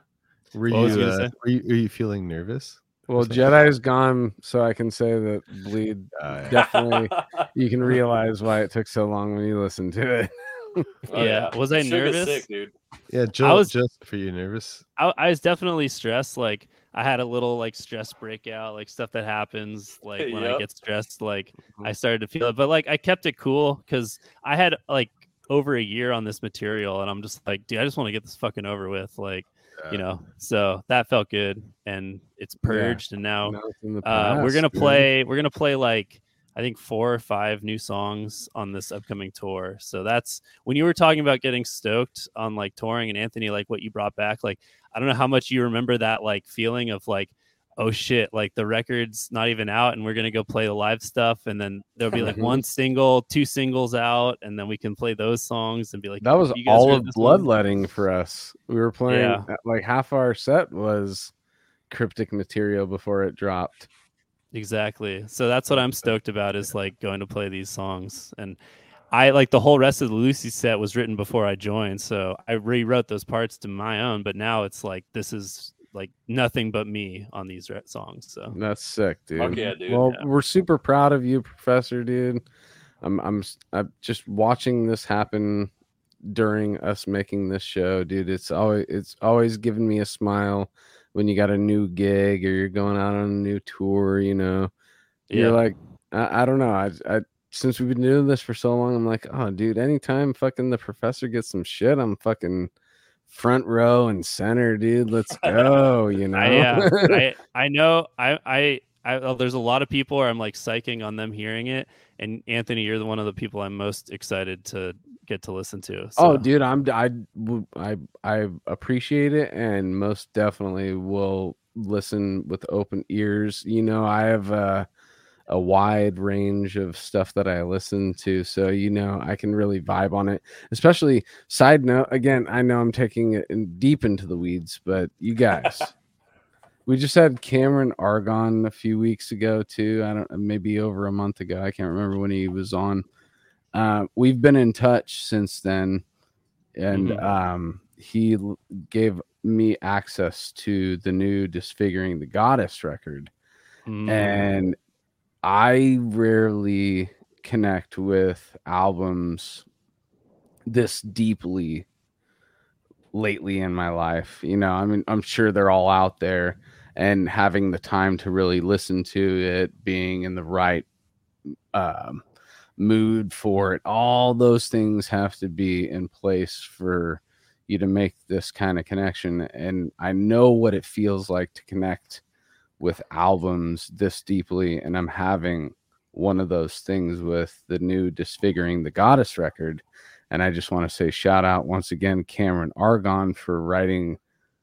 Were What was you, you uh, were you? Were you feeling nervous? Well. Jedi's gone, so I can say that bleed. Uh, Definitely. You can realize why it took so long when you listen to it. Oh, Yeah. Was I Sugar's nervous? sick, dude yeah, Joe, was- just for you nervous. I, I was definitely stressed. Like I had a little like stress breakout, like stuff that happens like when I get stressed, like I started to feel it. But like I kept it cool because I had like over a year on this material, and I'm just like, dude, I just want to get this fucking over with, like you know. So that felt good, and it's purged, and now Now it's in the uh, we're gonna dude. play. We're gonna play like I think four or five new songs on this upcoming tour. So that's when you were talking about getting stoked on like touring and Anthony, like what you brought back. Like I don't know how much you remember that like feeling of like, oh shit, like the record's not even out, and we're gonna go play the live stuff, and then there'll be like Mhm. one single, two singles out, and then we can play those songs and be like, That was all of this one?" bloodletting for us. We were playing Yeah. uh, like half our set was cryptic material before it dropped. Exactly. So that's what I'm stoked about is like going to play these songs. And I like the whole rest of the Lucy set was written before I joined. So I rewrote those parts to my own, but now it's like this is like nothing but me on these re- songs. So That's sick, dude. Fuck yeah, dude. Well, Yeah. we're super proud of you, Professor, dude. I'm, I'm, s- I'm just watching this happen during us making this show, dude. It's always, it's always giving me a smile when you got a new gig or you're going out on a new tour. You know, you're like, I, I don't know. I, I, since we've been doing this for so long, I'm like, oh, dude. Anytime fucking the professor gets some shit, I'm fucking front row and center, dude. Let's go. You know. I, yeah, I I know I I I oh, there's a lot of people where I'm like psyching on them hearing it. And Anthony, you're the one of the people I'm most excited to get to listen to. Oh, dude, I'm I I I appreciate it and most definitely will listen with open ears. You know, I have uh, a wide range of stuff that I listen to, so you know I can really vibe on it. Especially side note, again, I know I'm taking it in deep into the weeds, but you guys. We just had Cameron Argon a few weeks ago too. I don't maybe over a month ago. I can't remember when he was on. Uh, we've been in touch since then, and Mhm. um, he l- gave me access to the new "Disfiguring the Goddess" record, mm, and I rarely connect with albums this deeply lately in my life. You know, I mean, I'm sure they're all out there, and having the time to really listen to it, being in the right um, mood for it, all those things have to be in place for you to make this kind of connection. And I know what it feels like to connect with albums this deeply, and I'm having one of those things with the new Disfiguring the Goddess record. And I just want to say shout out once again Cameron Argon for writing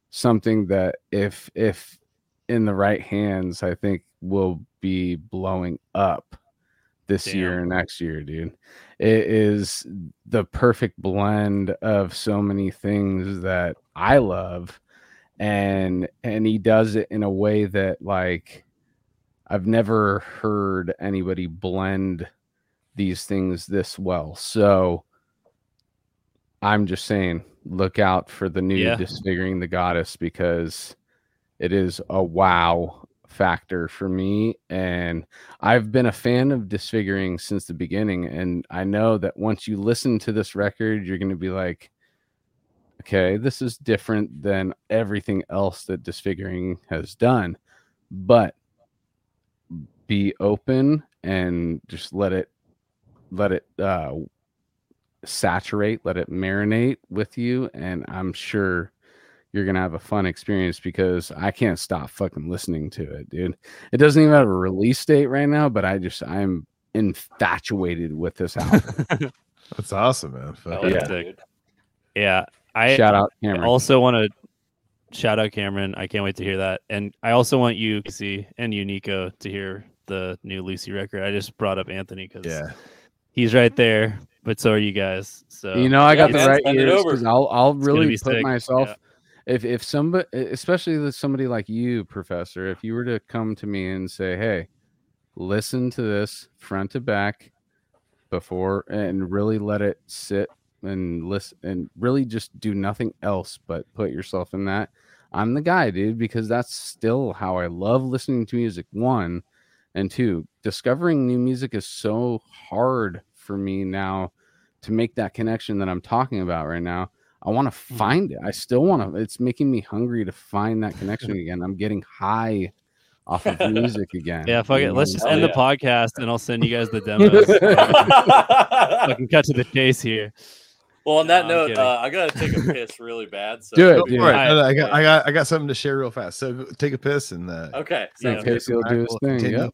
something that if if in the right hands, I think will be blowing up this year and next year, dude. It is the perfect blend of so many things that I love and and he does it in a way that like I've never heard anybody blend these things this well. So I'm just saying, look out for the new Yeah. Disfiguring the Goddess because it is a wow factor for me. And I've been a fan of Disfiguring since the beginning. And I know that once you listen to this record, you're going to be like, okay, this is different than everything else that Disfiguring has done. But be open and just let it let it uh saturate let it marinate with you and i'm sure you're gonna have a fun experience because i can't stop fucking listening to it dude it doesn't even have a release date right now but i just i'm infatuated with this album That's awesome, man. Fuck yeah. yeah, dude. yeah, I shout out Cameron. I also want to shout out Cameron. I can't wait to hear that. And I also want you, Casey, and you, Niko, to hear the new Lucy record. I just brought up Anthony because Yeah. he's right there, but so are you guys. So you know i got Yeah, the right ears over. 'cause i'll i'll really put sick, myself yeah. If if somebody especially somebody like you professor if you were to come to me and say hey listen to this front to back before and really let it sit and listen and really just do nothing else but put yourself in that i'm the guy dude because that's still how i love listening to music one and two discovering new music is so hard for me now to make that connection that i'm talking about right now I want to Mm-hmm. find it. I still want to. It's making me hungry to find that connection again. I'm getting high off of music again. Yeah, fuck it. Let's just Hell end the podcast and I'll send you guys the demos. I can cut to the chase here. well, on that No, note, uh, I gotta take a piss really bad. So Do it, Go dude. for it. Alright. No, no, I got, I got, I got something to share real fast. So take a piss and uh, Okay. Yeah, sounds will do his thing, yep.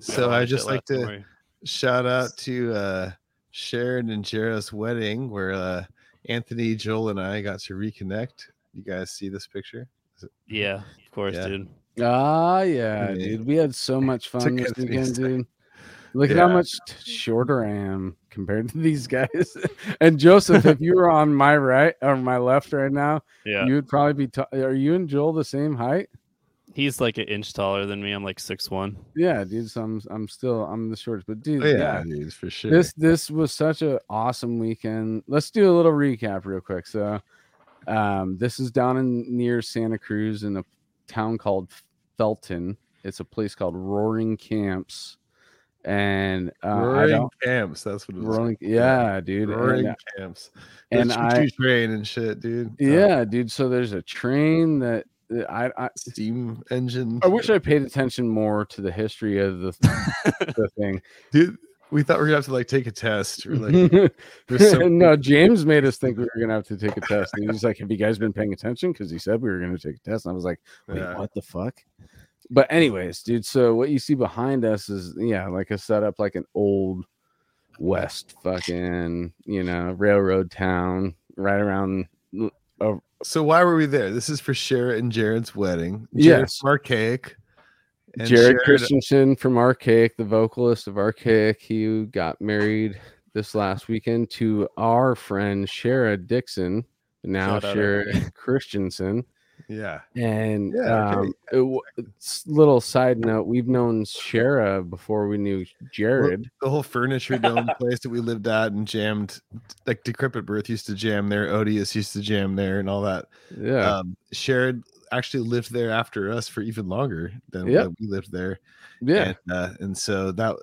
So Yeah, I just like to shout out to uh Sharon and Jared's wedding where uh Anthony, Joel, and I got to reconnect. You guys see this picture? Yeah, of course, Yeah. dude. Ah, yeah, Yeah. dude. We had so much fun this weekend, dude. Look at how much shorter I am compared to these guys. and Joseph, if you were on my right or my left right now, Yeah. you would probably be. T- are you and Joel the same height? He's like an inch taller than me. I'm like six one. Yeah, dude. So I'm, I'm still, I'm the shortest. But dude, Oh, yeah, yeah, dude, for sure. this this was such an awesome weekend. Let's do a little recap real quick. So, um, this is down in near Santa Cruz in a town called Felton. It's a place called Roaring Camps, and uh, Roaring camps. That's what it was. Roaring, yeah, dude. Roaring And, uh, camps. and I, train and shit, dude. Yeah, dude. So there's a train that that Uh, I, I steam engine. I wish I paid attention more to the history of the, the thing. dude. We thought we are gonna have to like take a test. Like, so no, James made us think we were gonna have to take a test. And he's like, "Have you guys been paying attention?" Because he said we were gonna take a test. And I was like, "Wait, Yeah. what the fuck?" But anyways, dude. So what you see behind us is yeah, like a setup, like an old west fucking you know railroad town right around. So why were we there? This is for Shara and Jared's wedding. Yes. Jared's archaic. and Jared Sharon- Christensen from Archaic, the vocalist of Archaic, he got married this last weekend to our friend Shara Dixon, now Shout Shara Christensen. Yeah. And Yeah, okay. um, w- little side note, we've known Shara before we knew Jared. The whole furniture dome place that we lived at and jammed, like Decrepit Birth used to jam there, Odious used to jam there, and all that. yeah, Um, actually lived there after us for even longer than Yep. we lived there. yeah, and, uh, and so that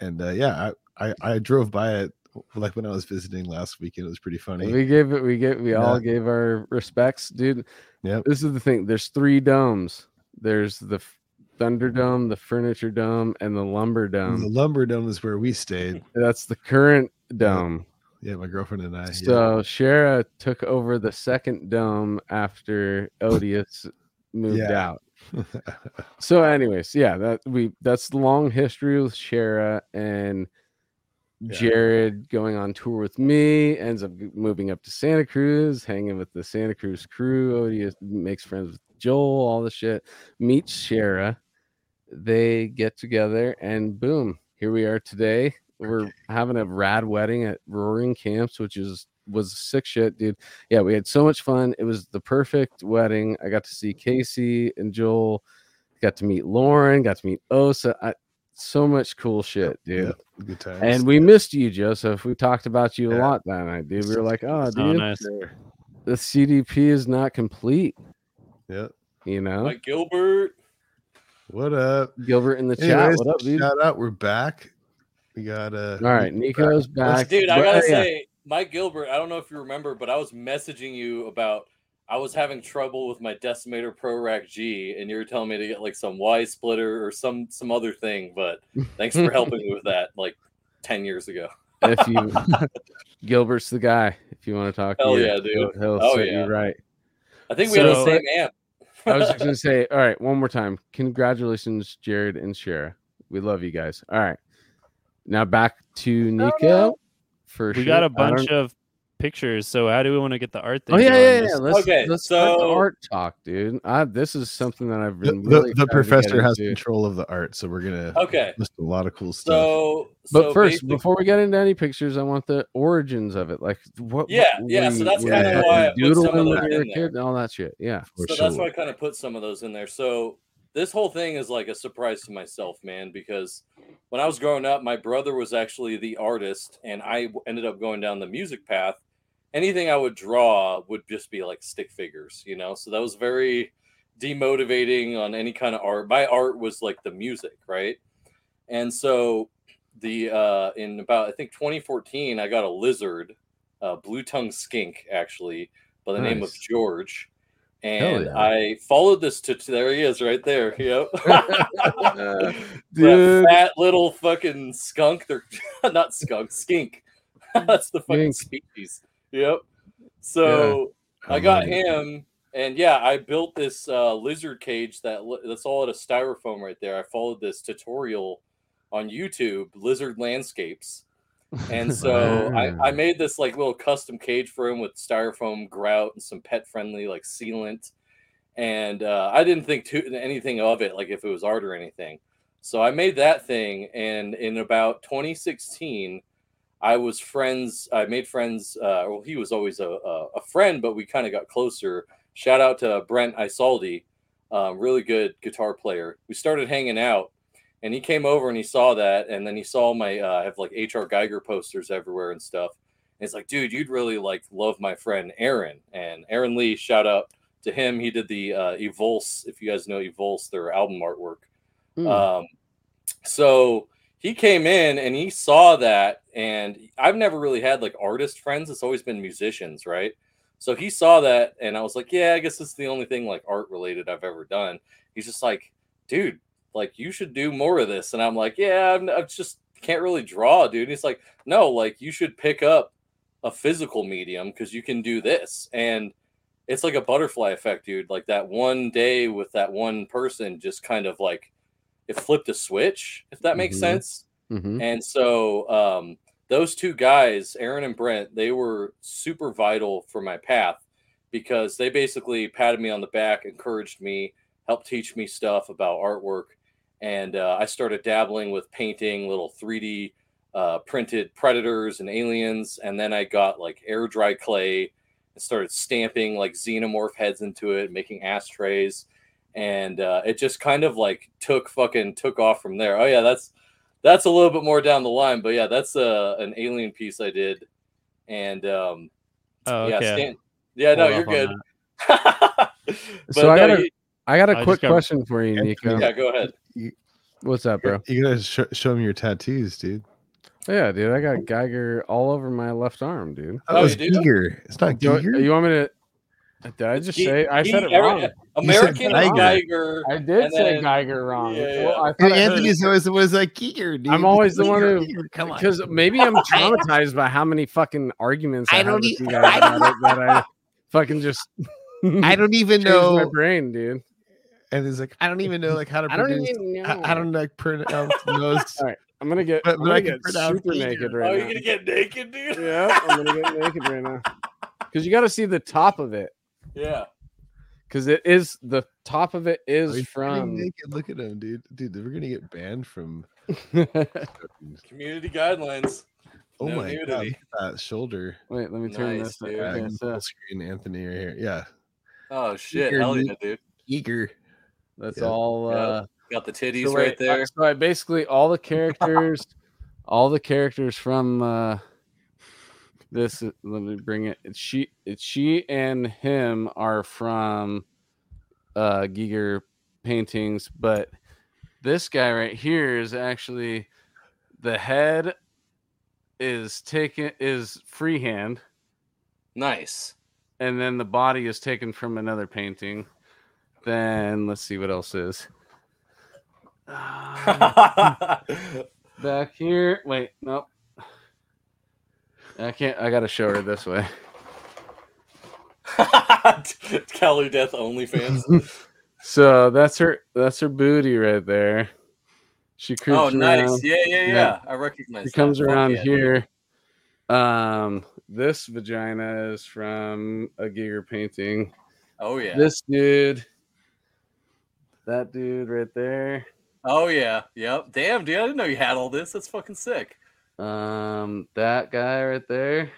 and uh, yeah I, I i drove by it like when i was visiting last weekend it was pretty funny we gave it. We get, We all gave our respects, dude. Yeah, This is the thing. There's three domes. There's the Thunderdome, the Furniture Dome, and the Lumber Dome. the lumber dome is where we stayed That's the current dome. yeah my girlfriend and i yeah. So Shara took over the second dome after Odious moved Yeah. out. So, anyways, yeah, that we that's the long history with Shara and Yeah. Jared going on tour with me, ends up moving up to Santa Cruz, hanging with the Santa Cruz crew. Odious makes friends with Joel, all the shit. Meets Shara. They get together, and boom, here we are today. We're having a rad wedding at Roaring Camps, which is was sick shit, dude. Yeah, we had so much fun. It was the perfect wedding. I got to see Casey and Joel. Got to meet Lauren. Got to meet Osa. I, so much cool shit, dude. Yep, good times And we missed you, Joseph. We talked about you a lot that night, dude. We were like, oh, Oh, dude, nice. the CDP is not complete. yeah You know, Mike Gilbert. what up Gilbert in the chat. What up, dude? shout out we're back we got uh All right, Niko's back. Dude, I gotta yeah. say, Mike Gilbert, I don't know if you remember, but I was messaging you about I was having trouble with my Decimator Pro Rack G, and you were telling me to get like some Y splitter or some some other thing. But thanks for helping me with that like ten years ago. if you Gilbert's the guy. If you want to talk, to Hell you, yeah, dude. He'll, he'll Oh, set yeah. you right. I think we have the So- same amp. I was just gonna say, all right, one more time. Congratulations, Jared and Shara. We love you guys. All right. Now back to Niko for We sure. got a bunch of pictures. So how do we want to get the art thing? Oh yeah, yeah, yeah. Let's, Okay, let's start so- art talk, dude. I, this is something that I've been the, really the excited to get professor has into. control of the art so we're gonna Okay, list a lot of cool stuff so But so first, before we get into any pictures, I want the origins of it. Like what? Yeah, what yeah, were so that's kinda why I put some of doodling those when you were a in kid there. and all that shit. Yeah. so sure that's why I kind of put some of those in there. So this whole thing is like a surprise to myself, man, because when I was growing up, my brother was actually the artist, and I ended up going down the music path. Anything I would draw would just be like stick figures, you know. So that was very demotivating on any kind of art. My art was like the music, right? And so the uh in about I think 2014, I got a lizard, uh, blue tongue skink actually by the name of George. And yeah. I followed this to there he is right there. Yep. that Dude. fat little fucking skunk. They're not skunk, skink. That's the fucking Skink. species. Yep. So I Oh, got him, and yeah, I built this uh, lizard cage that that's all out of styrofoam right there. I followed this tutorial on YouTube, lizard landscapes, and so I, I made this like little custom cage for him with styrofoam grout and some pet friendly like sealant, and uh, I didn't think too, anything of it like if it was art or anything. So I made that thing, and in about 2016. I was friends. I made friends. Uh, well, he was always a, a, a friend, but we kind of got closer. Shout out to Brent Isaldi, um, really good guitar player. We started hanging out, and he came over and he saw that, and then he saw my uh, I have like HR Geiger posters everywhere and stuff. And he's like, "Dude, you'd really like love my friend Aaron." And Aaron Lee, shout out to him. He did the uh, Evulse. If you guys know Evulse, their album artwork. Hmm. Um, so he came in and he saw that, and I've never really had like artist friends. It's always been musicians, right? So he saw that, and I was like, yeah, I guess it's the only thing like art related I've ever done. He's just like, dude, like you should do more of this, and I'm like, yeah, I'm, I just can't really draw, dude. And he's like, no, like you should pick up a physical medium because you can do this, and it's like a butterfly effect, dude. Like that one day with that one person, just kind of like it flipped a switch, if that makes Mhm. sense. Mhm. And so um, those two guys, Aaron and Brent, they were super vital for my path because they basically patted me on the back, encouraged me, helped teach me stuff about artwork. And uh, I started dabbling with painting little 3D uh, printed predators and aliens. And then I got like air dry clay and started stamping like xenomorph heads into it, making ashtrays. And uh, it just kind of like took fucking took off from there. Oh, yeah, that's that's a little bit more down the line, but yeah, that's uh, an alien piece I did, and um, Oh, yeah. Stan- yeah, no, Hold you're good. but So I no, gotta- you- I got a I quick got- question for you, Niko. yeah, go ahead. What's up, bro? You gotta sh- show me your tattoos, dude. Yeah, dude, I got Geiger all over my left arm, dude. Oh, it's you do? Giger. It's not Do Giger. you, you want me to? Did I just He- say? I he- said it every- wrong. American Geiger. Geiger. I did say then- Geiger wrong. Yeah, Well, I And I heard Anthony's always was like Geiger. dude. I'm always the one who- Giger, come on. because maybe I'm traumatized by how many fucking arguments I, I don't with e- you guys about it that I fucking just I don't even know my brain, dude. And he's like, I don't even know like how to I don't produce. even know. I, I don't like pronounce nose. All right, I'm gonna get. But- I'm gonna I get super Giger. naked Oh, right you're now. gonna get naked, dude. Yeah, I'm gonna get naked right now. Because you got to see the top of it. Yeah. Because it is the top of it is he's pretty from. naked. Look at him, dude. Dude, we're gonna get banned from. Community guidelines. Oh No my god, nudity. look at that shoulder. Wait, let me turn Nice, this. dude. Okay, Yeah, so full screen Anthony right here. Yeah, Oh shit, Giger, hell yeah, dude. eager. that's Yeah. all. Yeah. Uh, Got the titties so right wait, there. So I basically all the characters, all the characters from uh, this. Let me bring it. It's she. It's she and him are from uh, Giger paintings, but this guy right here is actually the head is taken is freehand, Nice. and then the body is taken from another painting. Then let's see what else is. Uh, back here. Wait, nope. I can't. I gotta show her this way. Cali Death OnlyFans. So that's her. That's her booty right there. She creeps oh, nice. around. Yeah, yeah, yeah, Yeah. I recognize. She that. comes around yeah, here. Um, this vagina is from a Giger painting. Oh yeah. This dude, that dude right there. Oh yeah. Yep. Damn, dude. I didn't know you had all this. That's fucking sick. Um, that guy right there.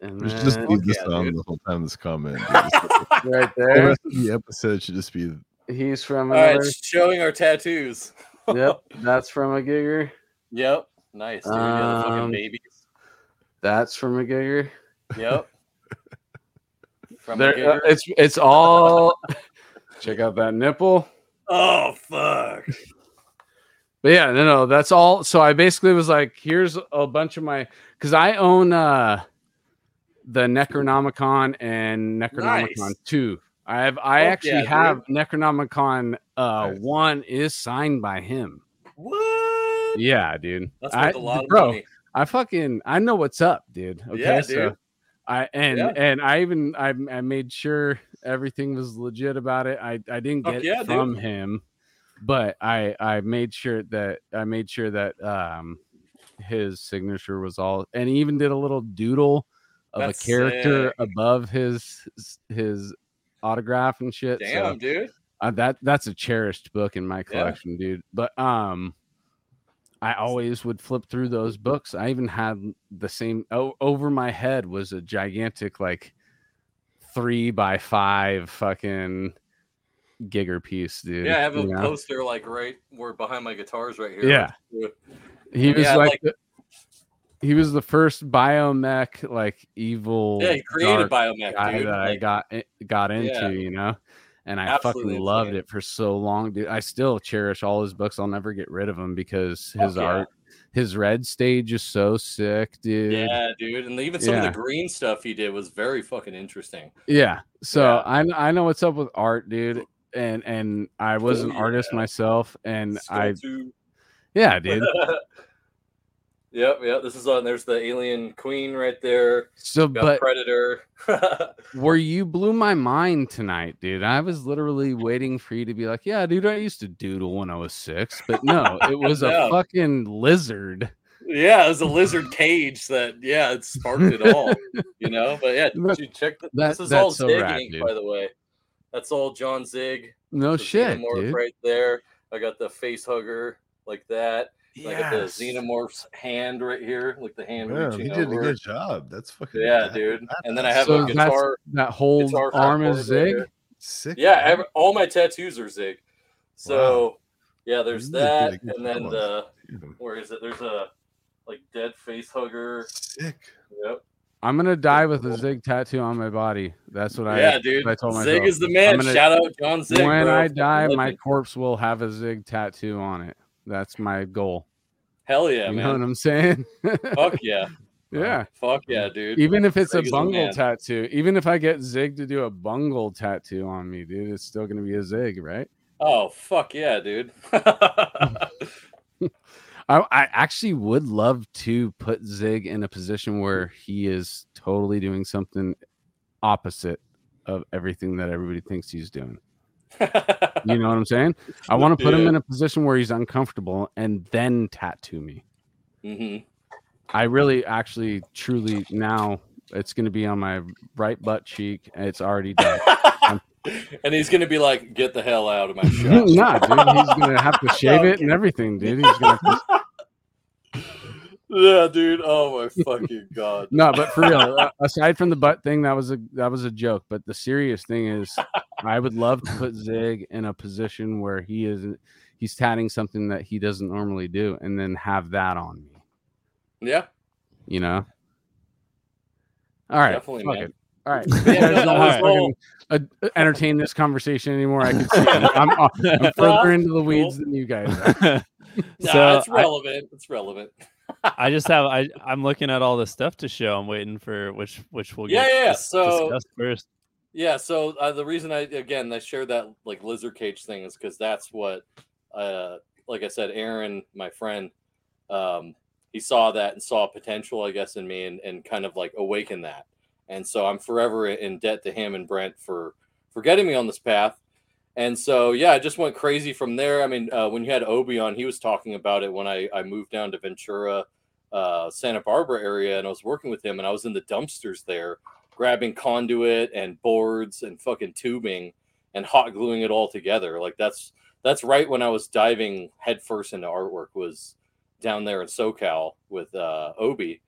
And We should just leave this yeah, on dude. the whole time. This comment. dude. Just- right the there, rest of the episode should just be. he's from All right, another. showing our tattoos. yep, that's from a Giger. Yep. Nice. Dude. yeah, the Um, babies. That's from a Giger. Yep. From a There, uh, it's it's all. Check out that nipple. oh fuck. But yeah, no, no, that's all. So I basically was like, here's a bunch of my because I own uh the Necronomicon and Necronomicon Nice. two. I have I Fuck actually yeah, dude. have Necronomicon uh Nice. one is signed by him. What? Yeah, dude. That's I, a lot of bro, money. I fucking I know what's up, dude. Okay, Yeah, so dude. I and Yeah. and I even I, I made sure everything was legit about it. I I didn't Fuck get it dude. from him, but I I made sure that I made sure that um his signature was all and he even did a little doodle of That's a character sick. above his his autograph and shit. so- Damn, dude. uh, that that's a cherished book in my collection, dude. But um, I always would flip through those books. I even had the same o- over my head was a gigantic like three by five fucking Giger piece, dude. Yeah, I have a know? poster like right where behind my guitars right here. Yeah. He was Yeah, like, like- the- he was the first biomech like evil. Yeah, he created Biomech, guy dude. that I Like, got i- got into, Yeah. you know. And I Absolutely fucking loved insane. it for so long, dude. I still cherish all his books. I'll never get rid of them because his yeah. art, his red stage is so sick, dude. Yeah. Yeah, dude. And even some of the green stuff he did was very fucking interesting. Yeah, so Yeah. I I know what's up with art, dude. And and I was an Oh, artist myself, and I Skull yeah, dude. yep, yep. This is on. There's the alien queen right there. So, but Predator. where you blew my mind tonight, dude. I was literally waiting for you to be like, "Yeah, dude, I used to doodle when I was six, but no, it was a fucking lizard." yeah, it was a lizard cage that. Yeah, it sparked it all. you know, but yeah, That- dude, check. The, that- this is all so Zig rad, ink, by the way. That's all Jon Zig. No the shit, Xenomorph dude. right there. I got the face hugger like that. I got the xenomorph's hand right here, like the hand Man, reaching he did a good job. That's fucking Yeah, that- dude. And then I have So a guitar. That whole guitar arm fretboard is zig. there. sick. Yeah, every, all my tattoos are Zig. So yeah, there's really that, and then job the where is it? There's a like dead face hugger. Sick. Yep. I'm gonna die with a zig tattoo on my body. That's what I. yeah, dude. I told my. Zig is the man. Gonna- Shout out Jon Zig. when bro. I die, my corpse will have a zig tattoo on it. That's my goal. hell yeah, you know what. I'm saying? Fuck yeah, yeah. fuck yeah, dude. Even if it's a Zig bungle tattoo, even if I get Zig to do a bungle tattoo on me, dude, it's still gonna be a Zig, right? Oh fuck yeah, dude. I, I actually would love to put Zig in a position where he is totally doing something opposite of everything that everybody thinks he's doing. You know what I'm saying? I want to put him in a position where he's uncomfortable and then tattoo me. hmm I really, actually, truly now it's going to be on my right butt cheek. It's already done. And he's gonna be like, "Get the hell out of my shop." nah, dude, he's going to have to shave it and everything, dude. He's going to. yeah, dude. Oh my fucking god. No, but for real, uh, aside from the butt thing, that was a that was a joke. But the serious thing is, I would love to put Zig in a position where he is he's tatting something that he doesn't normally do, and then have that on me. Yeah. You know. All right, Definitely, fuck man. it. All right, Yeah, you guys don't want was to uh, entertain this conversation anymore. I can see I'm, I'm, further into the weeds than you guys. Are. Nah, so it's I, relevant. it's relevant. I just have I I'm looking at all the stuff to show. I'm waiting for which which we'll Yeah, get yeah, yeah. dis- So- first. Yeah, so uh, the reason I again I shared that like lizard cage thing is because that's what, uh, like I said, Aaron, my friend, um, he saw that and saw potential, I guess, in me, and, and kind of like awaken that. And so I'm forever in debt to him and Brent for for getting me on this path. And so yeah, I just went crazy from there. I mean, uh, when you had Obi on, he was talking about it when I I moved down to Ventura, uh, Santa Barbara area, and I was working with him, and I was in the dumpsters there grabbing conduit and boards and fucking tubing and hot gluing it all together. Like that's that's right when I was diving headfirst into artwork was down there in SoCal with uh, Obi,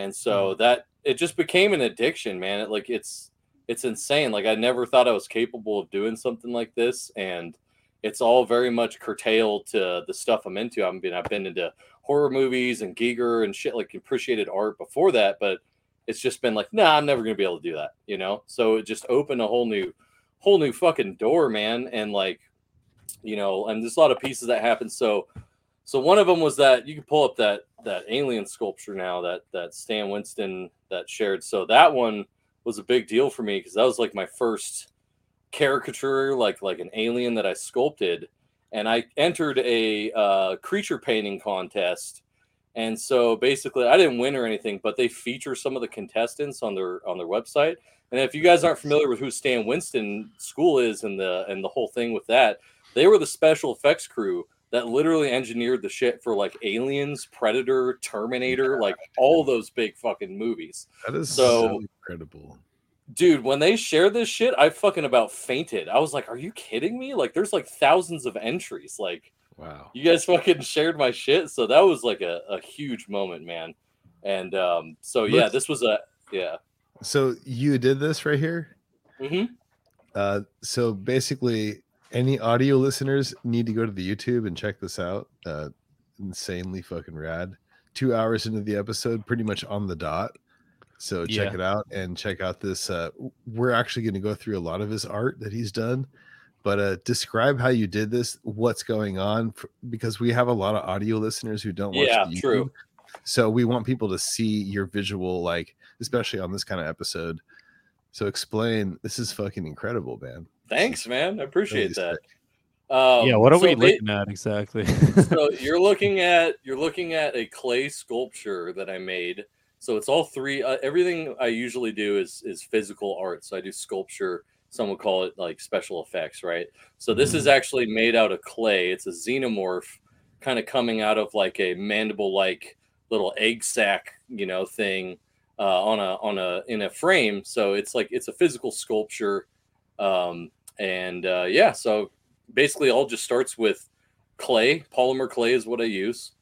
and so mm-hmm. that it just became an addiction, man. It like it's it's insane. Like I never thought I was capable of doing something like this, and it's all very much curtailed to the stuff I'm into. I mean, I've been into horror movies and Giger and shit like appreciated art before that, but it's just been like, nah, I'm never gonna be able to do that, you know. So it just opened a whole new, whole new fucking door, man. And like, you know, and there's a lot of pieces that happen. So, so one of them was that you can pull up that that alien sculpture now that that Stan Winston that shared. So that one was a big deal for me because that was like my first caricature, like like an alien that I sculpted, and I entered a uh, creature painting contest. And so basically, I didn't win or anything, but they feature some of the contestants on their on their website. And if you guys aren't familiar with who Stan Winston School is and the and the whole thing with that, they were the special effects crew that literally engineered the shit for like Aliens, Predator, Terminator, like all those big fucking movies. That is So- so incredible. Dude, when they shared this shit, I fucking about fainted. I was like, "Are you kidding me? Like, there's like thousands of entries. Like, Wow. you guys fucking shared my shit." So that was like a, a huge moment, man. And um, so yeah, Let's- this was a yeah. So you did this right here. hmm Uh, so basically, any audio listeners need to go to the YouTube and check this out. Uh, insanely fucking rad. Two hours into the episode, pretty much on the dot. So check Yeah. it out and check out this. Uh, we're actually going to go through a lot of his art that he's done, but uh, describe how you did this, what's going on, f- because we have a lot of audio listeners who don't watch. Yeah, the true. So we want people to see your visual, like especially on this kind of episode. So explain. This is fucking incredible, man. Thanks, man. I appreciate that. Um, yeah, what are so we ba- looking at exactly? so you're looking at you're looking at a clay sculpture that I made. So it's all three. Uh, everything I usually do is is physical art. So I do sculpture. Some would call it like special effects, right? So this is actually made out of clay. It's a xenomorph, kind of coming out of like a mandible like little egg sac, you know, thing uh, on a on a in a frame. So it's like it's a physical sculpture, um, and uh, yeah. So basically, all just starts with clay. Polymer clay is what I use,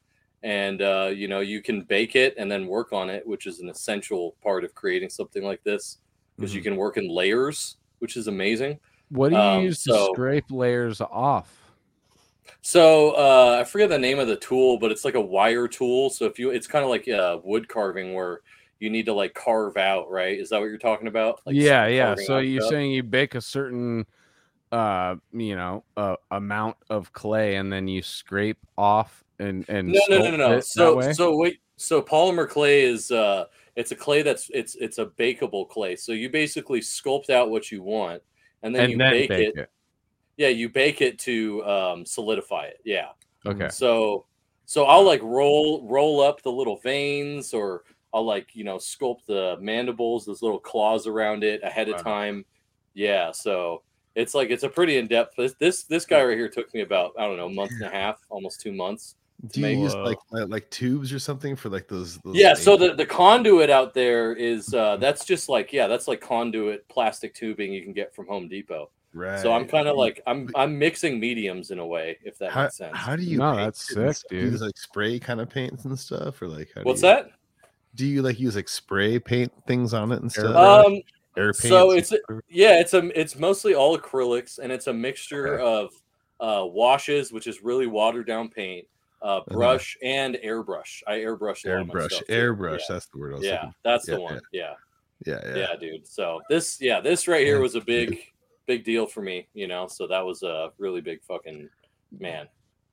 and uh, you know you can bake it and then work on it, which is an essential part of creating something like this because you can work in layers, which is amazing. What do you Um, use to so- scrape layers off? So uh, I forget the name of the tool, but it's like a wire tool. So if you, it's kind of like uh, wood carving where you need to like carve out, right? Is that what you're talking about? Like yeah, yeah. So you're saying you bake a certain, uh, you know, uh, amount of clay, and then you scrape off and and no, no, no, no, no. So, so wait. So polymer clay is uh, it's a clay that's it's it's a bakeable clay. So you basically sculpt out what you want, and then and you then bake, bake it. it. Yeah, you bake it to um, solidify it. Yeah. Okay. So so I'll like roll roll up the little veins or I'll like, you know, sculpt the mandibles, those little claws around it ahead of Wow. time. Yeah, so it's like it's a pretty in-depth this this this guy right here took me about, I don't know, a month and a half, almost 2 months. Do you make- use like like like tubes or something for like those? those Yeah, so the the conduit out there is uh that's just like yeah, that's like conduit plastic tubing you can get from Home Depot. right. So I'm kind of like I'm I'm mixing mediums in a way if that how, makes sense. how do you? No, paint that's sick, stuff? Do you use like spray kind of paints and stuff, or like how do What's you- that? Do you like use like spray paint things on it and stuff? Um Air so it's a- Yeah, it's a it's mostly all acrylics and it's a mixture Okay. of uh, washes, which is really watered down paint, uh, brush and airbrush. I airbrush a lot of my airbrush. Airbrush. Yeah, That's the word I was yeah looking. that's Yeah, the one. Yeah. Yeah, yeah, yeah. dude. So this, yeah, this right here was a big, big deal for me. You know, so that was a really big fucking man,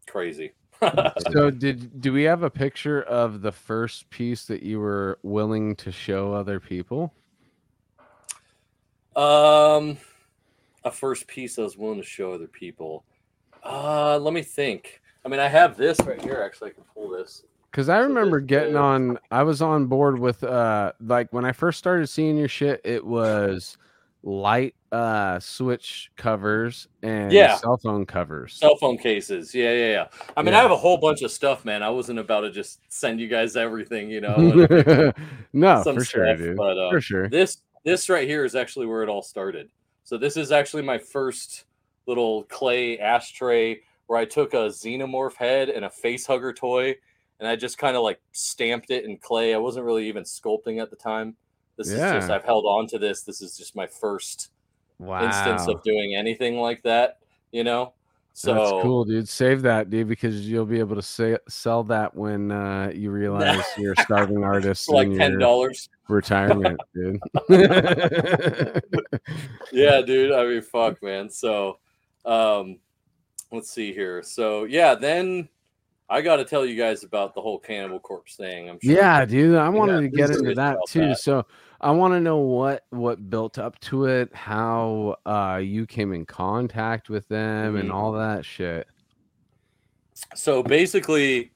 crazy. So did do we have a picture of the first piece that you were willing to show other people? Um, a first piece I was willing to show other people. Uh, let me think. I mean, I have this right here. Actually, I can pull this. Because I remember getting on. I was on board with uh, like when I first started seeing your shit. It was light uh switch covers and Yeah. cell phone covers. Cell phone cases. Yeah, yeah, yeah. I mean, Yeah. I have a whole bunch of stuff, man. I wasn't about to just send you guys everything, you know. no, some for sure, dude. But uh, for sure. this this right here is actually where it all started. So this is actually my first little clay ashtray where I took a xenomorph head and a face hugger toy and I just kind of like stamped it in clay. I wasn't really even sculpting at the time. This is just I've held on to this. This is just my first Wow, instance of doing anything like that, you know. So that's cool, dude. Save that, dude, because you'll be able to say, sell that when uh, you realize you're a starving artist like ten dollars. Retirement, dude. yeah, dude. I mean, fuck, man. So, um, let's see here. So, yeah, then I got to tell you guys about the whole Cannibal Corpse thing. I'm sure. Yeah, dude. I wanted to get into that too. that. So I want to know what what built up to it, how uh you came in contact with them, and Mhm. all that shit. So basically,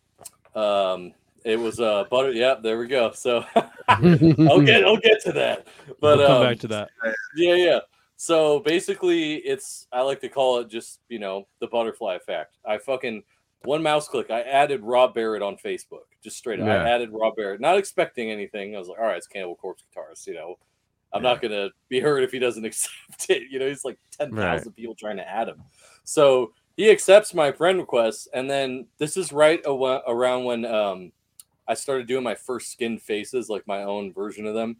um, it was uh butter. Yeah, there we go. So I'll get I'll get to that. But we'll come um, back to that. Yeah, yeah. So basically, it's I like to call it just you know the butterfly effect. I fucking one mouse click. I added Rob Barrett on Facebook, just straight up. Yeah. I added Rob Barrett, not expecting anything. I was like, all right, it's Cannibal Corpse guitarist. You know, I'm not gonna be hurt if he doesn't accept it. You know, he's like ten thousand people trying to add him. So he accepts my friend request, and then this is right awa- around when um I started doing my first skin faces, like my own version of them.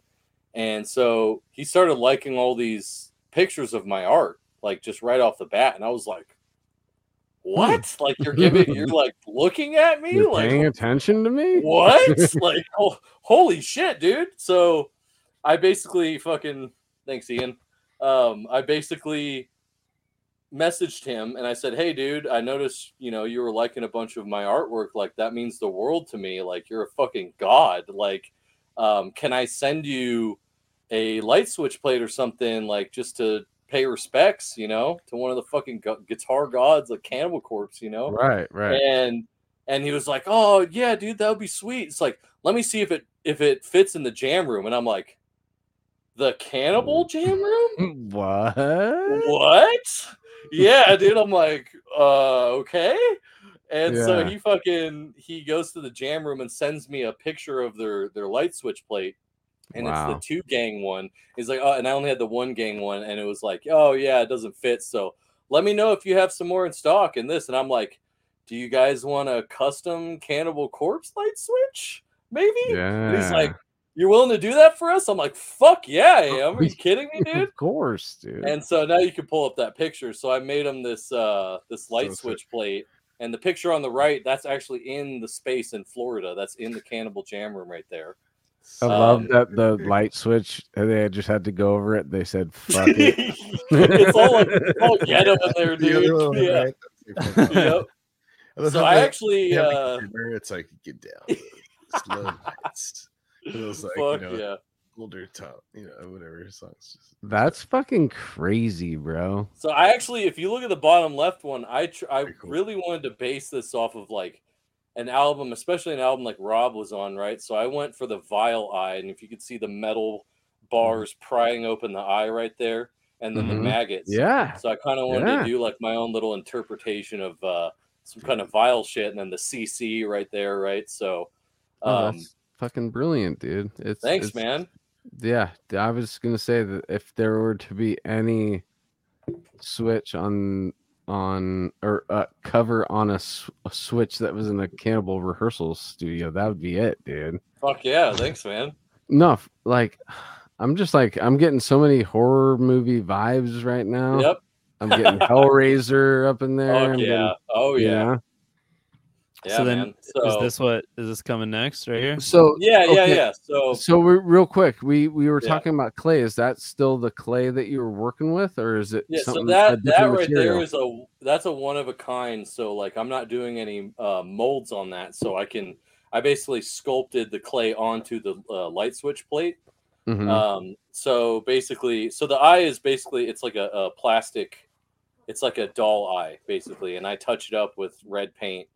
And so he started liking all these pictures of my art, like just right off the bat. And I was like, what? like you're giving, you're like looking at me? You're like, paying attention to me? what? like, oh, holy shit, dude. So I basically fucking, thanks, Ian. Um, I basically messaged him and I said, Hey, dude, I noticed, you know, you were liking a bunch of my artwork. Like, that means the world to me. Like, you're a fucking god. Like, um, can I send you a light switch plate or something, like, just to pay respects, you know, to one of the fucking gu- guitar gods, like Cannibal Corpse, you know? Right, right. and and he was like oh yeah dude that would be sweet it's like let me see if it if it fits in the jam room and i'm like the cannibal jam room What? what yeah dude i'm like uh okay. And so he fucking he goes to the jam room and sends me a picture of their their light switch plate. And Wow. it's the two gang one. He's like oh and i only had the one gang one and it was like oh yeah it doesn't fit so let me know if you have some more in stock in this. And i'm like do you guys want a custom cannibal corpse light switch maybe? Yeah. and he's like you're willing to do that for us i'm like fuck yeah i am are you kidding me dude of course, dude. and so now you can pull up that picture. So I made him this uh this light So sick. switch plate, and the picture on the right that's actually in the space in Florida. That's in the Cannibal Jam Room right there. I love um, that the light switch. They just had to go over it. They said, "Fuck it." it's all like all ghetto in there, The dude. one, Yeah. right? That's so funny. Yep. I love So I they- actually uh it's like get down, slow nights. It was like fuck you know, yeah. older top, you know, whatever songs. Just That's fucking crazy, bro. So I actually, if you look at the bottom left one, I tr- I cool. really wanted to base this off of like an album, especially an album like Rob was on, right? So I went for the Vile Eye, and if you could see the metal bars prying open the eye right there, and then the Mhm. maggots. Yeah. So I kind of wanted Yeah. to do like my own little interpretation of uh, some kind of vile shit, and then the CC right there, right? So, Oh, um, that's fucking brilliant, dude. It's thanks, it's- man. Yeah, I was gonna say that if there were to be any switch on on or uh, cover on a switch that was in a cannibal rehearsal studio, that would be it, dude. Fuck yeah, thanks, man. No, like I'm just like I'm getting so many horror movie vibes right now. Yep. I'm getting Hellraiser up in there. I'm yeah. getting- Oh you yeah. know? Yeah, so then, man. is this what is this coming next right here? So yeah, yeah, okay. yeah. So So we real quick, we we were Yeah. talking about clay. Is that still the clay that you were working with, or is it Yeah, so something a that that right material? there is a that's a one of a kind. So like I'm not doing any uh, molds on that. So I can I basically sculpted the clay onto the uh, light switch plate. Mhm. Um, so basically, so the eye is basically it's like a, a plastic, it's like a doll eye basically, and I touch it up with red paint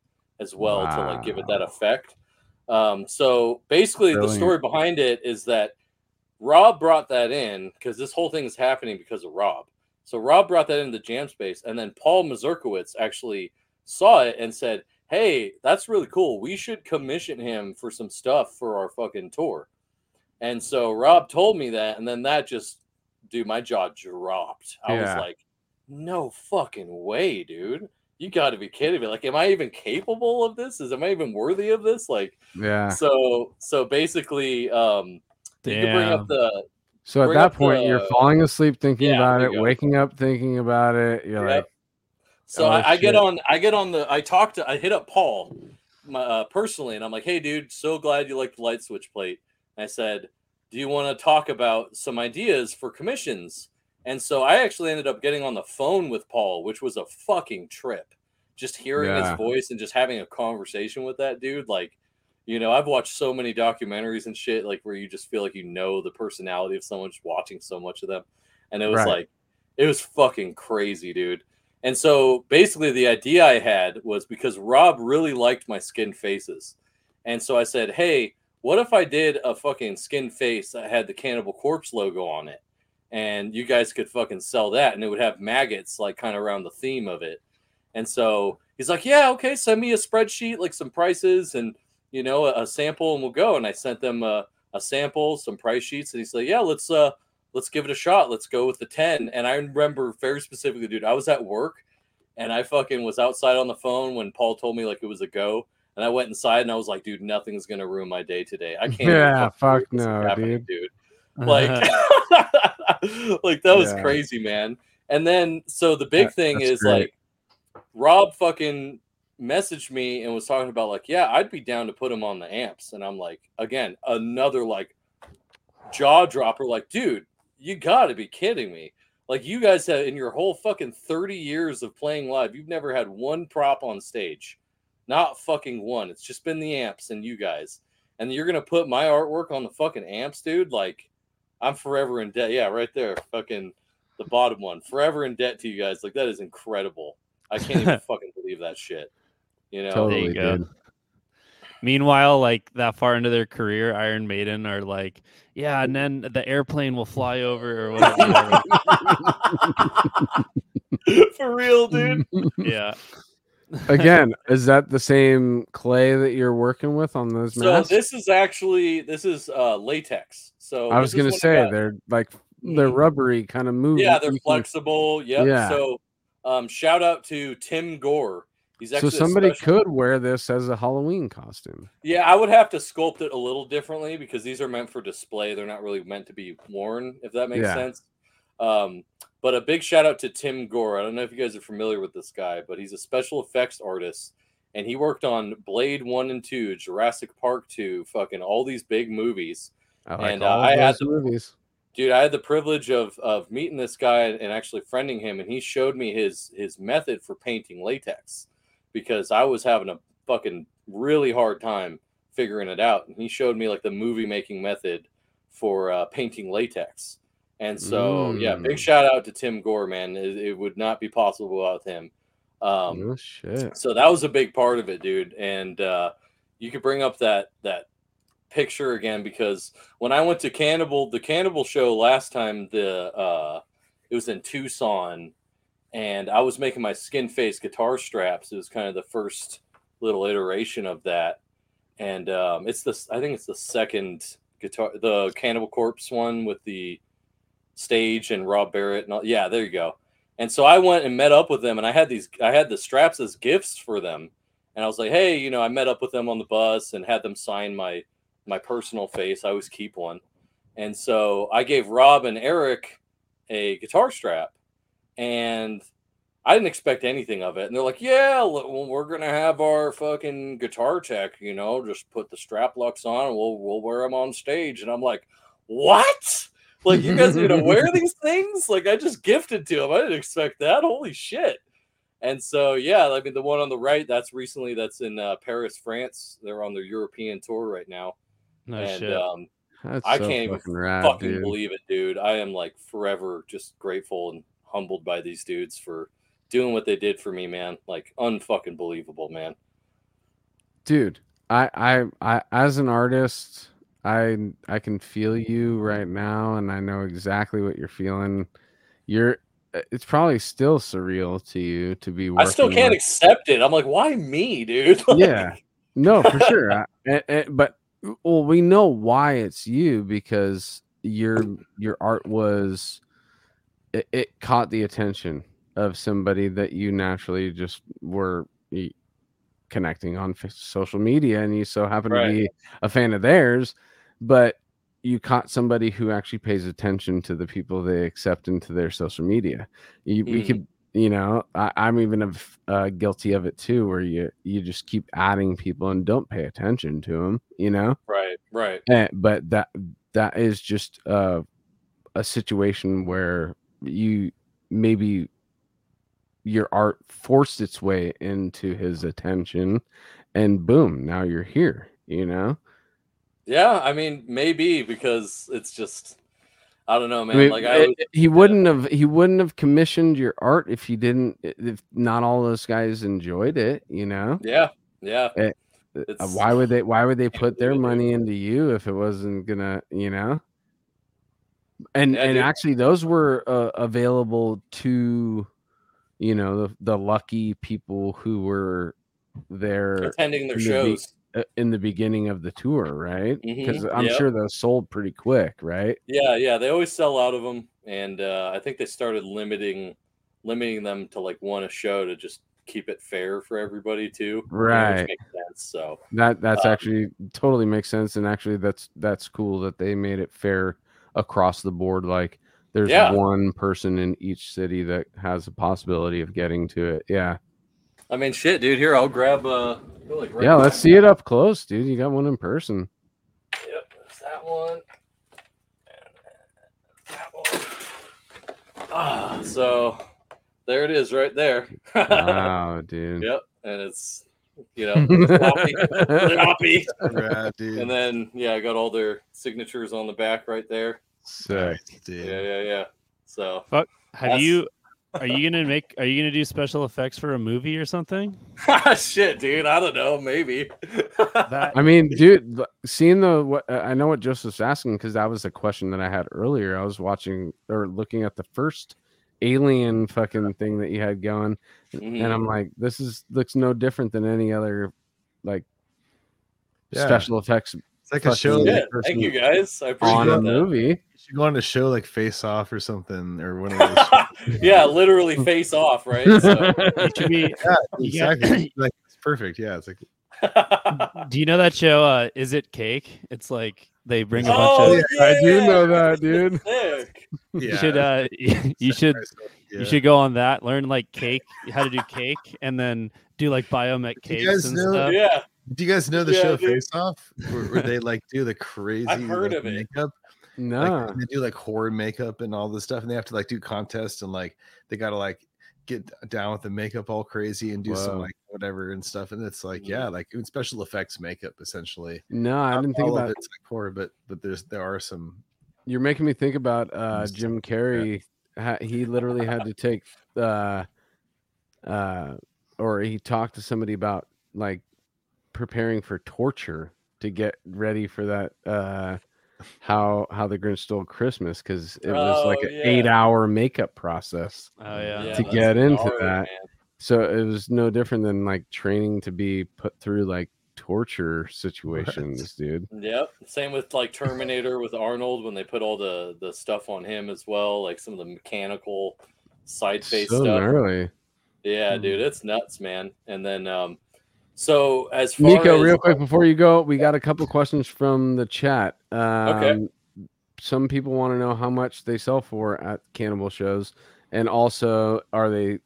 as well to like give it that effect. Um, so basically, the story behind it is that Rob brought that in because this whole thing is happening because of Rob. So Rob brought that into the jam space, and then Paul Mazurkiewicz actually saw it and said, "Hey, that's really cool. We should commission him for some stuff for our fucking tour." And so Rob told me that, and then that just, dude, my jaw dropped. I Yeah. was like, "No fucking way, dude! You got to be kidding me! Like, am I even capable of this? Is am I even worthy of this? Like, yeah. so so basically, um, you can bring up Damn. the So at that up point, you're falling asleep thinking Yeah, about it, go. waking up thinking about it. You're Yep. like, So Oh, I, I get on, I get on the, I talked to, I hit up Paul, my, uh, personally, and I'm like, hey, dude, so glad you like the light switch plate. And I said, do you want to talk about some ideas for commissions? And so I actually ended up getting on the phone with Paul, which was a fucking trip just hearing Yeah. his voice and just having a conversation with that dude, like, you know, I've watched so many documentaries and shit, like where you just feel like you know the personality of someone just watching so much of them. And it was Right. like, it was fucking crazy, dude. And so basically, the idea I had was because Rob really liked my skin faces. And so I said, hey, what if I did a fucking skin face that had the Cannibal Corpse logo on it? And you guys could fucking sell that, and it would have maggots like kind of around the theme of it. And so he's like, yeah, okay, send me a spreadsheet, like some prices and, you know, a, a sample, and we'll go. And I sent them a, a sample, some price sheets, and he's like, yeah, let's, uh, let's give it a shot. Let's go with the 10. And I remember very specifically, dude, I was at work and I fucking was outside on the phone when Paul told me like it was a go. And I went inside and I was like, dude, nothing's gonna ruin my day today. I can't. Yeah, fuck believe this is no, dude. dude. Like, uh-huh. like that was Yeah. crazy, man. And then so the big That- thing is great. like Rob fucking messaged me and was talking about like, yeah, I'd be down to put him on the amps. And I'm like, again, another like jaw dropper, like, dude, you gotta be kidding me. Like you guys have in your whole fucking 30 years of playing live, you've never had one prop on stage. Not fucking one. It's just been the amps and you guys. And you're gonna put my artwork on the fucking amps, dude. Like, I'm forever in debt. Yeah, right there. Fucking the bottom one. Forever in debt to you guys. Like that is incredible. I can't even fucking believe that shit. You know? Totally, you go. Meanwhile, like that far into their career, Iron Maiden are like, yeah, and then the airplane will fly over or whatever. For real, dude. yeah. Again, is that the same clay that you're working with on those So this is actually this is uh latex. So I was gonna say got. they're like they're Mhm. rubbery, kind of move. Yeah, they're flexible. Yep. Yeah. So um shout out to Tim Gore. He's So actually a somebody could wear this as a Halloween costume. Yeah, I would have to sculpt it a little differently because these are meant for display. They're not really meant to be worn, if that makes Yeah. sense. Um, but a big shout out to Tim Gore. I don't know if you guys are familiar with this guy, but he's a special effects artist and he worked on Blade 1 and 2, Jurassic Park 2, fucking all these big movies. I like And, all uh, I had the- movies. Dude, I had the privilege of of meeting this guy and actually friending him and he showed me his his method for painting latex because I was having a fucking really hard time figuring it out. And he showed me like the movie making method for uh, painting latex. And so, yeah, big Mm. shout out to Tim Gore, man. It, it would not be possible without him. Um, no shit. so that was a big part of it, dude. And uh, you could bring up that that picture again because when I went to Cannibal, the Cannibal show last time, the uh, it was in Tucson, and I was making my skin face guitar straps. It was kind of the first little iteration of that, and um, it's this. I think it's the second guitar, the Cannibal Corpse one with the stage and Rob Barrett and all. Yeah, there you go. And so I went and met up with them, and I had these, I had the straps as gifts for them, and I was like, hey, you know, I met up with them on the bus and had them sign my my personal face. I always keep one, and so I gave Rob and Eric a guitar strap, and I didn't expect anything of it. And they're like, yeah, we're gonna have our fucking guitar tech, you know, just put the strap locks on, and we'll we'll wear them on stage. And I'm like, what? Like you guys are gonna wear these things? Like I just gifted to them. I didn't expect that. Holy shit! And so yeah, I mean the one on the right, that's recently that's in uh, Paris, France. They're on their European tour right now, No and shit. um, That's I so can't even fucking rad, fucking dude. believe it, dude. I am like forever just grateful and humbled by these dudes for doing what they did for me, man. Like unfucking believable, man. dude I, I i as an artist i i can feel you right now and i know exactly what you're feeling you're uh, it's probably still surreal to you to be with I still can't with- accept it. I'm like, why me, dude? Like, yeah no for sure I- eh, eh, but well we know why it's you because your your art was it, it caught the attention of somebody that you naturally just were connecting on social media and you so happen Right. to be a fan of theirs but you caught somebody who actually pays attention to the people they accept into their social media you, we Mhm. could you know I, i'm even of, uh, guilty of it too where you you just keep adding people and don't pay attention to them you know Right, right. Eh, but that that is just uh, a situation where you maybe your art forced its way into his attention and boom now you're here you know Yeah, I mean, maybe because it's just, I don't know, I man. mean, like I, it- would, he wouldn't have he wouldn't have commissioned your art if he didn't if not all those guys enjoyed it you know yeah, yeah, Uh, It's- why would they why would they put their money into you if it wasn't gonna you know and Yeah, and dude. actually those were uh, available to you know the, the lucky people who were there attending their shows. Uh, in the beginning of the tour right because Mhm, i'm yep. sure those sold pretty quick right Yeah, yeah, they always sell out of them, and uh, I think they started limiting limiting them to like one a show to just keep it fair for everybody too. Right. which makes sense. So that that's Um, actually totally makes sense and actually that's that's cool that they made it fair across the board like there's Yeah. one person in each city that has a possibility of getting to it yeah I mean, shit, dude. Here, I'll grab. Uh, like, right yeah let's see it up close dude you got one in person Yep, there's that one. And that one. Ah, so there it is, right there. wow dude Yep, and it's you know floppy, floppy. Rad, dude. and then yeah, I got all their signatures on the back right there. sick dude. Yeah, yeah, yeah. So Fuck. Have you? Are you gonna make? Are you gonna do special effects for a movie or something? shit, dude. I don't know. Maybe. That i mean dude seeing the what uh, i know what joseph's asking because that was a question that i had earlier i was watching or looking at the first alien fucking thing that you had going Mhm. and I'm like, this is looks no different than any other like Yeah. special effects It's like a show. yeah, thank you guys. I appreciate on a that. movie. You should go on a show like Face Off or something, or one of those. yeah, literally face off, right? So, you should be. yeah, Yeah. exactly. like it's perfect. Yeah, it's like Do you know that show? Uh, Is it Cake? It's like they bring a oh, bunch of. yeah. I do know that, dude. Sick. You should. Uh, you should. Yeah. You should go on that. Learn like cake, how to do cake, and then do like biomech Do cakes and know- stuff. Yeah. Do you guys know the Yeah, show dude. Face Off, where, where they like do the crazy heard like, of it. makeup? No. Like, they do like horror makeup and all this stuff, and they have to like do contests and like they gotta like get down with the makeup all crazy and do some like whatever and stuff. And it's like, yeah, like special effects makeup essentially. no, I didn't think about it's like horror, but but there's there are some you're making me think about uh Jim Carrey. Ha- he literally had to take uh uh or he talked to somebody about like preparing for torture to get ready for that uh how how the Grinch stole Christmas because it was like Oh, an yeah. eight hour makeup process. Oh yeah. To that's get into gnarly, that. man. So it was no different than like training to be put through like torture situations, dude. Yep. Same with like Terminator with Arnold when they put all the the stuff on him as well, like some of the mechanical side face so stuff. gnarly. Yeah, dude, it's nuts, man. And then um so as far Niko, as real quick before you go, we got a couple questions from the chat. Um, Some people want to know how much they sell for at cannibal shows, and also are they?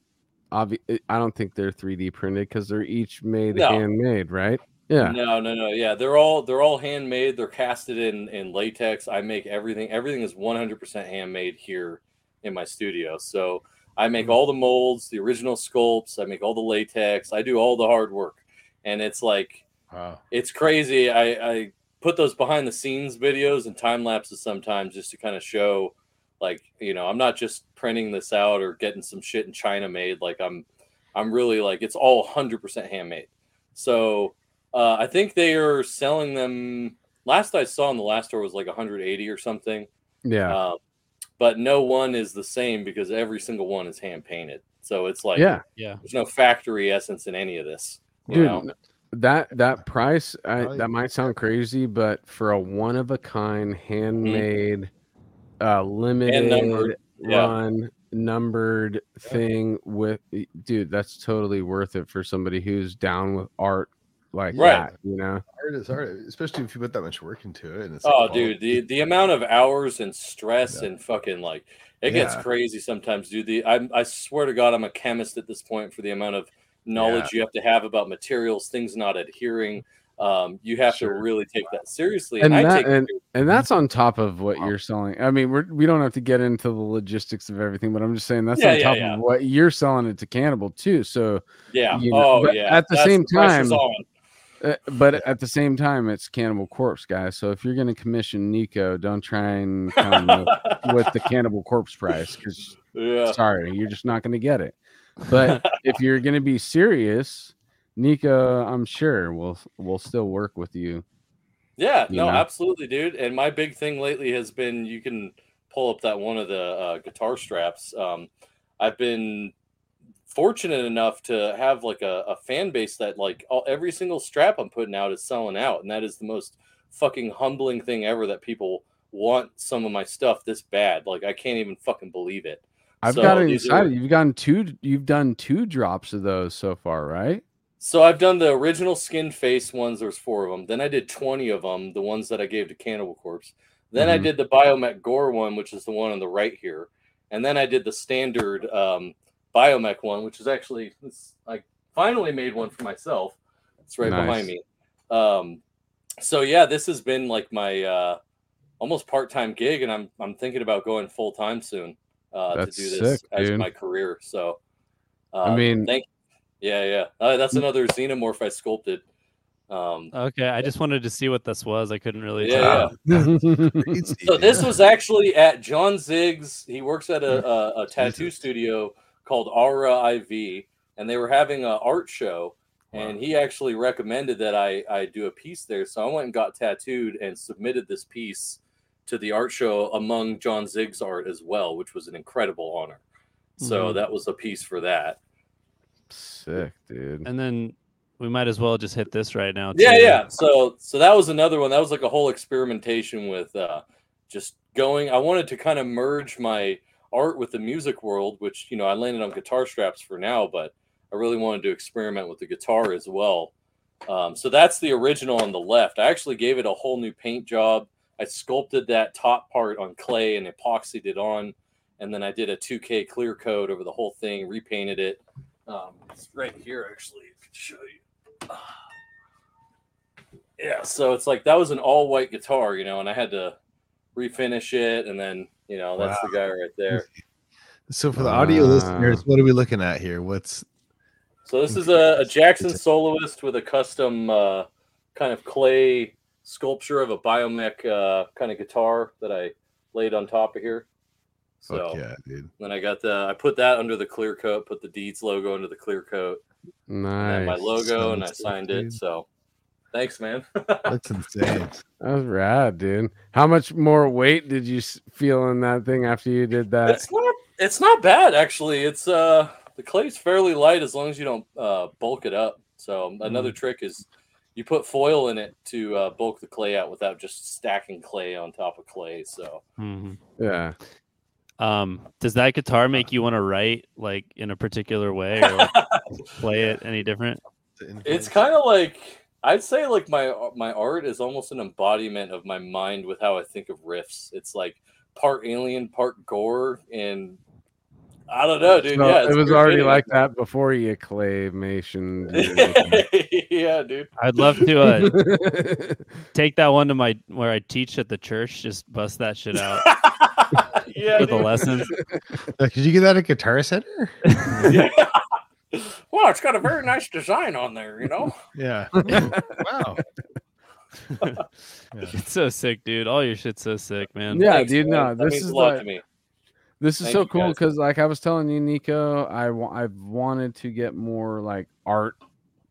Obvi- I don't think they're 3D printed because they're each made No. handmade, right? Yeah. No, no, no. Yeah, they're all they're all handmade. They're casted in in latex. I make everything. Everything is 100% handmade here in my studio. So I make all the molds, the original sculpts. I make all the latex. I do all the hard work, and it's like wow. it's crazy. I, I put those behind the scenes videos and time lapses sometimes just to kind of show, like you know, I'm not just printing this out or getting some shit in China made. Like I'm, I'm really like it's all 100% handmade. So uh, I think they are selling them. Last I saw in the last store was like 180 or something. Yeah. Uh, but no one is the same because every single one is hand painted. So it's like yeah. Yeah. there's no factory essence in any of this. You Dude, know? that that price I, Probably- that might sound crazy, but for a one of a kind handmade, uh, limited numbered, yeah. run numbered thing with dude, that's totally worth it for somebody who's down with art like Right. that. You know, Art is hard, especially if you put that much work into it. And it's Oh, like, dude, the the amount of hours and stress Yeah. and fucking like it gets crazy sometimes, dude. The I I swear to God, I'm a chemist at this point for the amount of knowledge you have to have about materials, things not adhering. um, you have Sure. to really take that seriously. And I that- take and- and that's on top of what Wow. you're selling. I mean, we're, we don't have to get into the logistics of everything, but I'm just saying that's Yeah, on yeah, top yeah. of what you're selling it to Cannibal too. So, yeah. you know, oh yeah. at the That's- same pressure's time- uh, but at the same time, it's Cannibal Corpse, guys. So if you're going to commission Niko, don't try and come with, with the Cannibal Corpse price because yeah. sorry, you're just not going to get it. But if you're going to be serious, Nika, I'm sure will will still work with you. Yeah, you no, know? absolutely, dude. And my big thing lately has been you can pull up that one of the uh, guitar straps. Um, I've been fortunate enough to have like a, a fan base that like all, every single strap I'm putting out is selling out, and that is the most fucking humbling thing ever that people want some of my stuff this bad. Like I can't even fucking believe it. I've So got it inside. are- You've gotten two. You've done two drops of those so far, right? So I've done the original skin face ones. There's four of them. Then I did 20 of them, the ones that I gave to Cannibal Corpse. Then I Mhm. did the Biomech Gore one, which is the one on the right here. And then I did the standard um, Biomech one, which is actually I finally made one for myself. It's right Nice. behind me. Um, so yeah, this has been like my uh, almost part-time gig, and I'm I'm thinking about going full time soon uh, to do this sick, as dude. my career. So uh, I mean- thank yeah, yeah. Uh, that's another xenomorph I sculpted. Um, Okay, I just wanted to see what this was. I couldn't really Yeah, tell. Crazy, so this was actually at Jon Zig's. He works at a, a, a tattoo Jesus. studio called Aura IV, and they were having an art show. And he actually recommended that I, I do a piece there. So I went and got tattooed and submitted this piece to the art show among Jon Zig's art as well, which was an incredible honor. So Mhm. that was a piece for that. Sick, dude. And then we might as well just hit this right now. Yeah, yeah. So so that was another one. That was like a whole experimentation with uh just going. I wanted to kind of merge my art with the music world, which you know I landed on guitar straps for now, but I really wanted to experiment with the guitar as well. Um, so that's the original on the left. I actually gave it a whole new paint job. I sculpted that top part on clay and epoxied it on, and then I did a 2K clear coat over the whole thing, repainted it. Um, it's right here actually. I can show you. Yeah, so it's like that was an all white guitar, you know, and I had to refinish it, and then you know that's the guy right there. So for the audio Wow. listeners, what are we looking at here? What's So this is a, a Jackson soloist with a custom uh, kind of clay sculpture of a biomech uh, kind of guitar that I laid on top of here. So fuck yeah, dude. then I got the I put that under the clear coat, put the Deeds logo under the clear coat, and my Nice. logo, and I Sounds sick, signed it. So thanks, man. That's insane. That was rad, dude. How much more weight did you feel in that thing after you did that? it's not it's not bad actually. It's uh the clay's fairly light as long as you don't uh, bulk it up. So another trick is you put foil in it to uh, bulk the clay out without just stacking clay on top of clay. So Mhm. Yeah. Um, does that guitar make you want to write like in a particular way or like, play it any different? it's kind of like I'd say like my my art is almost an embodiment of my mind with how I think of riffs. It's like part alien, part gore, and I don't know, dude. So yeah, it was already fitting. like that before you claymation. did yeah, dude. I'd love to uh, take that one to my where I teach at the church. Just bust that shit out yeah, for the dude. lessons. Uh, Could you get that at Guitar Center? Yeah. Well, it's got a very nice design on there, you know. Yeah. wow. It's so sick, dude. All your shit's so sick, man. Yeah, Thanks, dude. man. No, this means is a like to me. This is Thank so cool because, like I was telling you, Niko, I I've wanted to get more like art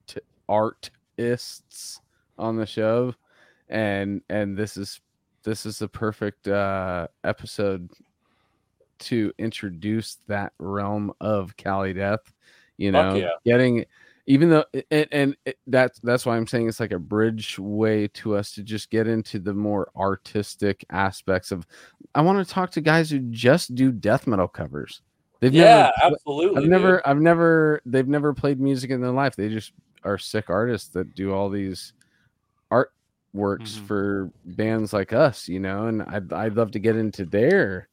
t- artists on the show, and and this is this is the perfect uh episode to introduce that realm of Cali Death. You know, yeah. getting even though and, and it, that's that's why I'm saying it's like a bridge way to us to just get into the more artistic aspects of. I want to talk to guys who just do death metal covers. They've Yeah, never, absolutely. I've dude. never, I've never, they've never played music in their life. They just are sick artists that do all these art works Mhm. for bands like us, you know. And I'd, I'd love to get into their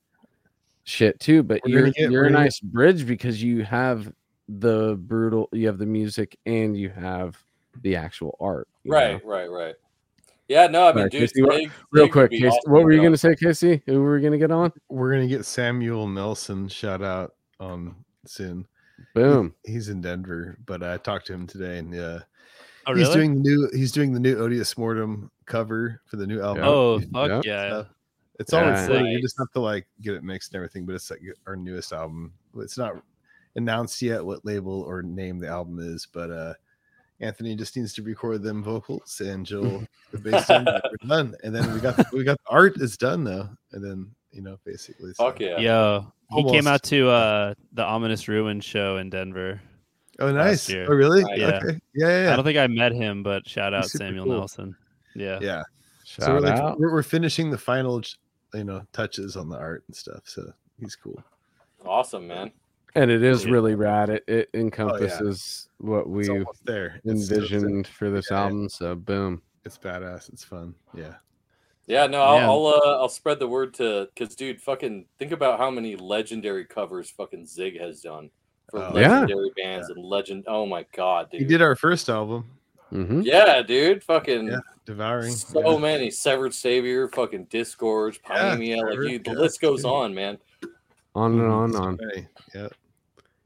shit too. But We're you're, get- you're a gonna get- nice bridge because you have the brutal, you have the music, and you have the actual art. you know? Right, right, right. Yeah, no, I mean, Alright, dude, Casey, what- Zig- Real Zig would quick, Casey, awesome what were you get going to say, Casey? Who were we going to get on? We're gonna get Samuel Nelson shout out on soon. Boom. He's in Denver, but I talked to him today, and yeah, Oh, he's doing the new he's doing the new Odious Mortem cover for the new album. oh, fuck Yep. yeah. stuff. It's all Yeah. recorded. You just have to like get it mixed and everything, but it's like our newest album. It's not announced yet what label or name the album is, but uh Anthony just needs to record them vocals and Joel the bass drum, and we're done. And then we got we got the art is done though. And then you know basically so- Fuck yeah. Yo, he came out to uh the Ominous Ruin show in Denver. Oh nice. year. Oh really? Yeah. Okay. Yeah, yeah. I don't think I met him, but shout out Samuel cool. Nelson. Yeah. yeah. Shout so we're like out. we're, we're finishing the final you know touches on the art and stuff. So he's cool. Awesome, man. And it is Yeah. really rad. It, Oh, it encompasses what we there. It's still- envisioned for this yeah, yeah. album. So, boom. It's badass. It's fun. Yeah. Yeah, no, I'll I'll, uh, I'll spread the word to because, dude, fucking think about how many legendary covers fucking Zig has done for Oh, yeah. legendary bands and legend. Oh my god, dude. He did our first album, hmm Yeah, dude, fucking Yeah, Devouring. so yeah. many. Severed Savior, fucking Disgorge, Yeah, Pioneer. like Severed, you, the yeah, list goes dude. on, man. On and on and So on. many.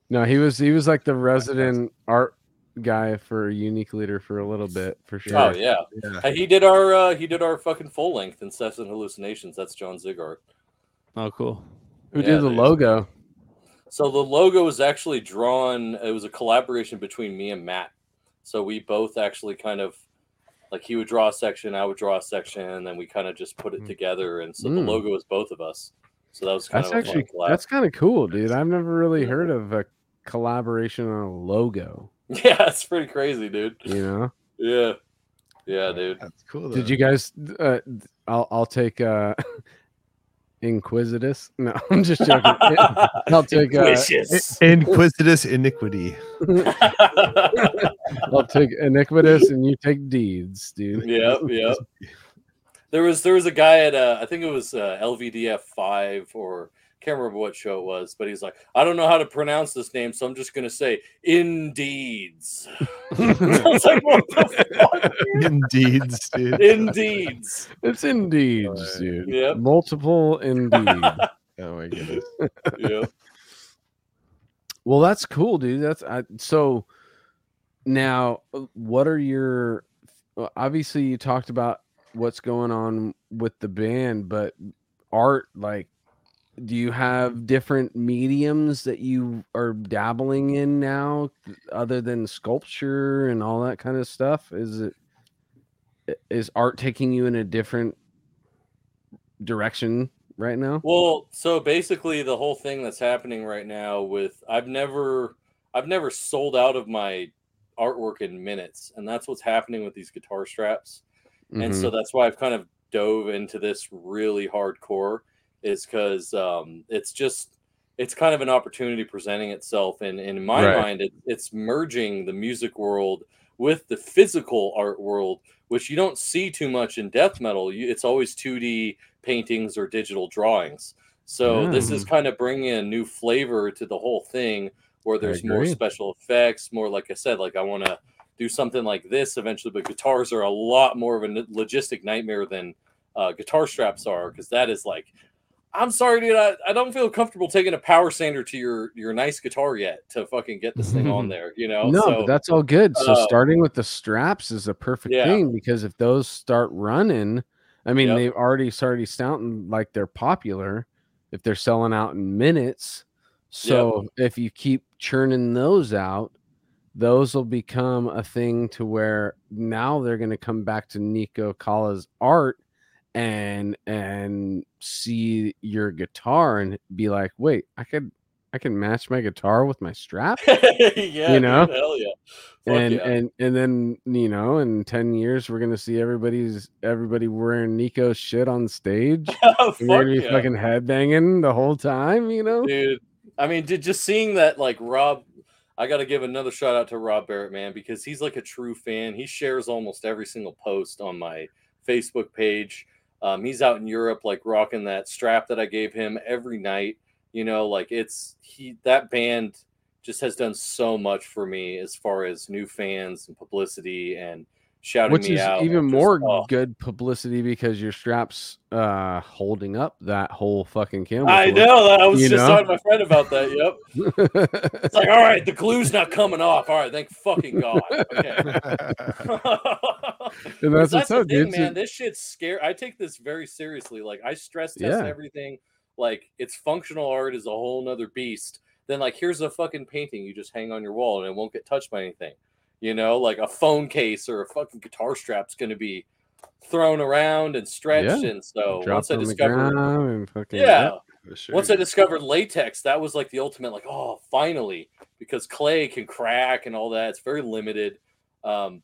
Yeah. No, he was he was like the resident art guy for Unique Leader for a little bit for sure. Oh yeah, Yeah. He did our uh, he did our fucking full length Incessant Hallucinations. That's Jon Zig art. Oh, cool. Who Yeah, did the dude. logo? So the logo was actually drawn. It was a collaboration between me and Matt. So we both actually kind of like he would draw a section, I would draw a section, and then we kind of just put it Mm. together. And so Mm. the logo was both of us. So that was kind That's of actually that's kind of cool, dude. I've never really heard of a collaboration on a logo. yeah, it's pretty crazy, dude. You know? Yeah, yeah, dude. That's cool. Did you guys? Uh, I'll I'll take uh, Inquisitus. No, I'm just joking. I'll take uh, Inquisitus. Inquisitus iniquity. I'll take iniquitous, and you take deeds, dude. yep, yep. There was there was a guy at uh, I think it was uh, LVDF five or can't remember what show it was, but he's like, I don't know how to pronounce this name, so I'm just gonna say Indeeds. I was like, what the fuck? Indeeds, dude. Indeeds. It's indeed, Right. dude. Yep. Multiple indeed. Oh my goodness. Yep. well, that's cool, dude. That's I, so. Now, uh, what are your? Obviously, you talked about what's going on with the band, but art, like, do you have different mediums that you are dabbling in now, other than sculpture and all that kind of stuff? Is it is art taking you in a different direction right now? Well, so basically the whole thing that's happening right now with I've never I've never sold out of my artwork in minutes, and that's what's happening with these guitar straps. and Mhm. so that's why I've kind of dove into this really hardcore is because um, it's just it's kind of an opportunity presenting itself and, and in my Right. mind it, it's merging the music world with the physical art world which you don't see too much in death metal. You, it's always 2d paintings or digital drawings. So this is kind of bringing a new flavor to the whole thing where there's more special effects more like i said like i want to do something like this eventually, but guitars are a lot more of a logistic nightmare than uh, guitar straps are because that is like, I'm sorry, dude, I, I don't feel comfortable taking a power sander to your your nice guitar yet to fucking get this thing on there, you know? No, so, but that's all good. So uh, starting with the straps is a perfect Yeah. thing because if those start running, I mean, Yep. they've already started sounding like they're popular if they're selling out in minutes. So if you keep churning those out, those will become a thing to where now they're going to come back to Niko Kala's art and and see your guitar and be like, wait, I could I can match my guitar with my strap yeah, you know? hell yeah. Fuck and yeah. and and then you know in 10 years we're gonna see everybody's everybody wearing niko's shit on stage and oh, we're gonna be yeah. fucking headbanging the whole time you know dude. I mean, did just seeing that, like Rob, I got to give another shout out to Rob Barrett, man, because he's like a true fan. He shares almost every single post on my Facebook page. Um, he's out in Europe, like rocking that strap that I gave him every night. You know, like it's he that band just has done so much for me as far as new fans and publicity and shouting Which me is out. even Just, more oh, good publicity because your straps uh holding up that whole fucking camera. I torch. know. I was You just know? talking to my friend about that. Yep. It's like, all right, the glue's not coming off. All right, thank fucking God. Okay. And Because that's the thing, dude. So- man. This shit's scary. I take this very seriously. Like I stress test Yeah. everything. Like it's functional art is a whole nother beast. Then like here's a fucking painting you just hang on your wall and it won't get touched by anything. You know, like a phone case or a fucking guitar strap's gonna be thrown around and stretched. Yeah. And so Drop once I it on the discovered yeah, sure. once I discovered latex, that was like the ultimate, like, oh, finally, because clay can crack and all that. It's very limited. Um,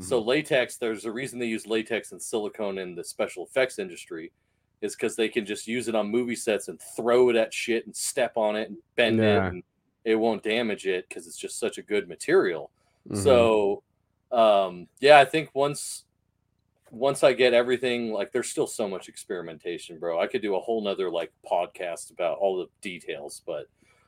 So Mm-hmm. latex, there's a reason they use latex and silicone in the special effects industry, is because they can just use it on movie sets and throw it at shit and step on it and bend Yeah. it, and it won't damage it because it's just such a good material. Mhm. So, um, yeah, I think once once I get everything, like, there's still so much experimentation, bro. I could do a whole nother like podcast about all the details, but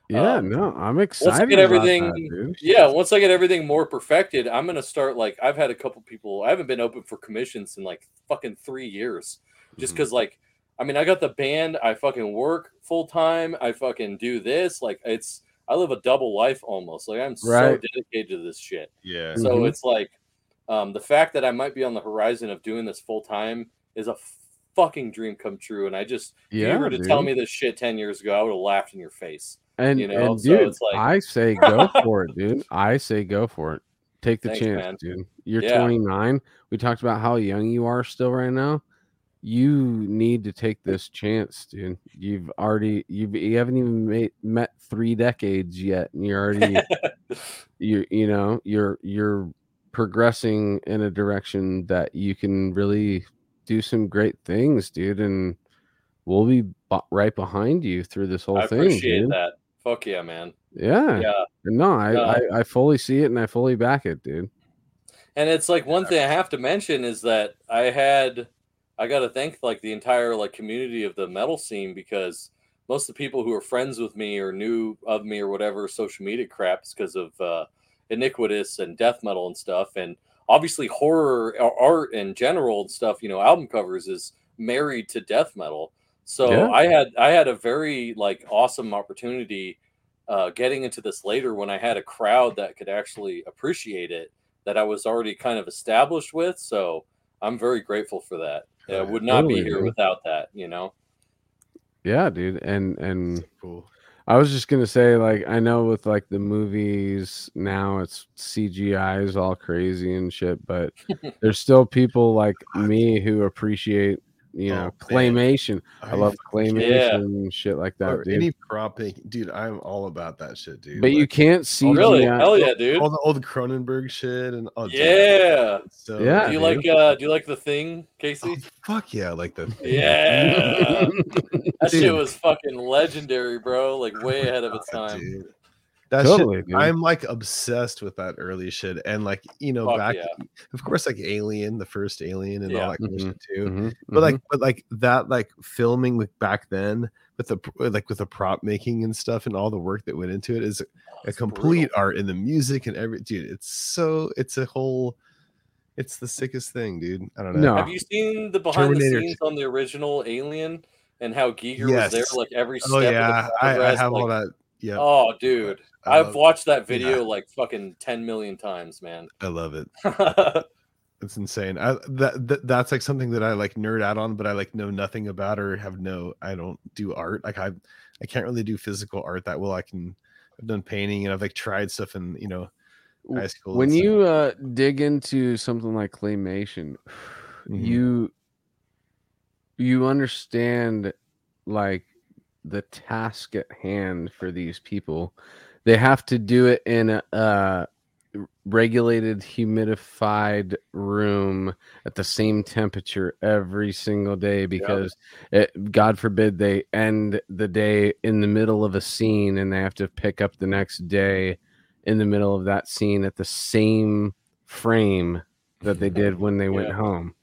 yeah, um, no, I'm excited. Once I get everything- that, yeah, once I get everything more perfected, I'm gonna start like I've had a couple people. I haven't been open for commissions in like fucking three years, just because like I mean I got the band. I fucking work full time. I fucking do this. Like it's I live a double life almost. Like I'm so dedicated to this shit. yeah. So Mhm. it's like um, the fact that I might be on the horizon of doing this full time is a fucking dream come true. And I just if Yeah, you were to tell me this shit ten years ago, I would have laughed in your face. And, you know, and so dude, it's like- I say go for it, dude. I say go for it. Take the Thanks, chance, man. dude. You're Yeah. 29. We talked about how young you are still right now. You need to take this chance, dude. You've already you've you haven't even made, met three decades yet, and you're already you you know you're you're progressing in a direction that you can really do some great things, dude. And we'll be b- right behind you through this whole I thing. appreciate dude. that. Fuck yeah, man. Yeah. Yeah. No, I, No. I I fully see it and I fully back it, dude. And it's like one thing I have to mention is that I had I got to thank like the entire like community of the metal scene because most of the people who are friends with me or knew of me or whatever social media crap is because of uh, iniquitous and death metal and stuff. And obviously horror or art in general and stuff you know album covers is married to death metal. So Yeah. i had i had a very like awesome opportunity uh, getting into this later when i had a crowd that could actually appreciate it that i was already kind of established with. So i'm very grateful for that Yeah, would not totally, be here dude. without that you know Yeah, dude. And and cool. I was just gonna say, like, I know with like the movies now, it's CGI is all crazy and shit, but there's still people like me who appreciate, you know, Oh, man. claymation. I, love claymation Yeah. and shit like that, or dude. any prop making, dude. I'm all about that shit, dude. but you can't see really hell yeah dude all the old Cronenberg shit and oh, dude, yeah So Yeah, do you dude. like uh do you like the thing Oh, casey fuck yeah, I like the thing. yeah that shit was fucking legendary bro like way ahead of its time dude. That Totally, shit. I'm like obsessed with that early shit, and like you know, Fuck back, yeah. of course, like Alien, the first Alien, and Yeah. all that kind of shit too. Mhm, But like, but like that, like filming like back then with the like with the prop making and stuff, and all the work that went into it is a complete brutal. art in the music and every dude. It's so it's a whole, it's the sickest thing, dude. I don't know. No. Have you seen the behind Terminator the scenes on the original Alien and how Giger was there like every step Oh of yeah, the I, I progress? have all that. Yeah, Oh, dude, I I've love- watched that video yeah. like fucking ten million times, man. I love it. It's insane. I that, that that's like something that I like nerd out on, but I like know nothing about or have no. I don't do art. Like I, I can't really do physical art that well. I can. I've done painting and I've like tried stuff in you know high school. when you uh dig into something like claymation Mhm. you you understand like the task at hand for these people. They have to do it in a uh regulated humidified room at the same temperature every single day because it, god forbid they end the day in the middle of a scene and they have to pick up the next day in the middle of that scene at the same frame that they did when they went home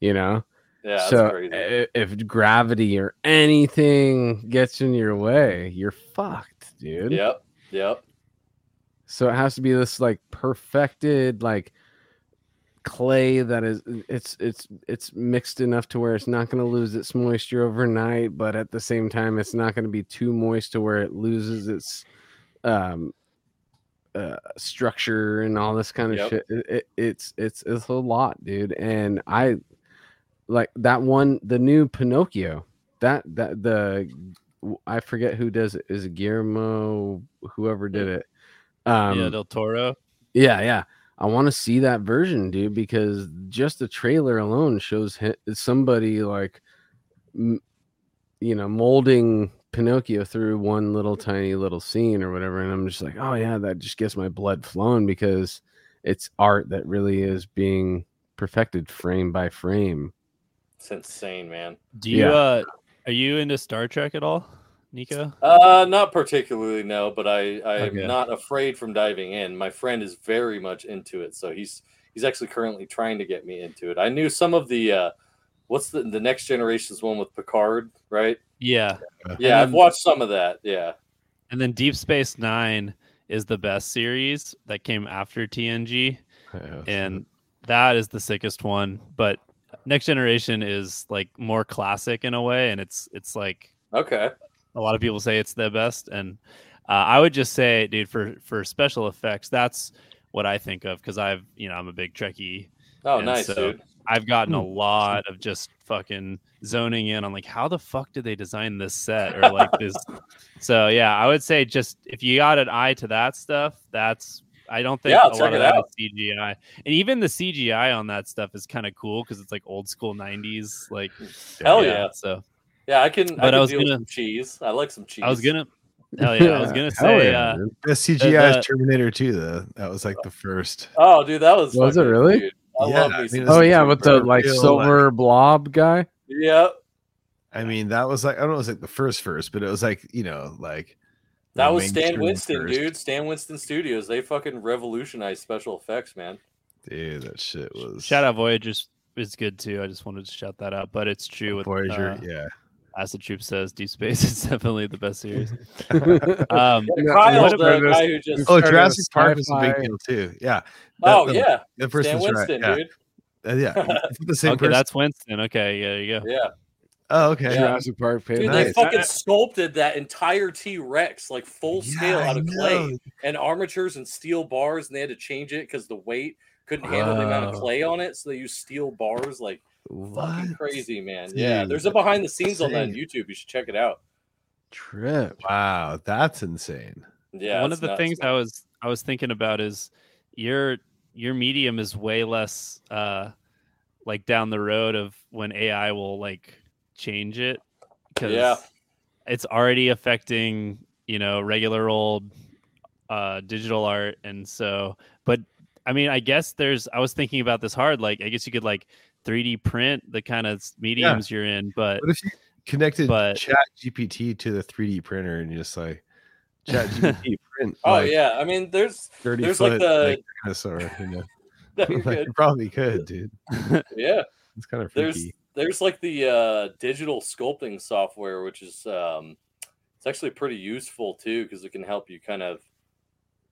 you know yeah, that's so crazy. i- if gravity or anything gets in your way you're fucked dude Yep, yep. So it has to be this like perfected like clay that is it's it's it's mixed enough to where it's not going to lose its moisture overnight, but at the same time it's not going to be too moist to where it loses its um uh, structure and all this kind of Yep. shit. It, it, it's it's it's a lot, dude. And I like that one, the new Pinocchio. That that the I forget who does it. Is it Guillermo? Whoever did it. Um, yeah, Del Toro. yeah, yeah. I want to see that version, dude, because just the trailer alone shows somebody like, m- you know, molding Pinocchio through one little tiny little scene or whatever, and I'm just like, oh yeah, that just gets my blood flowing because it's art that really is being perfected frame by frame. It's insane, man. Do you Yeah. uh are you into Star Trek at all, Niko? Uh, not particularly, no, but I I am Okay. not afraid from diving in. My friend is very much into it, so he's he's actually currently trying to get me into it. I knew some of the uh, what's the the next generation's one with Picard, right? Yeah. Yeah, I've watched some of that. Yeah, And then Deep Space Nine is the best series that came after TNG. and that is the sickest one. But Next Generation is like more classic in a way, and it's it's like okay, a lot of people say it's the best. And uh, I would just say, dude, for for special effects, that's what I think of because I've you know I'm a big Trekkie. oh nice, so- dude. I've gotten a Hmm. lot of just fucking zoning in on like how the fuck did they design this set or like this. So yeah, I would say just if you got an eye to that stuff, that's I don't think Yeah, I'll a check lot of that out. is CGI, and even the CGI on that stuff is kind of cool because it's like old school '90s, like Hell yeah. So Yeah, I can. But I, I was deal gonna- some cheese. I like some cheese. I was gonna, hell yeah, I was gonna Hell say, yeah, uh. The CGI the- is Terminator 2, though. That was like the first. Oh, dude, that was. Was it really? dude, I Yeah, love I mean, Oh yeah, with the like real, silver blob guy. Yeah, I mean, that was like I don't know, it was like the first first, but it was like you know, like that was Stan Winston, first. dude. Stan Winston Studios. They fucking revolutionized special effects, man. Dude, that shit was shout out Voyagers is good too. I just wanted to shout that out, but it's true with Voyager. uh, yeah, Acid Troop says Deep Space is definitely the best series. Um, Yeah, Kyle's what the guy who just. Oh, Jurassic Park was a big deal too. Yeah. oh that- yeah, The Stan person's right. Winston, Yeah. dude. Uh, yeah. It's the same okay, person. that's Winston. Okay, yeah, there you go. Yeah, Oh, okay. Yeah. Park. paid dude, that. they Nice. fucking sculpted that entire T Rex like full Yeah, scale out of clay and armatures and steel bars, and they had to change it because the weight couldn't handle the amount of clay on it, so they used steel bars. Like fucking crazy, man. Yeah, there's a behind the scenes on that on. YouTube. You should check it out. Trip. Wow, that's insane. Yeah, One of the nuts, things man. I was I was thinking about is your your medium is way less uh like down the road of when AI will like change it because Yeah. it's already affecting you know regular old uh digital art and so but I mean I guess there's I was thinking about this hard like I guess you could like 3D print the kind of mediums you're in but What if you connected But- Chat GPT to the 3D printer and you just like Chat GPT print? Oh like, yeah, I mean, there's 30 there's, like, the- dinosaur. You know, no, you're like, good. you probably could, dude. yeah. It's kind of freaky. there's like the uh, digital sculpting software, which is um, it's actually pretty useful too because it can help you kind of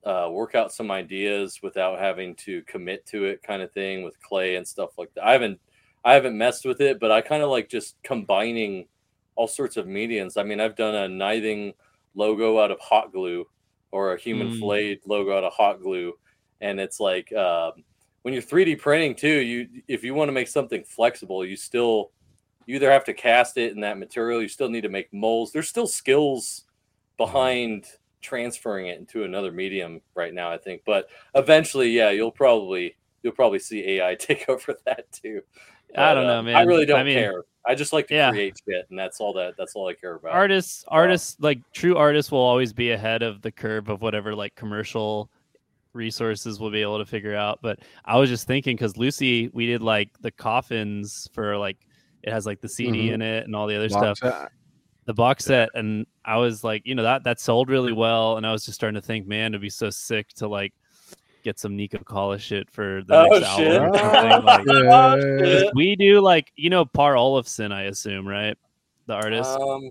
uh, work out some ideas without having to commit to it, kind of thing with clay and stuff like that. I haven't I haven't messed with it, but I kind of like just combining all sorts of mediums. I mean, I've done a Nithing logo out of hot glue or a human Mm. flayed logo out of hot glue, and it's like um, when you're 3D printing too, you if you want to make something flexible, you still you either have to cast it in that material, you still need to make molds. There's still skills behind transferring it into another medium right now, I think. But eventually, yeah, you'll probably you'll probably see AI take over that too. I don't know, um, I really don't mean- care. I just like to Yeah. create shit, and that's all that that's all I care about. artists artists like true artists will always be ahead of the curve of whatever like commercial resources will be able to figure out but i was just thinking because lucy we did like the coffins for like it has like the cd Mhm. in it and all the other Box stuff set. the box set and i was like you know that that sold really well and i was just starting to think man it'd be so sick to like get some Niko Kala shit for the Oh, next shit. album. Like, Oh, shit. we do like you know Pär Olofsson i assume right the artist Um,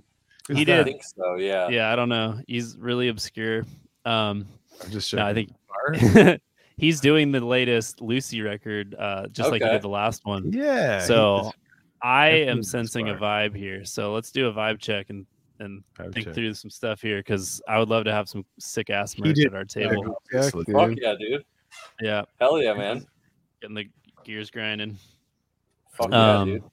he I did think so. Yeah. yeah i don't know he's really obscure um I'm just no i think far. he's doing the latest Lucy record, uh, just like he did the last one. Yeah. So I am this sensing a vibe here. So let's do a vibe check and and Vibe think check. through some stuff here because I would love to have some sick ass He merch at our table. Heck, Fuck Fuck dude. yeah, dude. Yeah, Hell yeah, man. getting the gears grinding. Fuck yeah, Um, dude.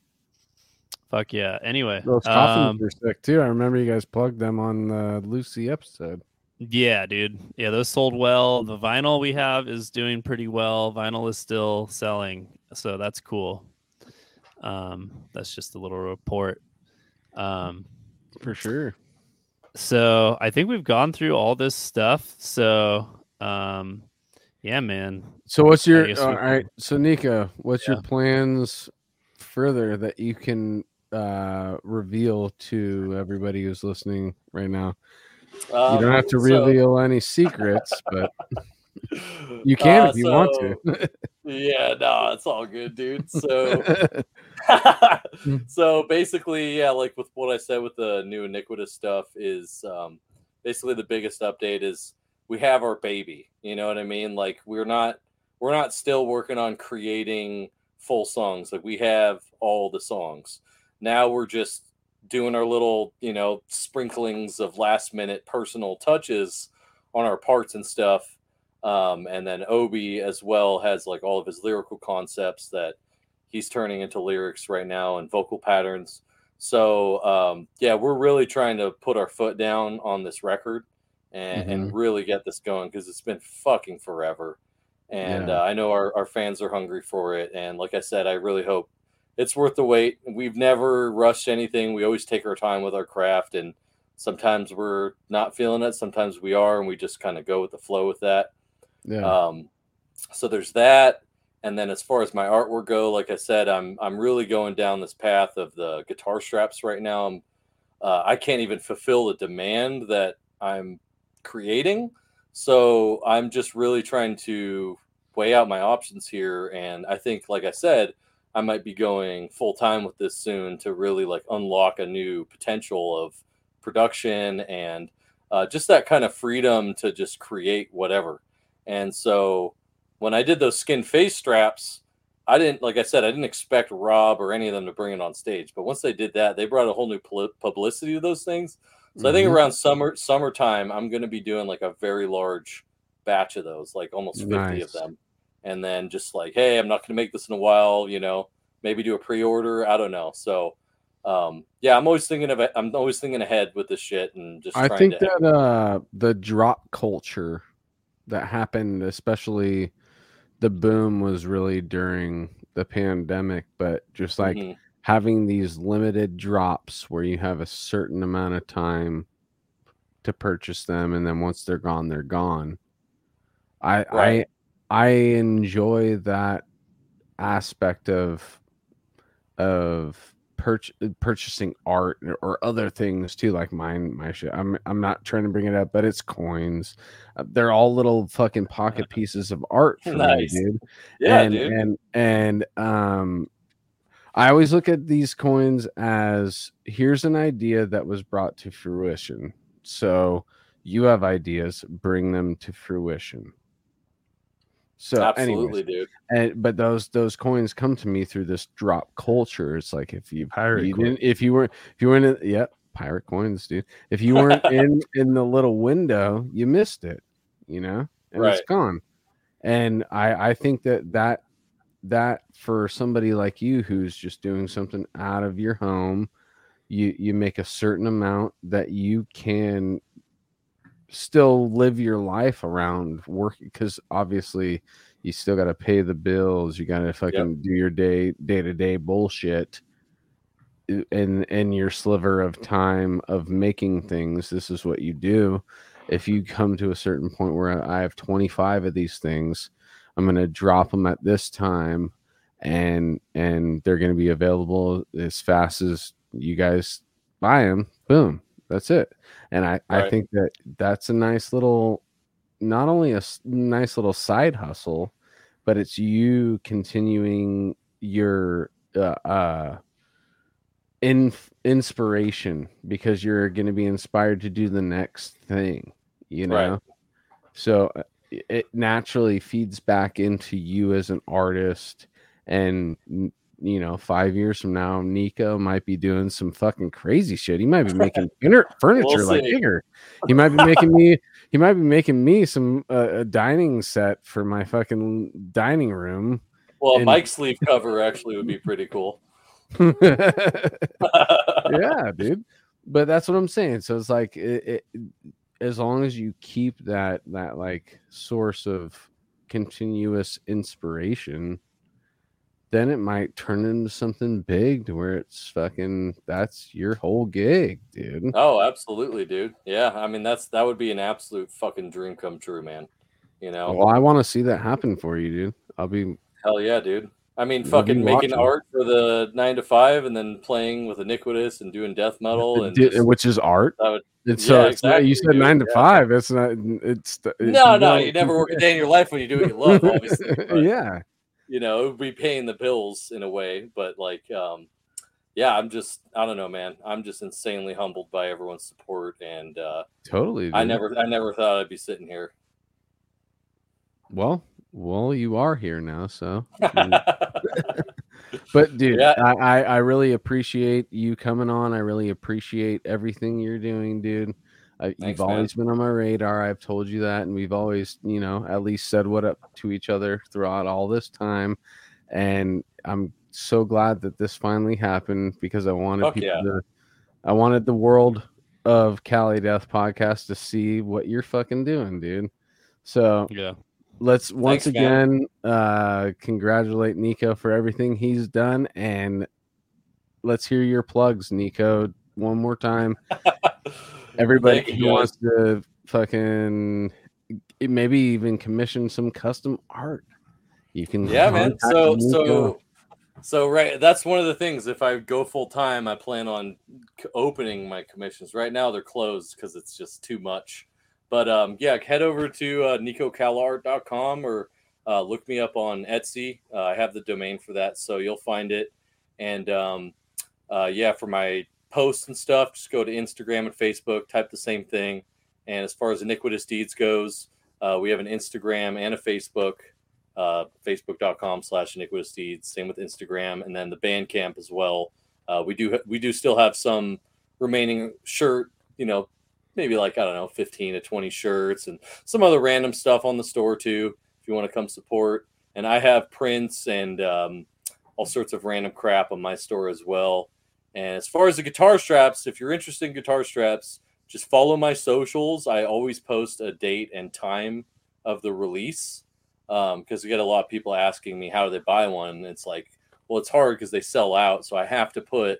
Fuck yeah. Anyway, Those coffins um, were sick too. I remember you guys plugged them on the Lucy episode. Yeah, dude. Yeah, those sold well. The vinyl we have is doing pretty well. Vinyl is still selling, so that's cool. Um, that's just a little report. Um, For sure. so I think we've gone through all this stuff. So, um, yeah, man. So what's your all right? So Niko, what's your plans further that you can uh reveal to everybody who's listening right now? You Um, don't have to so- reveal any secrets, but you can Uh, if you want to. Yeah, no, it's all good, dude. So so basically, yeah, like with what I said with the new iniquitous stuff is um, basically the biggest update is we have our baby. You know what I mean? Like we're not we're not still working on creating full songs. Like we have all the songs. Now we're just doing our little, you know, sprinklings of last minute personal touches on our parts and stuff. Um, and then Obi as well has like all of his lyrical concepts that he's turning into lyrics right now and vocal patterns. So um, yeah, we're really trying to put our foot down on this record and, and really get this going because it's been fucking forever. And Yeah. uh, I know our, our fans are hungry for it. And like I said, I really hope it's worth the wait. We've never rushed anything. We always take our time with our craft, and sometimes we're not feeling it. Sometimes we are, and we just kind of go with the flow with that. yeah. Um, so there's that, and then as far as my artwork go, like I said, I'm I'm really going down this path of the guitar straps right now. I'm uh, I can't even fulfill the demand that I'm creating, so I'm just really trying to weigh out my options here. And I think, like I said, I might be going full time with this soon to really like unlock a new potential of production and uh, just that kind of freedom to just create whatever. And so when I did those skin face straps, I didn't, like I said, I didn't expect Rob or any of them to bring it on stage. But once they did that, they brought a whole new publicity to those things. So I think Mhm. around summer, summertime, I'm going to be doing like a very large batch of those, like almost 50 Nice. of them. And then just like, hey, I'm not going to make this in a while, you know, maybe do a pre-order. I don't know. So, um, yeah, I'm always thinking of it. I'm always thinking ahead with this shit and just. I trying think to that uh the drop culture that happened, especially the boom was really during the pandemic, but just like Mhm. having these limited drops where you have a certain amount of time to purchase them and then once they're gone they're gone i Right. I enjoy that aspect of of purch- purchasing art or- or other things too like mine my shit. I'm i'm not trying to bring it up but it's coins. Uh, they're all little fucking pocket pieces of art for Nice. me dude. Yeah, and, dude. and and um i always look at these coins as here's an idea that was brought to fruition. So you have ideas bring them to fruition so Absolutely, anyways, dude. and but those those coins come to me through this drop culture it's like if you, Pirate you coin. didn't if you weren't if you weren't in, yep pirate coins dude if you weren't in in the little window you missed it you know and it's gone and i i think that that that for somebody like you who's just doing something out of your home you you make a certain amount that you can still live your life around work because obviously you still got to pay the bills you got to fucking do your day day to day bullshit in in your sliver of time of making things this is what you do. If you come to a certain point where i have 25 of these things i'm going to drop them at this time and and they're going to be available as fast as you guys buy them boom that's it. And i i think that that's a nice little not only a nice little side hustle but it's you continuing your uh, uh in inspiration because you're going to be inspired to do the next thing you know? Right. so uh, it naturally feeds back into you as an artist and you know five years from now niko might be doing some fucking crazy shit he might be making inner furniture like bigger he might be making me he might be making me some uh, a dining set for my fucking dining room Well, a And- mic sleeve cover actually would be pretty cool. yeah, dude. But that's what I'm saying. So it's like it, it, as long as you keep that that like source of continuous inspiration, then it might turn into something big to where it's fucking that's your whole gig, dude. Oh, absolutely, dude. Yeah, I mean that's that would be an absolute fucking dream come true, man. You know, Well, I want to see that happen for you, dude. I'll be hell yeah, dude. I mean, fucking making art for the nine to five, and then playing with Iniquitous and doing death metal, and Di- just- which is art. would- It's Yeah, so it's not, you said dude. nine to Yeah. five. It's not. It's, it's no, no, you never work a day in your life when you do what you love, obviously. but, yeah. You know, it would be paying the bills in a way, but like, um, yeah, I'm just, I don't know, man. I'm just insanely humbled by everyone's support, and uh, Totally. I never, I never thought I'd be sitting here. Well, well, you are here now, so. But dude, Yeah. I, I I really appreciate you coming on. I really appreciate everything you're doing, dude. I, you've man. always been on my radar. I've told you that, and we've always, you know, at least said what up to each other throughout all this time. And I'm so glad that this finally happened because I wanted Fuck people yeah. to, I wanted the world of Cali Death podcast to see what you're fucking doing, dude. So Yeah. let's once Thanks, man. again uh congratulate Niko for everything he's done and let's hear your plugs, Niko, one more time. Everybody Thank who wants to fucking maybe even commission some custom art. You can yeah man. so so so right that's one of the things. If i go full time i plan on opening my commissions. Right now they're closed because it's just too much. But um yeah head over to uh, nikokalaart.com or uh, look me up on etsy. Uh, i have the domain for that so you'll find it. And um uh, yeah for my posts and stuff just go to instagram and facebook type the same thing. And as far as iniquitous deeds goes uh, we have an instagram and a facebook uh, facebook.com slash iniquitous deeds same with instagram and then the bandcamp as well. Uh, we do we do still have some remaining shirt you know maybe like i don't know 15 to 20 shirts and some other random stuff on the store too if you want to come support. And i have prints and um, all sorts of random crap on my store as well and as far as the guitar straps if you're interested in guitar straps just follow my socials. I always post a date and time of the release because we get a lot of people asking me how do they buy one. It's like well it's hard because they sell out so i have to put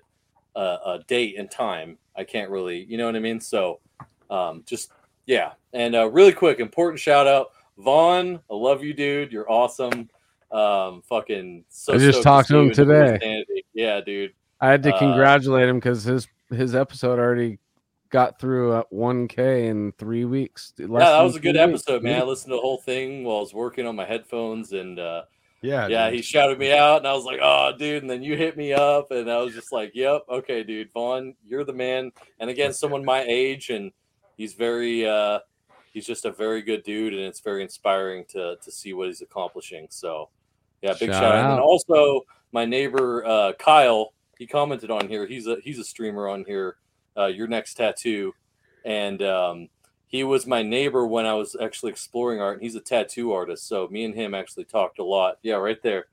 a, a date and time. I can't really you know what i mean? So um, just yeah. And uh, really quick important shout out vaughn i love you dude. You're awesome. Um fucking so I just talked to him you in full today. yeah dude I had to uh, congratulate him because his his episode already got through at 1k in three weeks. yeah that was a good episode man i listened to the whole thing while i was working on my headphones and uh Yeah, yeah, dude. he shouted me out, and I was like, "Oh, dude!" And then you hit me up, and I was just like, "Yep, okay, dude, Vaughn, you're the man." And again, someone my age, and he's very, uh, he's just a very good dude, and it's very inspiring to to see what he's accomplishing. So, yeah, big Shout shout, out. And also my neighbor uh, Kyle, he commented on here. He's a he's a streamer on here. Uh, your next tattoo, and um, he was my neighbor when I was actually exploring art, and he's a tattoo artist. So me and him actually talked a lot. Yeah, right there.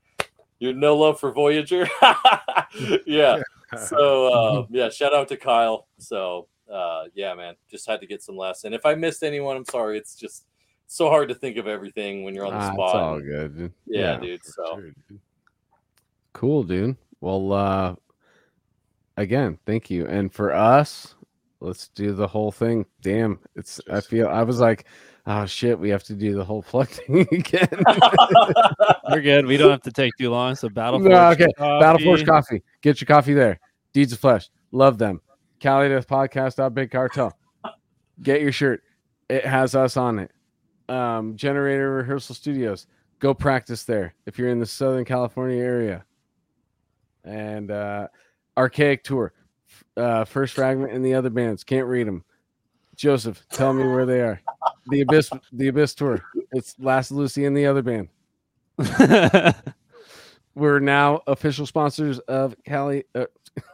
You no love for Voyager. yeah. So uh, yeah, shout out to Kyle. So uh, yeah, man, just had to get some laughs. And if I missed anyone, I'm sorry. It's just so hard to think of everything when you're on the Ah, spot. It's all good. dude. Yeah, dude. So sure, dude. Cool, dude. Well, uh again, thank you. And for us, let's do the whole thing. Damn, it's I feel I was like, oh shit, we have to do the whole plug thing again. We're good. We don't have to take too long. So Battle No, Forge okay. Battle Force Coffee. Coffee. Get your coffee there. Deeds of Flesh. Love them. Cali Death Podcast. Big Cartel. Get your shirt. It has us on it. Um, Generator Rehearsal Studios. Go practice there if you're in the Southern California area. And uh, Archaic Tour. Uh, First Fragment and the other bands. Can't read them. Joseph, tell me where they are. the abyss, the abyss tour. It's Last Lucy and the other band. We're now official sponsors of Cali, uh,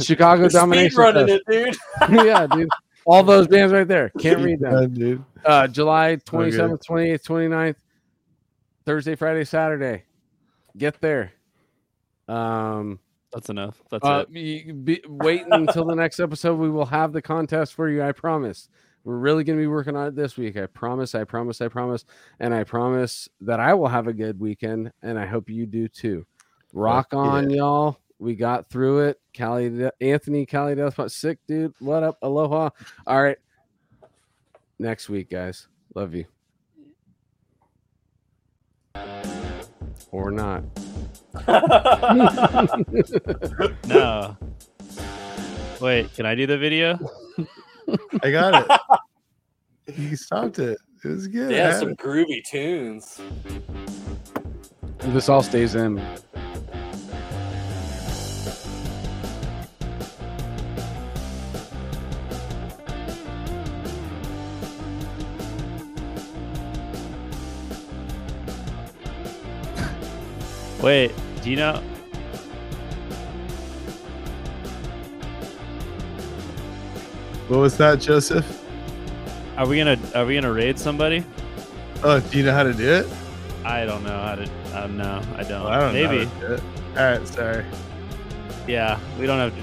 Chicago You're speed Domination. running Fest. it, dude. yeah, dude. All those bands right there. Can't read them. Yeah, dude. Uh, July 27th, 28th, 29th, Thursday, Friday, Saturday. Get there. Um, That's enough. That's uh, it. be, be, wait until the next episode. We will have the contest for you. I promise. We're really going to be working on it this week. I promise. I promise. I promise. And I promise that I will have a good weekend. And I hope you do too. Rock on, y'all. We got through it. Cali, Anthony, Cali Death Sick, dude. What up? Aloha. All right. Next week, guys. Love you. Or not. No. Wait, can I do the video? I got it. You stopped it. It was good. Yeah, some it. groovy tunes. This all stays in. Wait, do you know? What was that, Joseph? Are we gonna are we gonna raid somebody? Oh, do you know how to do it? I don't know how to. Uh, no, I don't. Well, I don't Maybe. know. How to do it. All right, sorry. Yeah, we don't have